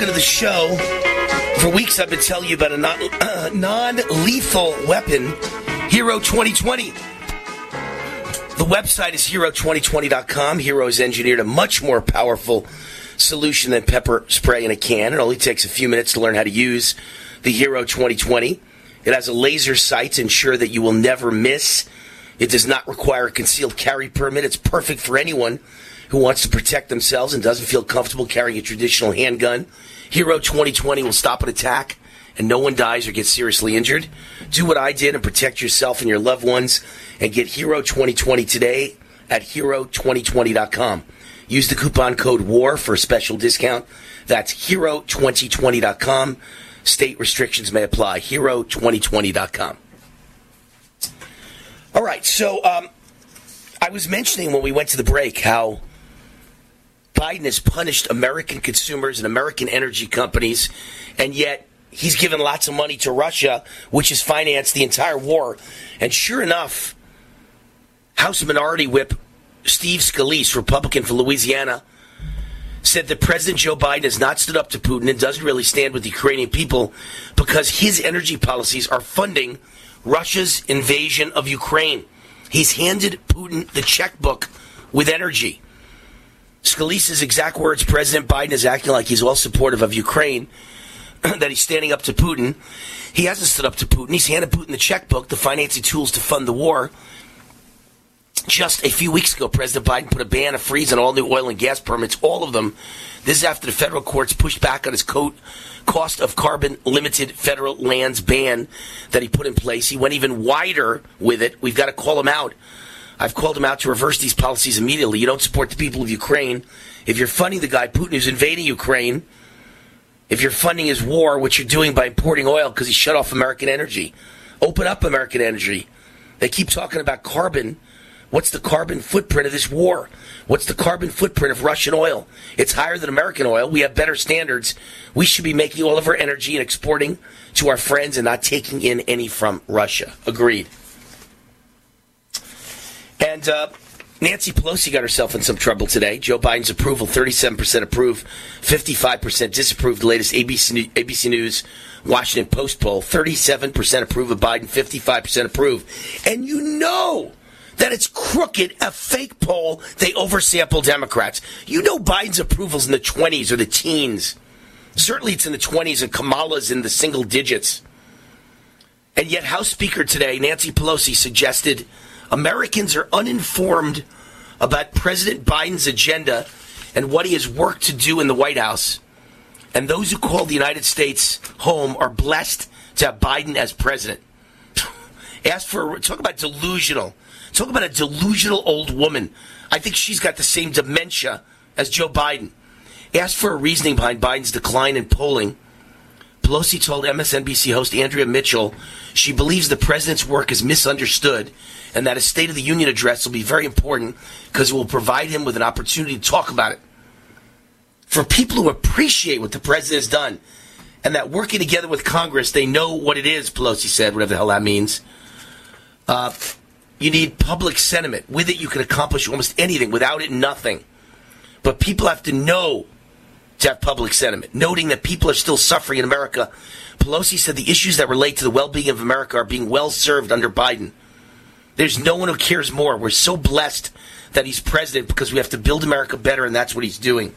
Welcome to the show. For weeks, I've been telling you about a non (clears throat) lethal weapon, Hero 2020. The website is hero2020.com. Hero has engineered a much more powerful solution than pepper spray in a can. It only takes a few minutes to learn how to use the Hero 2020. It has a laser sight to ensure that you will never miss. It does not require a concealed carry permit. It's perfect for anyone who wants to protect themselves and doesn't feel comfortable carrying a traditional handgun. Hero 2020 will stop an attack and no one dies or gets seriously injured. Do what I did and protect yourself and your loved ones and get Hero 2020 today at hero2020.com. Use the coupon code WAR for a special discount. That's hero2020.com. State restrictions may apply. Hero2020.com. All right, so um, I was mentioning when we went to the break how Biden has punished American consumers and American energy companies, and yet he's given lots of money to Russia, which has financed the entire war. And sure enough, House Minority Whip Steve Scalise, Republican from Louisiana, said that President Joe Biden has not stood up to Putin and doesn't really stand with the Ukrainian people because his energy policies are funding Russia's invasion of Ukraine. He's handed Putin the checkbook with energy. Scalise's exact words President Biden is acting like he's all supportive of Ukraine, (clears throat) that he's standing up to Putin. He hasn't stood up to Putin. He's handed Putin the checkbook, the financing tools to fund the war. Just a few weeks ago, President Biden put a ban, a freeze on all new oil and gas permits, all of them. This is after the federal courts pushed back on his coat, cost of carbon limited federal lands ban that he put in place. He went even wider with it. We've got to call him out I've called him out to reverse these policies immediately. You don't support the people of Ukraine. If you're funding the guy Putin who's invading Ukraine, if you're funding his war, which you're doing by importing oil because he shut off American energy, open up American energy. They keep talking about carbon. What's the carbon footprint of this war? What's the carbon footprint of Russian oil? It's higher than American oil. We have better standards. We should be making all of our energy and exporting to our friends and not taking in any from Russia. Agreed. And uh, Nancy Pelosi got herself in some trouble today. Joe Biden's approval, 37% approve, 55% disapprove. The latest ABC, ABC News Washington Post poll, 37% approve of Biden, 55% approve. And you know that it's crooked, a fake poll. They oversample Democrats. You know Biden's approval's in the 20s or the teens. Certainly it's in the 20s and Kamala's in the single digits. And yet, House Speaker today, Nancy Pelosi, suggested Americans are uninformed about President Biden's agenda and what he has worked to do in the White House. And those who call the United States home are blessed to have Biden as president. (laughs) Ask for talk about delusional. Talk about a delusional old woman. I think she's got the same dementia as Joe Biden. Ask for a reasoning behind Biden's decline in polling. Pelosi told MSNBC host Andrea Mitchell she believes the president's work is misunderstood and that a State of the Union address will be very important because it will provide him with an opportunity to talk about it. For people who appreciate what the president has done and that working together with Congress, they know what it is, Pelosi said, whatever the hell that means. Uh, you need public sentiment. With it, you can accomplish almost anything. Without it, nothing. But people have to know to have public sentiment, noting that people are still suffering in America. Pelosi said the issues that relate to the well being of America are being well served under Biden. There's no one who cares more. We're so blessed that he's president because we have to build America better, and that's what he's doing.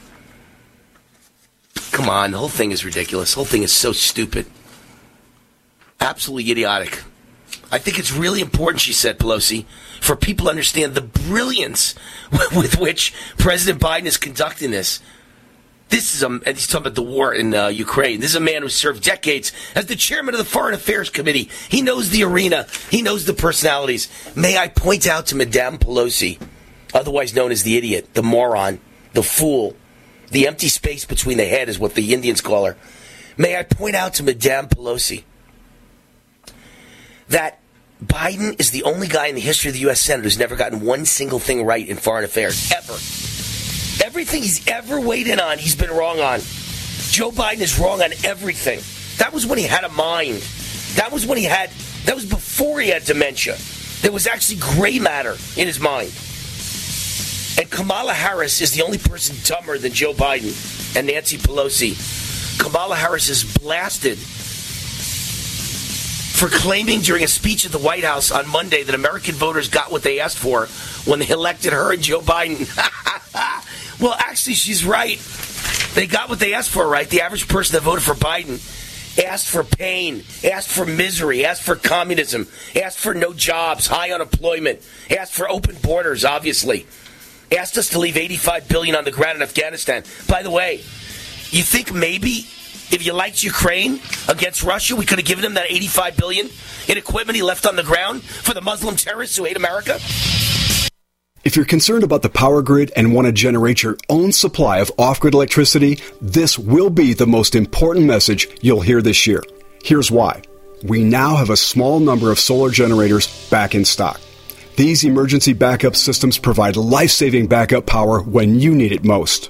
Come on, the whole thing is ridiculous. The whole thing is so stupid. Absolutely idiotic. I think it's really important, she said, Pelosi, for people to understand the brilliance (laughs) with which President Biden is conducting this. This is a, and he's talking about the war in uh, Ukraine. This is a man who served decades as the chairman of the Foreign Affairs Committee. He knows the arena. He knows the personalities. May I point out to Madame Pelosi, otherwise known as the idiot, the moron, the fool, the empty space between the head is what the Indians call her. May I point out to Madame Pelosi that Biden is the only guy in the history of the U.S. Senate who's never gotten one single thing right in foreign affairs, ever. Everything he's ever weighed in on, he's been wrong on. Joe Biden is wrong on everything. That was when he had a mind. That was when he had, that was before he had dementia. There was actually gray matter in his mind. And Kamala Harris is the only person dumber than Joe Biden and Nancy Pelosi. Kamala Harris is blasted for claiming during a speech at the White House on Monday that American voters got what they asked for when they elected her and Joe Biden. (laughs) well, actually, she's right. They got what they asked for, right? The average person that voted for Biden asked for pain, asked for misery, asked for communism, asked for no jobs, high unemployment, asked for open borders, obviously. Asked us to leave 85 billion on the ground in Afghanistan. By the way, you think maybe if you liked Ukraine against Russia, we could have given him that 85 billion in equipment he left on the ground for the Muslim terrorists who hate America? If you're concerned about the power grid and want to generate your own supply of off grid electricity, this will be the most important message you'll hear this year. Here's why. We now have a small number of solar generators back in stock. These emergency backup systems provide life saving backup power when you need it most.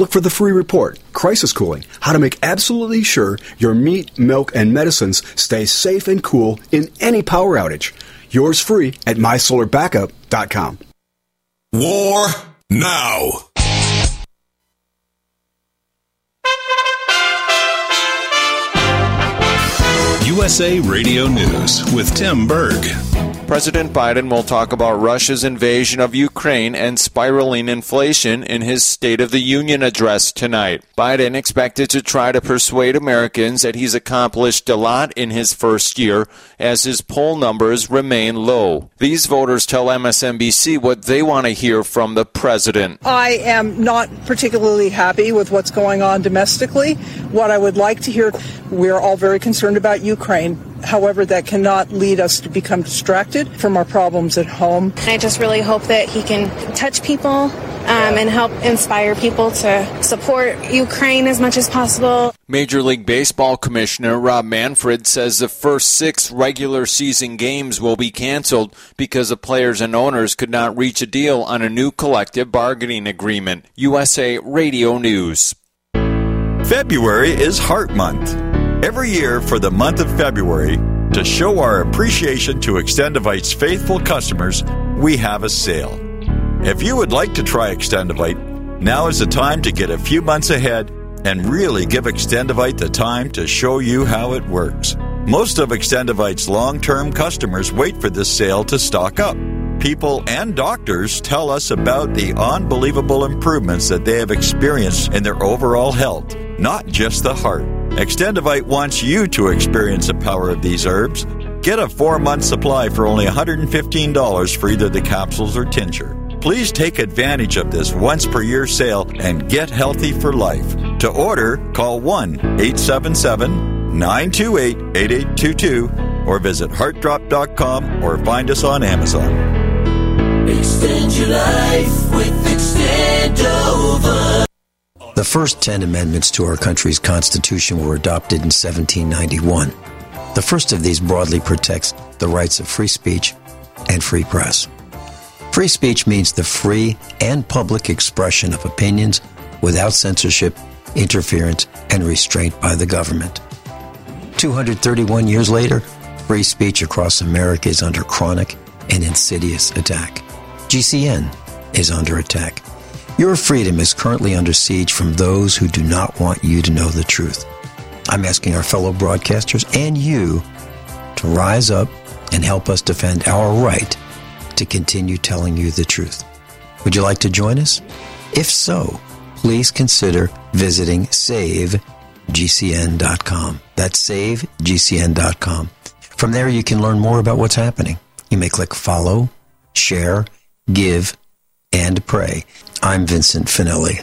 Look for the free report, Crisis Cooling, how to make absolutely sure your meat, milk, and medicines stay safe and cool in any power outage. Yours free at mysolarbackup.com. War now. USA Radio News with Tim Berg. President Biden will talk about Russia's invasion of Ukraine and spiraling inflation in his State of the Union address tonight. Biden expected to try to persuade Americans that he's accomplished a lot in his first year as his poll numbers remain low. These voters tell MSNBC what they want to hear from the president. I am not particularly happy with what's going on domestically. What I would like to hear, we're all very concerned about Ukraine However, that cannot lead us to become distracted from our problems at home. I just really hope that he can touch people um, and help inspire people to support Ukraine as much as possible. Major League Baseball Commissioner Rob Manfred says the first six regular season games will be canceled because the players and owners could not reach a deal on a new collective bargaining agreement. USA Radio News. February is Heart Month. Every year for the month of February, to show our appreciation to Extendovite's faithful customers, we have a sale. If you would like to try Extendovite, now is the time to get a few months ahead and really give Extendovite the time to show you how it works. Most of Extendovite's long term customers wait for this sale to stock up. People and doctors tell us about the unbelievable improvements that they have experienced in their overall health, not just the heart. Extendovite wants you to experience the power of these herbs. Get a four month supply for only $115 for either the capsules or tincture. Please take advantage of this once per year sale and get healthy for life. To order, call 1 877 928 8822 or visit heartdrop.com or find us on Amazon. Extend your life with Extendovite. The first 10 amendments to our country's Constitution were adopted in 1791. The first of these broadly protects the rights of free speech and free press. Free speech means the free and public expression of opinions without censorship, interference, and restraint by the government. 231 years later, free speech across America is under chronic and insidious attack. GCN is under attack. Your freedom is currently under siege from those who do not want you to know the truth. I'm asking our fellow broadcasters and you to rise up and help us defend our right to continue telling you the truth. Would you like to join us? If so, please consider visiting savegcn.com. That's savegcn.com. From there, you can learn more about what's happening. You may click follow, share, give, and pray. I'm Vincent Finelli.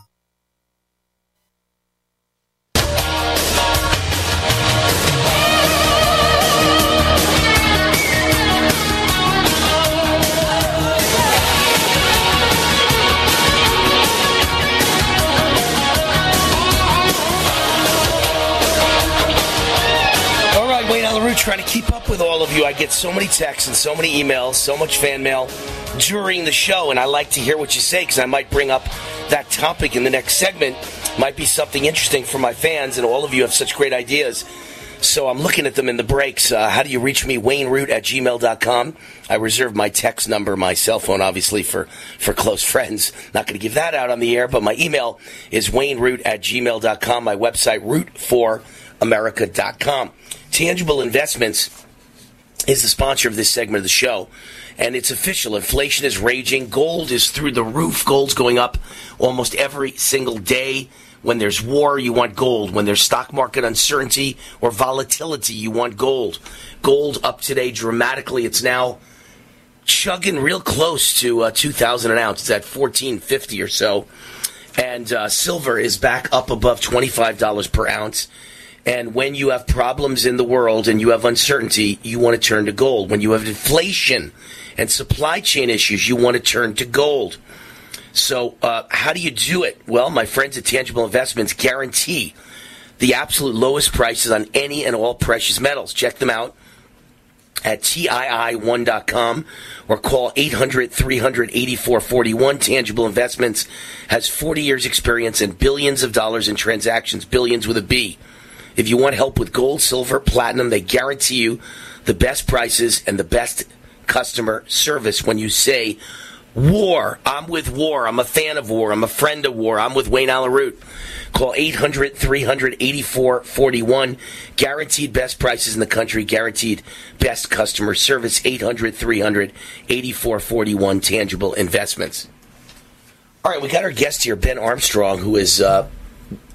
Trying to keep up with all of you. I get so many texts and so many emails, so much fan mail during the show, and I like to hear what you say because I might bring up that topic in the next segment. Might be something interesting for my fans, and all of you have such great ideas. So I'm looking at them in the breaks. Uh, how do you reach me? WayneRoot at gmail.com. I reserve my text number, my cell phone, obviously, for, for close friends. Not going to give that out on the air, but my email is WayneRoot at gmail.com. My website, root4america.com. Tangible Investments is the sponsor of this segment of the show. And it's official. Inflation is raging. Gold is through the roof. Gold's going up almost every single day. When there's war, you want gold. When there's stock market uncertainty or volatility, you want gold. Gold up today dramatically. It's now chugging real close to uh, 2,000 an ounce. It's at 1450 or so. And uh, silver is back up above $25 per ounce. And when you have problems in the world and you have uncertainty, you want to turn to gold. When you have inflation and supply chain issues, you want to turn to gold. So, uh, how do you do it? Well, my friends at Tangible Investments guarantee the absolute lowest prices on any and all precious metals. Check them out at TII1.com or call 800 300 8441. Tangible Investments has 40 years' experience and billions of dollars in transactions, billions with a B. If you want help with gold, silver, platinum, they guarantee you the best prices and the best customer service when you say War. I'm with war. I'm a fan of war. I'm a friend of war. I'm with Wayne Allyn Root. Call 800 300 8441. Guaranteed best prices in the country. Guaranteed best customer service. 800 300 8441. Tangible investments. All right, we got our guest here, Ben Armstrong, who is uh,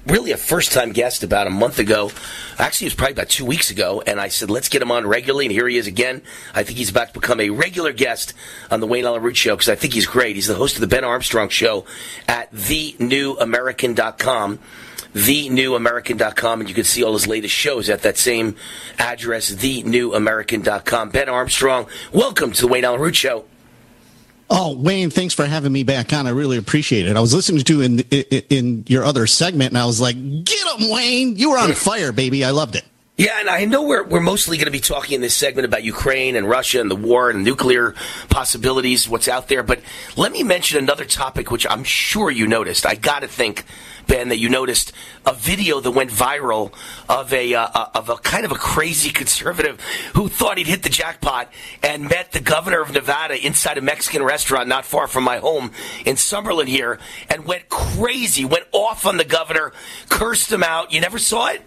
really a first time guest about a month ago. Actually, it was probably about two weeks ago, and I said, let's get him on regularly, and here he is again. I think he's about to become a regular guest on the Wayne Allyn Root Show because I think he's great. He's the host of the Ben Armstrong Show at thenewamerican.com thenewamerican.com, and you can see all his latest shows at that same address, thenewamerican.com. Ben Armstrong, welcome to the Wayne Allyn Root Show. Oh, Wayne, thanks for having me back on. I really appreciate it. I was listening to in in, in your other segment, and I was like, "Get him, Wayne! You were on fire, baby. I loved it." Yeah, and I know we're, we're mostly going to be talking in this segment about Ukraine and Russia and the war and nuclear possibilities, what's out there. But let me mention another topic, which I'm sure you noticed. I got to think, Ben, that you noticed a video that went viral of a uh, of a kind of a crazy (laughs) conservative who thought he'd hit the jackpot and met the governor of Nevada inside a Mexican restaurant not far from my home in Summerlin here, and went crazy, went off on the governor, cursed him out. You never saw it.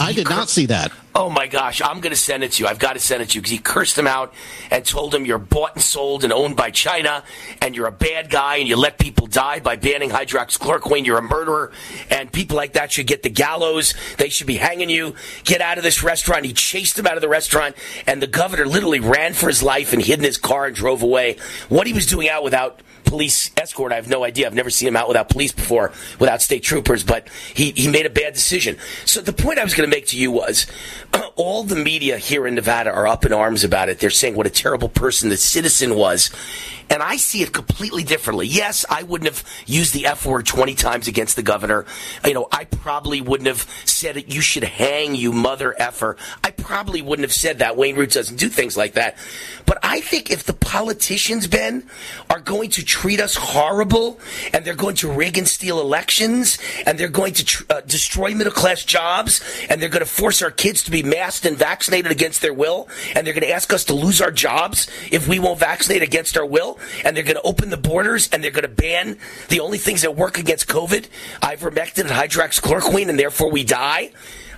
I did not see that. Oh my gosh, I'm going to send it to you. I've got to send it to you because he cursed him out and told him you're bought and sold and owned by China and you're a bad guy and you let people die by banning hydroxychloroquine. You're a murderer and people like that should get the gallows. They should be hanging you. Get out of this restaurant. He chased him out of the restaurant and the governor literally ran for his life and hid in his car and drove away. What he was doing out without police escort. I have no idea. I've never seen him out without police before, without state troopers, but he, he made a bad decision. So the point I was going to make to you was (clears throat) all the media here in Nevada are up in arms about it. They're saying what a terrible person the citizen was. And I see it completely differently. Yes, I wouldn't have used the F word 20 times against the governor. You know, I probably wouldn't have said it, you should hang, you mother effer. I probably wouldn't have said that. Wayne Root doesn't do things like that. But I think if the politicians, Ben, are going to treat us horrible and they're going to rig and steal elections and they're going to tr- uh, destroy middle class jobs and they're going to force our kids to be masked and vaccinated against their will and they're going to ask us to lose our jobs if we won't vaccinate against our will and they're going to open the borders and they're going to ban the only things that work against COVID, ivermectin and hydroxychloroquine, and therefore we die.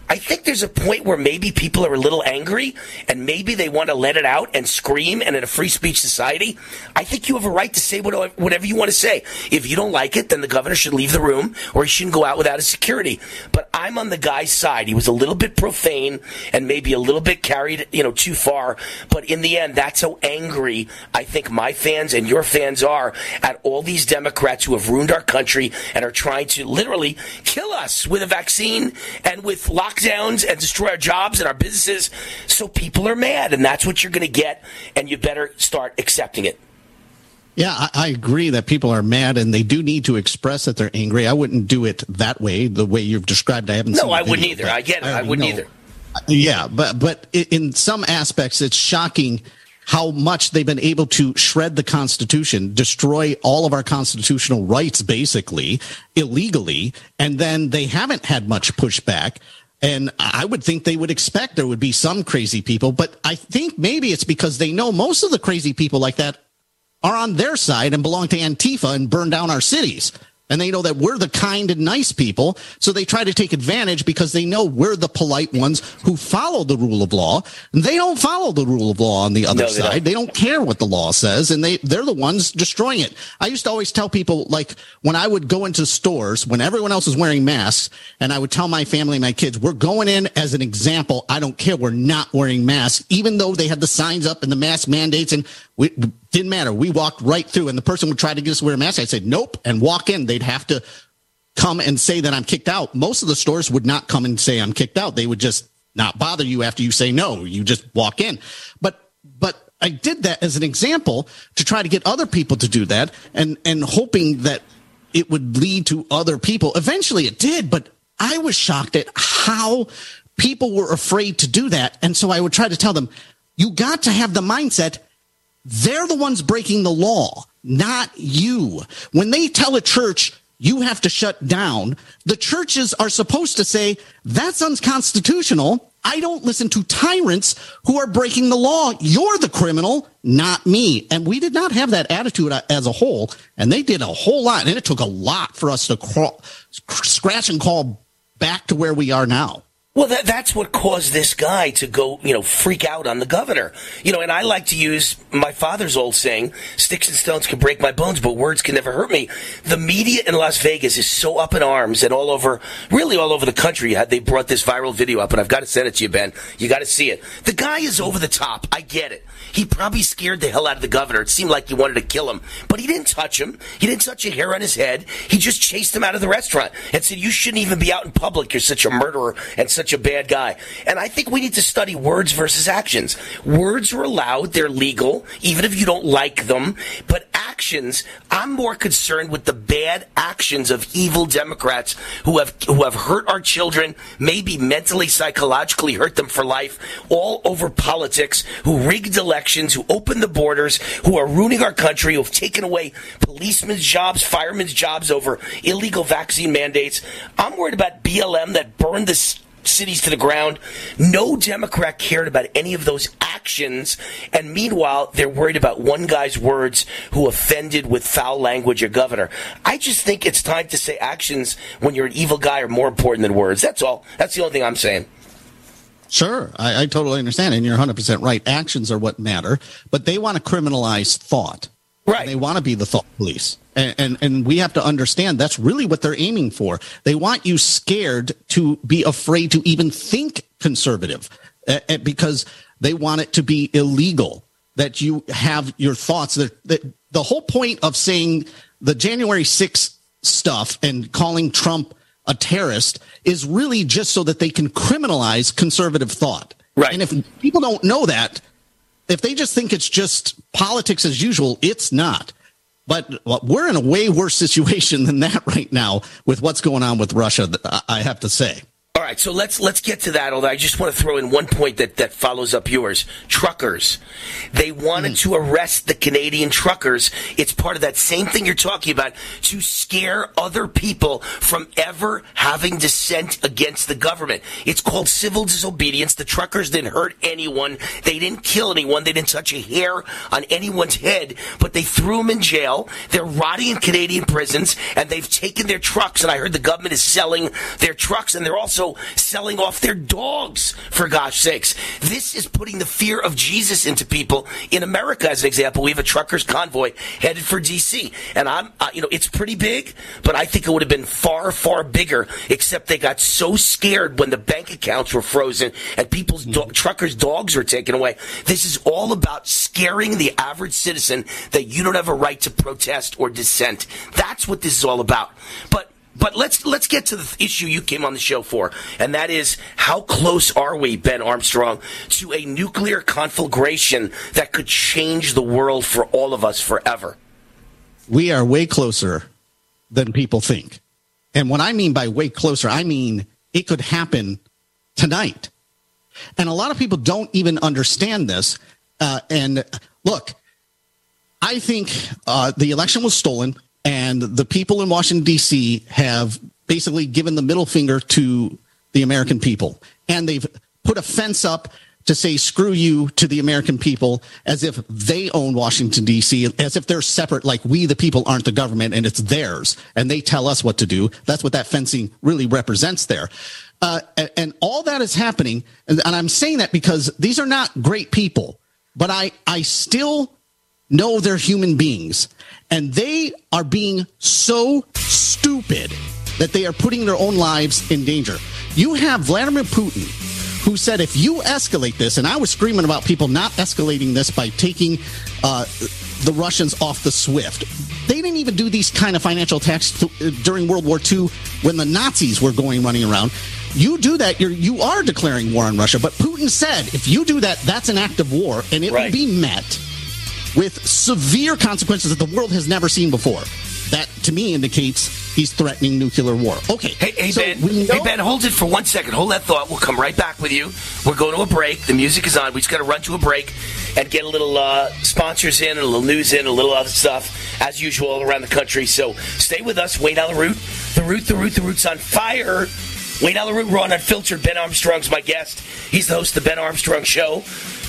I think there's a point where maybe people are a little angry and maybe they want to let it out and scream. And in a free speech society, I think you have a right to say whatever you want to say. If you don't like it, then the governor should leave the room or he shouldn't go out without his security. But I'm on the guy's side. He was a little bit profane and maybe a little bit carried, you know, too far. But in the end, that's how angry I think my fans and your fans are at all these Democrats who have ruined our country and are trying to literally kill us with a vaccine and with lockdowns and destroy our jobs and our businesses. So people are mad, and that's what you're going to get, and you better start accepting it. Yeah, I, I, agree that people are mad and they do need to express that they're angry. I wouldn't do it that way, the way you've described. I haven't. No, I wouldn't either. I get it. I, I wouldn't know. either. Yeah, but but in some aspects, it's shocking how much they've been able to shred the Constitution, destroy all of our constitutional rights, basically illegally, and then they haven't had much pushback And I would think they would expect there would be some crazy people, but I think maybe it's because they know most of the crazy people like that are on their side and belong to Antifa and burn down our cities and they know that we're the kind and nice people. So they try to take advantage because they know we're the polite ones who follow the rule of law. And they don't follow the rule of law on the other no, they side. Don't. They don't care what the law says and they, they're the ones destroying it. I used to always tell people, like, when I would go into stores, when everyone else is wearing masks, and I would tell my family, my kids, we're going in as an example. I don't care. We're not wearing masks, even though they had the signs up and the mask mandates and we didn't matter. We walked right through, and the person would try to get us to wear a mask. I said, "Nope," and walk in. They'd have to come and say that I'm kicked out. Most of the stores would not come and say I'm kicked out. They would just not bother you after you say no. You just walk in. But but I did that as an example to try to get other people to do that, and and hoping that it would lead to other people. Eventually, it did, but I was shocked at how people were afraid to do that, and so I would try to tell them, "You got to have the mindset." They're the ones breaking the law, not you. When they tell a church, you have to shut down, the churches are supposed to say, that's unconstitutional. I don't listen to tyrants who are breaking the law. You're the criminal, not me. And we did not have that attitude uh, as a whole. And they did a whole lot. And it took a lot for us to crawl, scratch and crawl back to where we are now. Well, that, that's what caused this guy to go, you know, freak out on the governor. You know, and I like to use my father's old saying, sticks and stones can break my bones, but words can never hurt me. The media in Las Vegas is so up in arms and all over, really all over the country. They brought this viral video up, and I've got to send it to you, Ben. You got to see it. The guy is over the top. I get it. He probably scared the hell out of the governor. It seemed like he wanted to kill him, but he didn't touch him. He didn't touch a hair on his head. He just chased him out of the restaurant and said, "You shouldn't even be out in public. You're such a murderer and a bad guy." And I think we need to study words versus actions. Words are allowed; they're legal, even if you don't like them. But actions, I'm more concerned with the bad actions of evil Democrats who have who have hurt our children, maybe mentally, psychologically hurt them for life, all over politics, who rigged elections, who opened the borders, who are ruining our country, who have taken away policemen's jobs, firemen's jobs over illegal vaccine mandates. I'm worried about BLM that burned the cities to the ground. No Democrat cared about any of those actions. And meanwhile, they're worried about one guy's words who offended with foul language a governor. I just think it's time to say actions when you're an evil guy are more important than words. That's all. That's the only thing I'm saying. Sure, I, I, totally understand, and you're 100 percent right. Actions are what matter, but they want to criminalize thought. Right. They want to be the thought police, and, and and we have to understand that's really what they're aiming for. They want you scared to be afraid to even think conservative, uh, because they want it to be illegal that you have your thoughts. That, that the whole point of saying the January 6th stuff and calling Trump a terrorist is really just so that they can criminalize conservative thought. Right. And if people don't know that, if they just think it's just politics as usual, it's not. But we're in a way worse (laughs) situation than that right now with what's going on with Russia, I have to say. All right, so let's let's get to that. Although I just want to throw in one point that, that follows up yours. Truckers, they wanted mm. to arrest the Canadian truckers. It's part of that same thing you're talking about to scare other people from ever having dissent against the government. It's called civil disobedience. The truckers didn't hurt anyone. They didn't kill anyone. They didn't touch a hair on anyone's head. But they threw them in jail. They're rotting in Canadian prisons, and they've taken their trucks. And I heard the government is selling their trucks, and they're also selling off their dogs, for gosh sakes. This is putting the fear of Jesus into people. In America, as an example, we have a truckers convoy headed for D.C. And I'm, uh, you know, it's pretty big, but I think it would have been far, far bigger, except they got so scared when the bank accounts were frozen and people's do- truckers' dogs were taken away. This is all about scaring the average citizen that you don't have a right to protest or dissent. That's what this is all about. But but let's let's get to the issue you came on the show for, and that is how close are we, Ben Armstrong, to a nuclear conflagration that could change the world for all of us forever? We are way closer than people think. And what I mean by way closer, I mean it could happen tonight. And a lot of people don't even understand this. Uh, and look, I think uh, the election was stolen. And the people in Washington, D.C. have basically given the middle finger to the American people. And they've put a fence up to say screw you to the American people as if they own Washington D.C. as if they're separate like we the people aren't the government and it's theirs and they tell us what to do that's what that fencing really represents there uh, and, all that is happening and, and I'm saying that because these are not great people but I I still know they're human beings and they are being so stupid that they are putting their own lives in danger you have Vladimir Putin who said if you escalate this, and I was screaming about people not escalating this by taking uh, the Russians off the SWIFT. They didn't even do these kind of financial attacks th- during World War II when the Nazis were going running around. You do that, you're you are declaring war on Russia. But Putin said if you do that, that's an act of war, and it right. will be met with severe consequences that the world has never seen before. That to me indicates he's threatening nuclear war. Okay. Hey, hey so Ben. Hey Ben, hold it for one second. Hold that thought. We'll come right back with you. We're going to a break. The music is on. We just got to run to a break and get a little uh, sponsors in, and a little news in, a little other stuff as usual around the country. So stay with us. Wayne the Root, the root, the root, the root's on fire. Wayne Allyn Root, raw and unfiltered. Ben Armstrong's my guest. He's the host of the Ben Armstrong Show,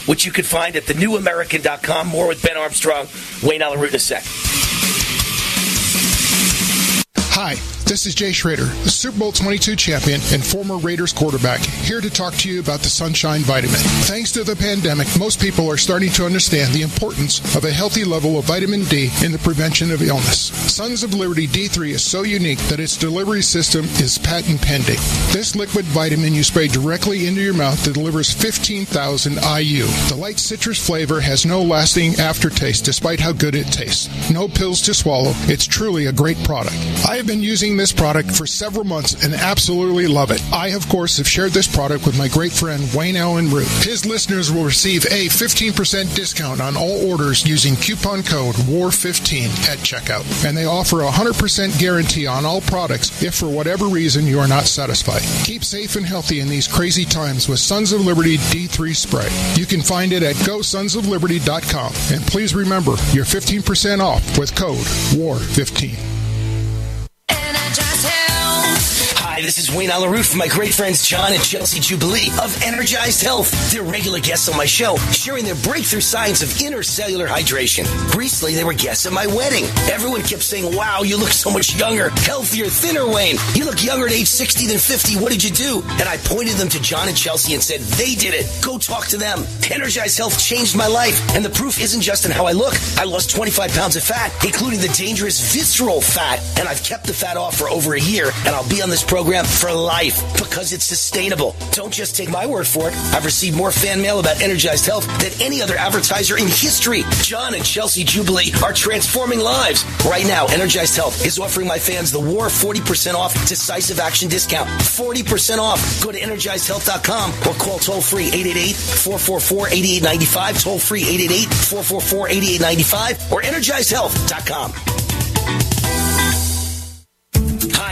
which you can find at thenewamerican.com. More with Ben Armstrong. Wayne Allyn Root in a sec. Hi, this is Jay Schroeder, the Super Bowl 22 champion and former Raiders quarterback, here to talk to you about the Sunshine Vitamin. Thanks to the pandemic, most people are starting to understand the importance of a healthy level of vitamin D in the prevention of illness. Sons of Liberty D3 is so unique that its delivery system is patent pending. This liquid vitamin you spray directly into your mouth delivers 15,000 IU. The light citrus flavor has no lasting aftertaste despite how good it tastes. No pills to swallow. It's truly a great product. I have been using this product for several months and absolutely love it. I, of course, have shared this product with my great friend Wayne Allyn Root. His listeners will receive a 15% discount on all orders using coupon code WAR15 at checkout. And they offer a 100% guarantee on all products if for whatever reason you are not satisfied. Keep safe and healthy in these crazy times with Sons of Liberty D3 spray. You can find it at gosonsofliberty.com. And please remember, you're 15% off with code WAR15. Hi, this is Wayne Root from my great friends John and Chelsea Jubilee of Energized Health. They're regular guests on my show, sharing their breakthrough science of intercellular hydration. Recently, they were guests at my wedding. Everyone kept saying, wow, you look so much younger, healthier, thinner, Wayne. You look younger at age 60 than 50. What did you do? And I pointed them to John and Chelsea and said, they did it. Go talk to them. Energized Health changed my life. And the proof isn't just in how I look. I lost 25 pounds of fat, including the dangerous visceral fat. And I've kept the fat off for over a year. And I'll be on this program program for life because it's sustainable. Don't just take my word for it. I've received more fan mail about Energized Health than any other advertiser in history. John and Chelsea Jubilee are transforming lives. Right now, Energized Health is offering my fans the War 40% off decisive action discount. 40% off. Go to energizedhealth.com or call toll free 888 444 8895. Toll free 888 444 8895 or energizedhealth.com.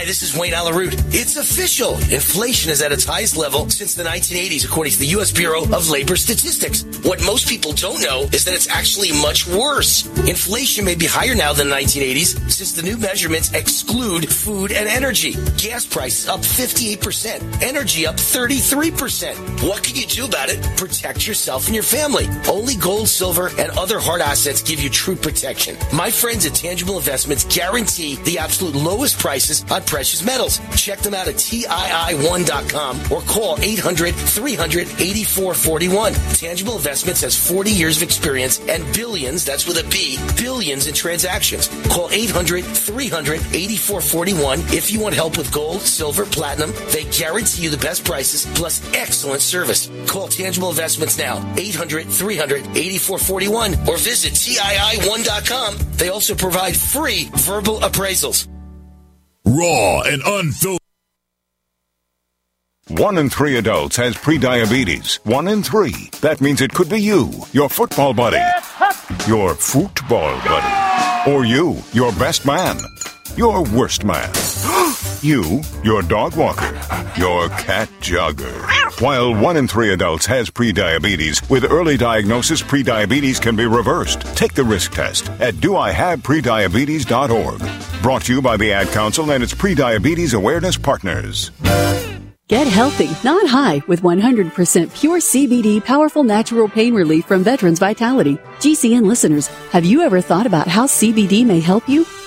Hi, this is Wayne Allyn Root. It's official. Inflation is at its highest level since the 1980s, according to the U.S. Bureau of Labor Statistics. What most people don't know is that it's actually much worse. Inflation may be higher now than the 1980s since the new measurements exclude food and energy. Gas prices up 58%, energy up 33%. What can you do about it? Protect yourself and your family. Only gold, silver, and other hard assets give you true protection. My friends at Tangible Investments guarantee the absolute lowest prices on precious metals. Check them out at TII1.com or call 800 300 8441. Tangible Investments has 40 years of experience and billions, that's with a B, billions in transactions. Call 800 300 8441 if you want help with gold, silver, platinum. They guarantee you the best prices plus excellent service. Call Tangible Investments now, 800 300 8441 or visit TII1.com. They also provide free verbal appraisals. Raw and unfiltered. One in three adults has prediabetes. One in three. That means it could be you, your football buddy, your football buddy, or you, your best man, your worst man. (gasps) You, your dog walker, your cat jogger. While one in three adults has prediabetes, with early diagnosis, prediabetes can be reversed. Take the risk test at doihaveprediabetes.org. Brought to you by the Ad Council and its prediabetes awareness partners. Get healthy, not high, with 100% pure CBD powerful natural pain relief from Veterans Vitality. GCN listeners, have you ever thought about how CBD may help you?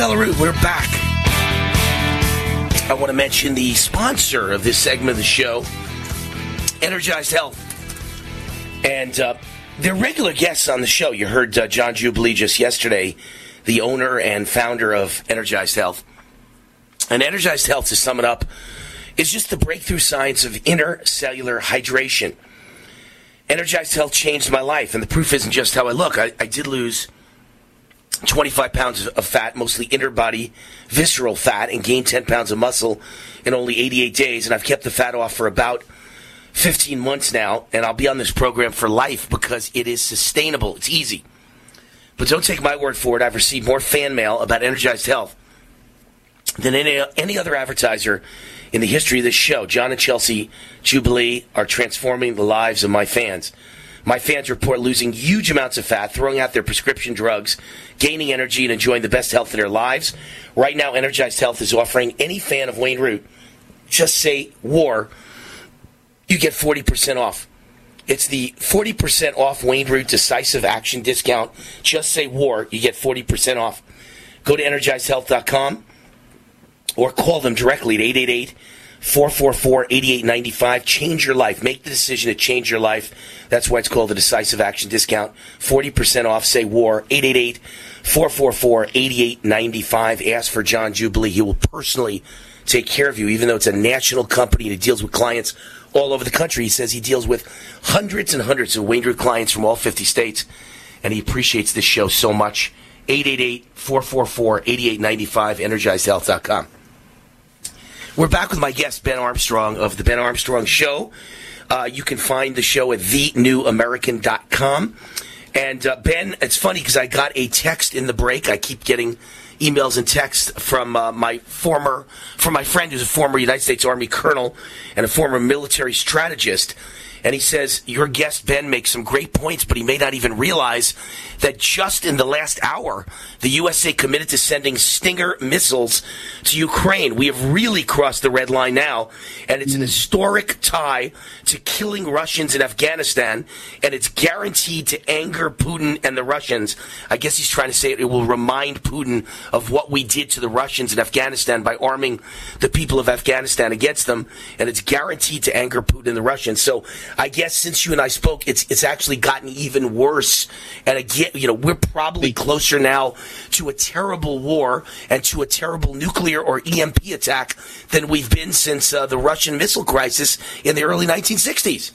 Wayne Root. We're back. I want to mention the sponsor of this segment of the show, Energized Health. And uh, they're regular guests on the show. You heard uh, John Jubilee just yesterday, the owner and founder of Energized Health. And Energized Health, to sum it up, is just the breakthrough science of intercellular hydration. Energized Health changed my life, and the proof isn't just how I look. I, I did lose 25 pounds of fat, mostly interbody visceral fat, and gained 10 pounds of muscle in only 88 days. And I've kept the fat off for about 15 months now, and I'll be on this program for life because it is sustainable. It's easy. But don't take my word for it. I've received more fan mail about Energized Health than any, any other advertiser in the history of this show. John and Chelsea Jubilee are transforming the lives of my fans. My fans report losing huge amounts of fat, throwing out their prescription drugs, gaining energy, and enjoying the best health of their lives. Right now, Energized Health is offering any fan of Wayne Root, just say war, you get 40% off. It's the 40% off Wayne Root Decisive Action discount. Just say war, you get 40% off. Go to energizedhealth.com or call them directly at 888 444 8895. Change your life. Make the decision to change your life. That's why it's called the Decisive Action Discount. 40% off, say war. 888 444 8895. Ask for John Jubilee. He will personally take care of you, even though it's a national company and he deals with clients all over the country. He says he deals with hundreds and hundreds of Wayne clients from all 50 states, and he appreciates this show so much. 888 444 8895, energizedhealth.com. We're back with my guest, Ben Armstrong of The Ben Armstrong Show. Uh, you can find the show at thenewamerican.com. And uh, Ben, it's funny because I got a text in the break. I keep getting emails and texts from uh, my former, from my friend who's a former United States Army colonel and a former military strategist. And he says, Your guest, Ben, makes some great points, but he may not even realize that just in the last hour, the USA committed to sending Stinger missiles to Ukraine. We have really crossed the red line now, and it's an historic tie to killing Russians in Afghanistan, and it's guaranteed to anger Putin and the Russians. I guess he's trying to say it, will remind Putin of what we did to the Russians in Afghanistan by arming the people of Afghanistan against them, and it's guaranteed to anger Putin and the Russians. So I guess since you and I spoke, it's it's actually gotten even worse. And again, you know, we're probably closer now to a terrible war and to a terrible nuclear or EMP attack than we've been since uh, the Russian missile crisis in the early 1960s.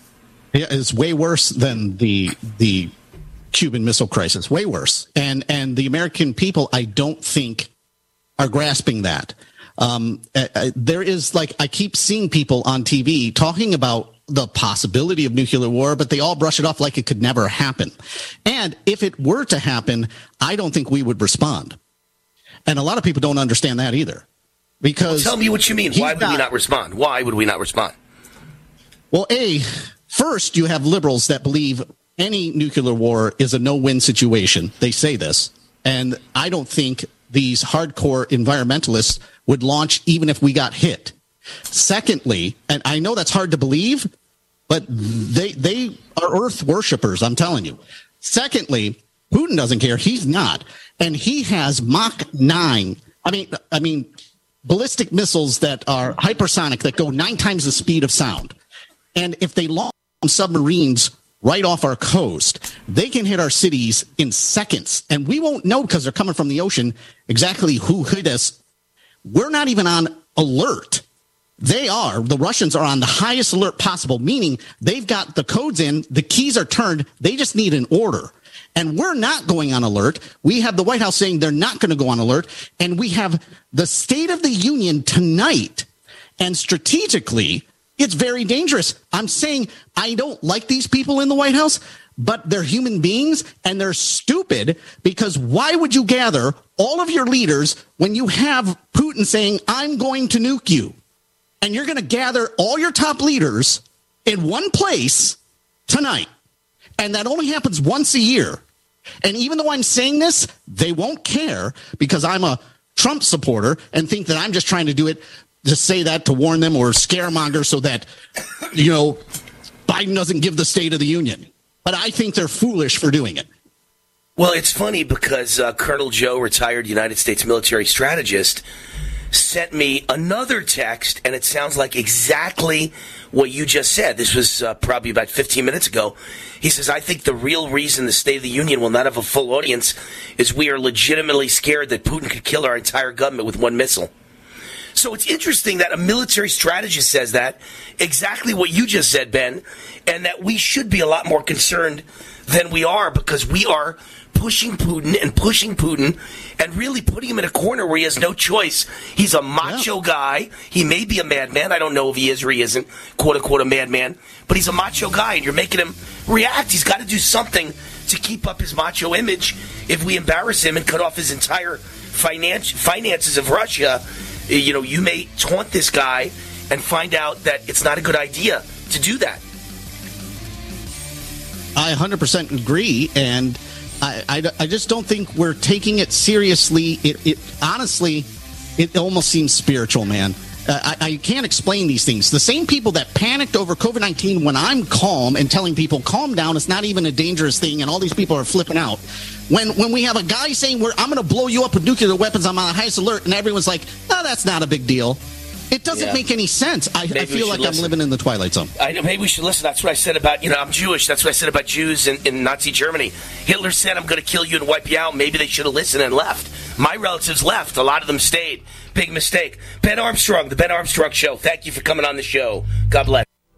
Yeah, it's way worse than the the Cuban Missile Crisis. Way worse. And and the American people, I don't think, are grasping that. Um, uh, uh, there is like I keep seeing people on TV talking about the possibility of nuclear war, but they all brush it off like it could never happen. And if it were to happen, I don't think we would respond. And a lot of people don't understand that either. Because Tell me what you mean. Why would we not respond? Why would we not respond? Well, A, first, you have liberals that believe any nuclear war is a no win situation. They say this. And I don't think these hardcore environmentalists would launch even if we got hit. Secondly, and I know that's hard to believe, but they, they are earth worshippers, I'm telling you. Secondly, Putin doesn't care. He's not. And he has Mach 9. I mean, I mean, ballistic missiles that are hypersonic that go nine times the speed of sound. And if they launch submarines right off our coast, they can hit our cities in seconds. And we won't know because they're coming from the ocean exactly who hit us. We're not even on alert. They are. The Russians are on the highest alert possible, meaning they've got the codes in, the keys are turned, they just need an order. And we're not going on alert. We have the White House saying they're not going to go on alert. And we have the State of the Union tonight. And strategically, it's very dangerous. I'm saying I don't like these people in the White House, but they're human beings and they're stupid because why would you gather all of your leaders when you have Putin saying, I'm going to nuke you? And you're going to gather all your top leaders in one place tonight. And that only happens once a year. And even though I'm saying this, they won't care because I'm a Trump supporter and think that I'm just trying to do it to say that to warn them or scaremonger so that, you know, Biden doesn't give the State of the Union. But I think they're foolish for doing it. Well, it's funny because uh, Colonel Joe, retired United States military strategist, sent me another text, and it sounds like exactly what you just said. This was uh, probably about 15 minutes ago. He says, I think the real reason the State of the Union will not have a full audience is we are legitimately scared that Putin could kill our entire government with one missile. So it's interesting that a military strategist says that, exactly what you just said, Ben, and that we should be a lot more concerned than we are because we are pushing Putin and pushing Putin and really putting him in a corner where he has no choice. He's a macho guy. He may be a madman. I don't know if he is or he isn't, quote unquote, a madman, but he's a macho guy and you're making him react. He's got to do something to keep up his macho image. If we embarrass him and cut off his entire finance, finances of Russia, you know, you may taunt this guy and find out that it's not a good idea to do that. I 100% agree. And I, I, I just don't think we're taking it seriously. It, it honestly, it almost seems spiritual, man. Uh, I, I can't explain these things. The same people that panicked over COVID 19 when I'm calm and telling people, calm down, it's not even a dangerous thing, and all these people are flipping out. When, when we have a guy saying, We're, I'm going to blow you up with nuclear weapons, I'm on the highest alert, and everyone's like, oh, that's not a big deal. It doesn't Yeah. make any sense. I, I feel like listen. I'm living in the twilight zone. I know maybe we should listen. That's what I said about you know I'm Jewish. That's what I said about Jews in, in Nazi Germany. Hitler said I'm going to kill you and wipe you out. Maybe they should have listened and left. My relatives left. A lot of them stayed. Big mistake. Ben Armstrong, the Ben Armstrong Show. Thank you for coming on the show. God bless.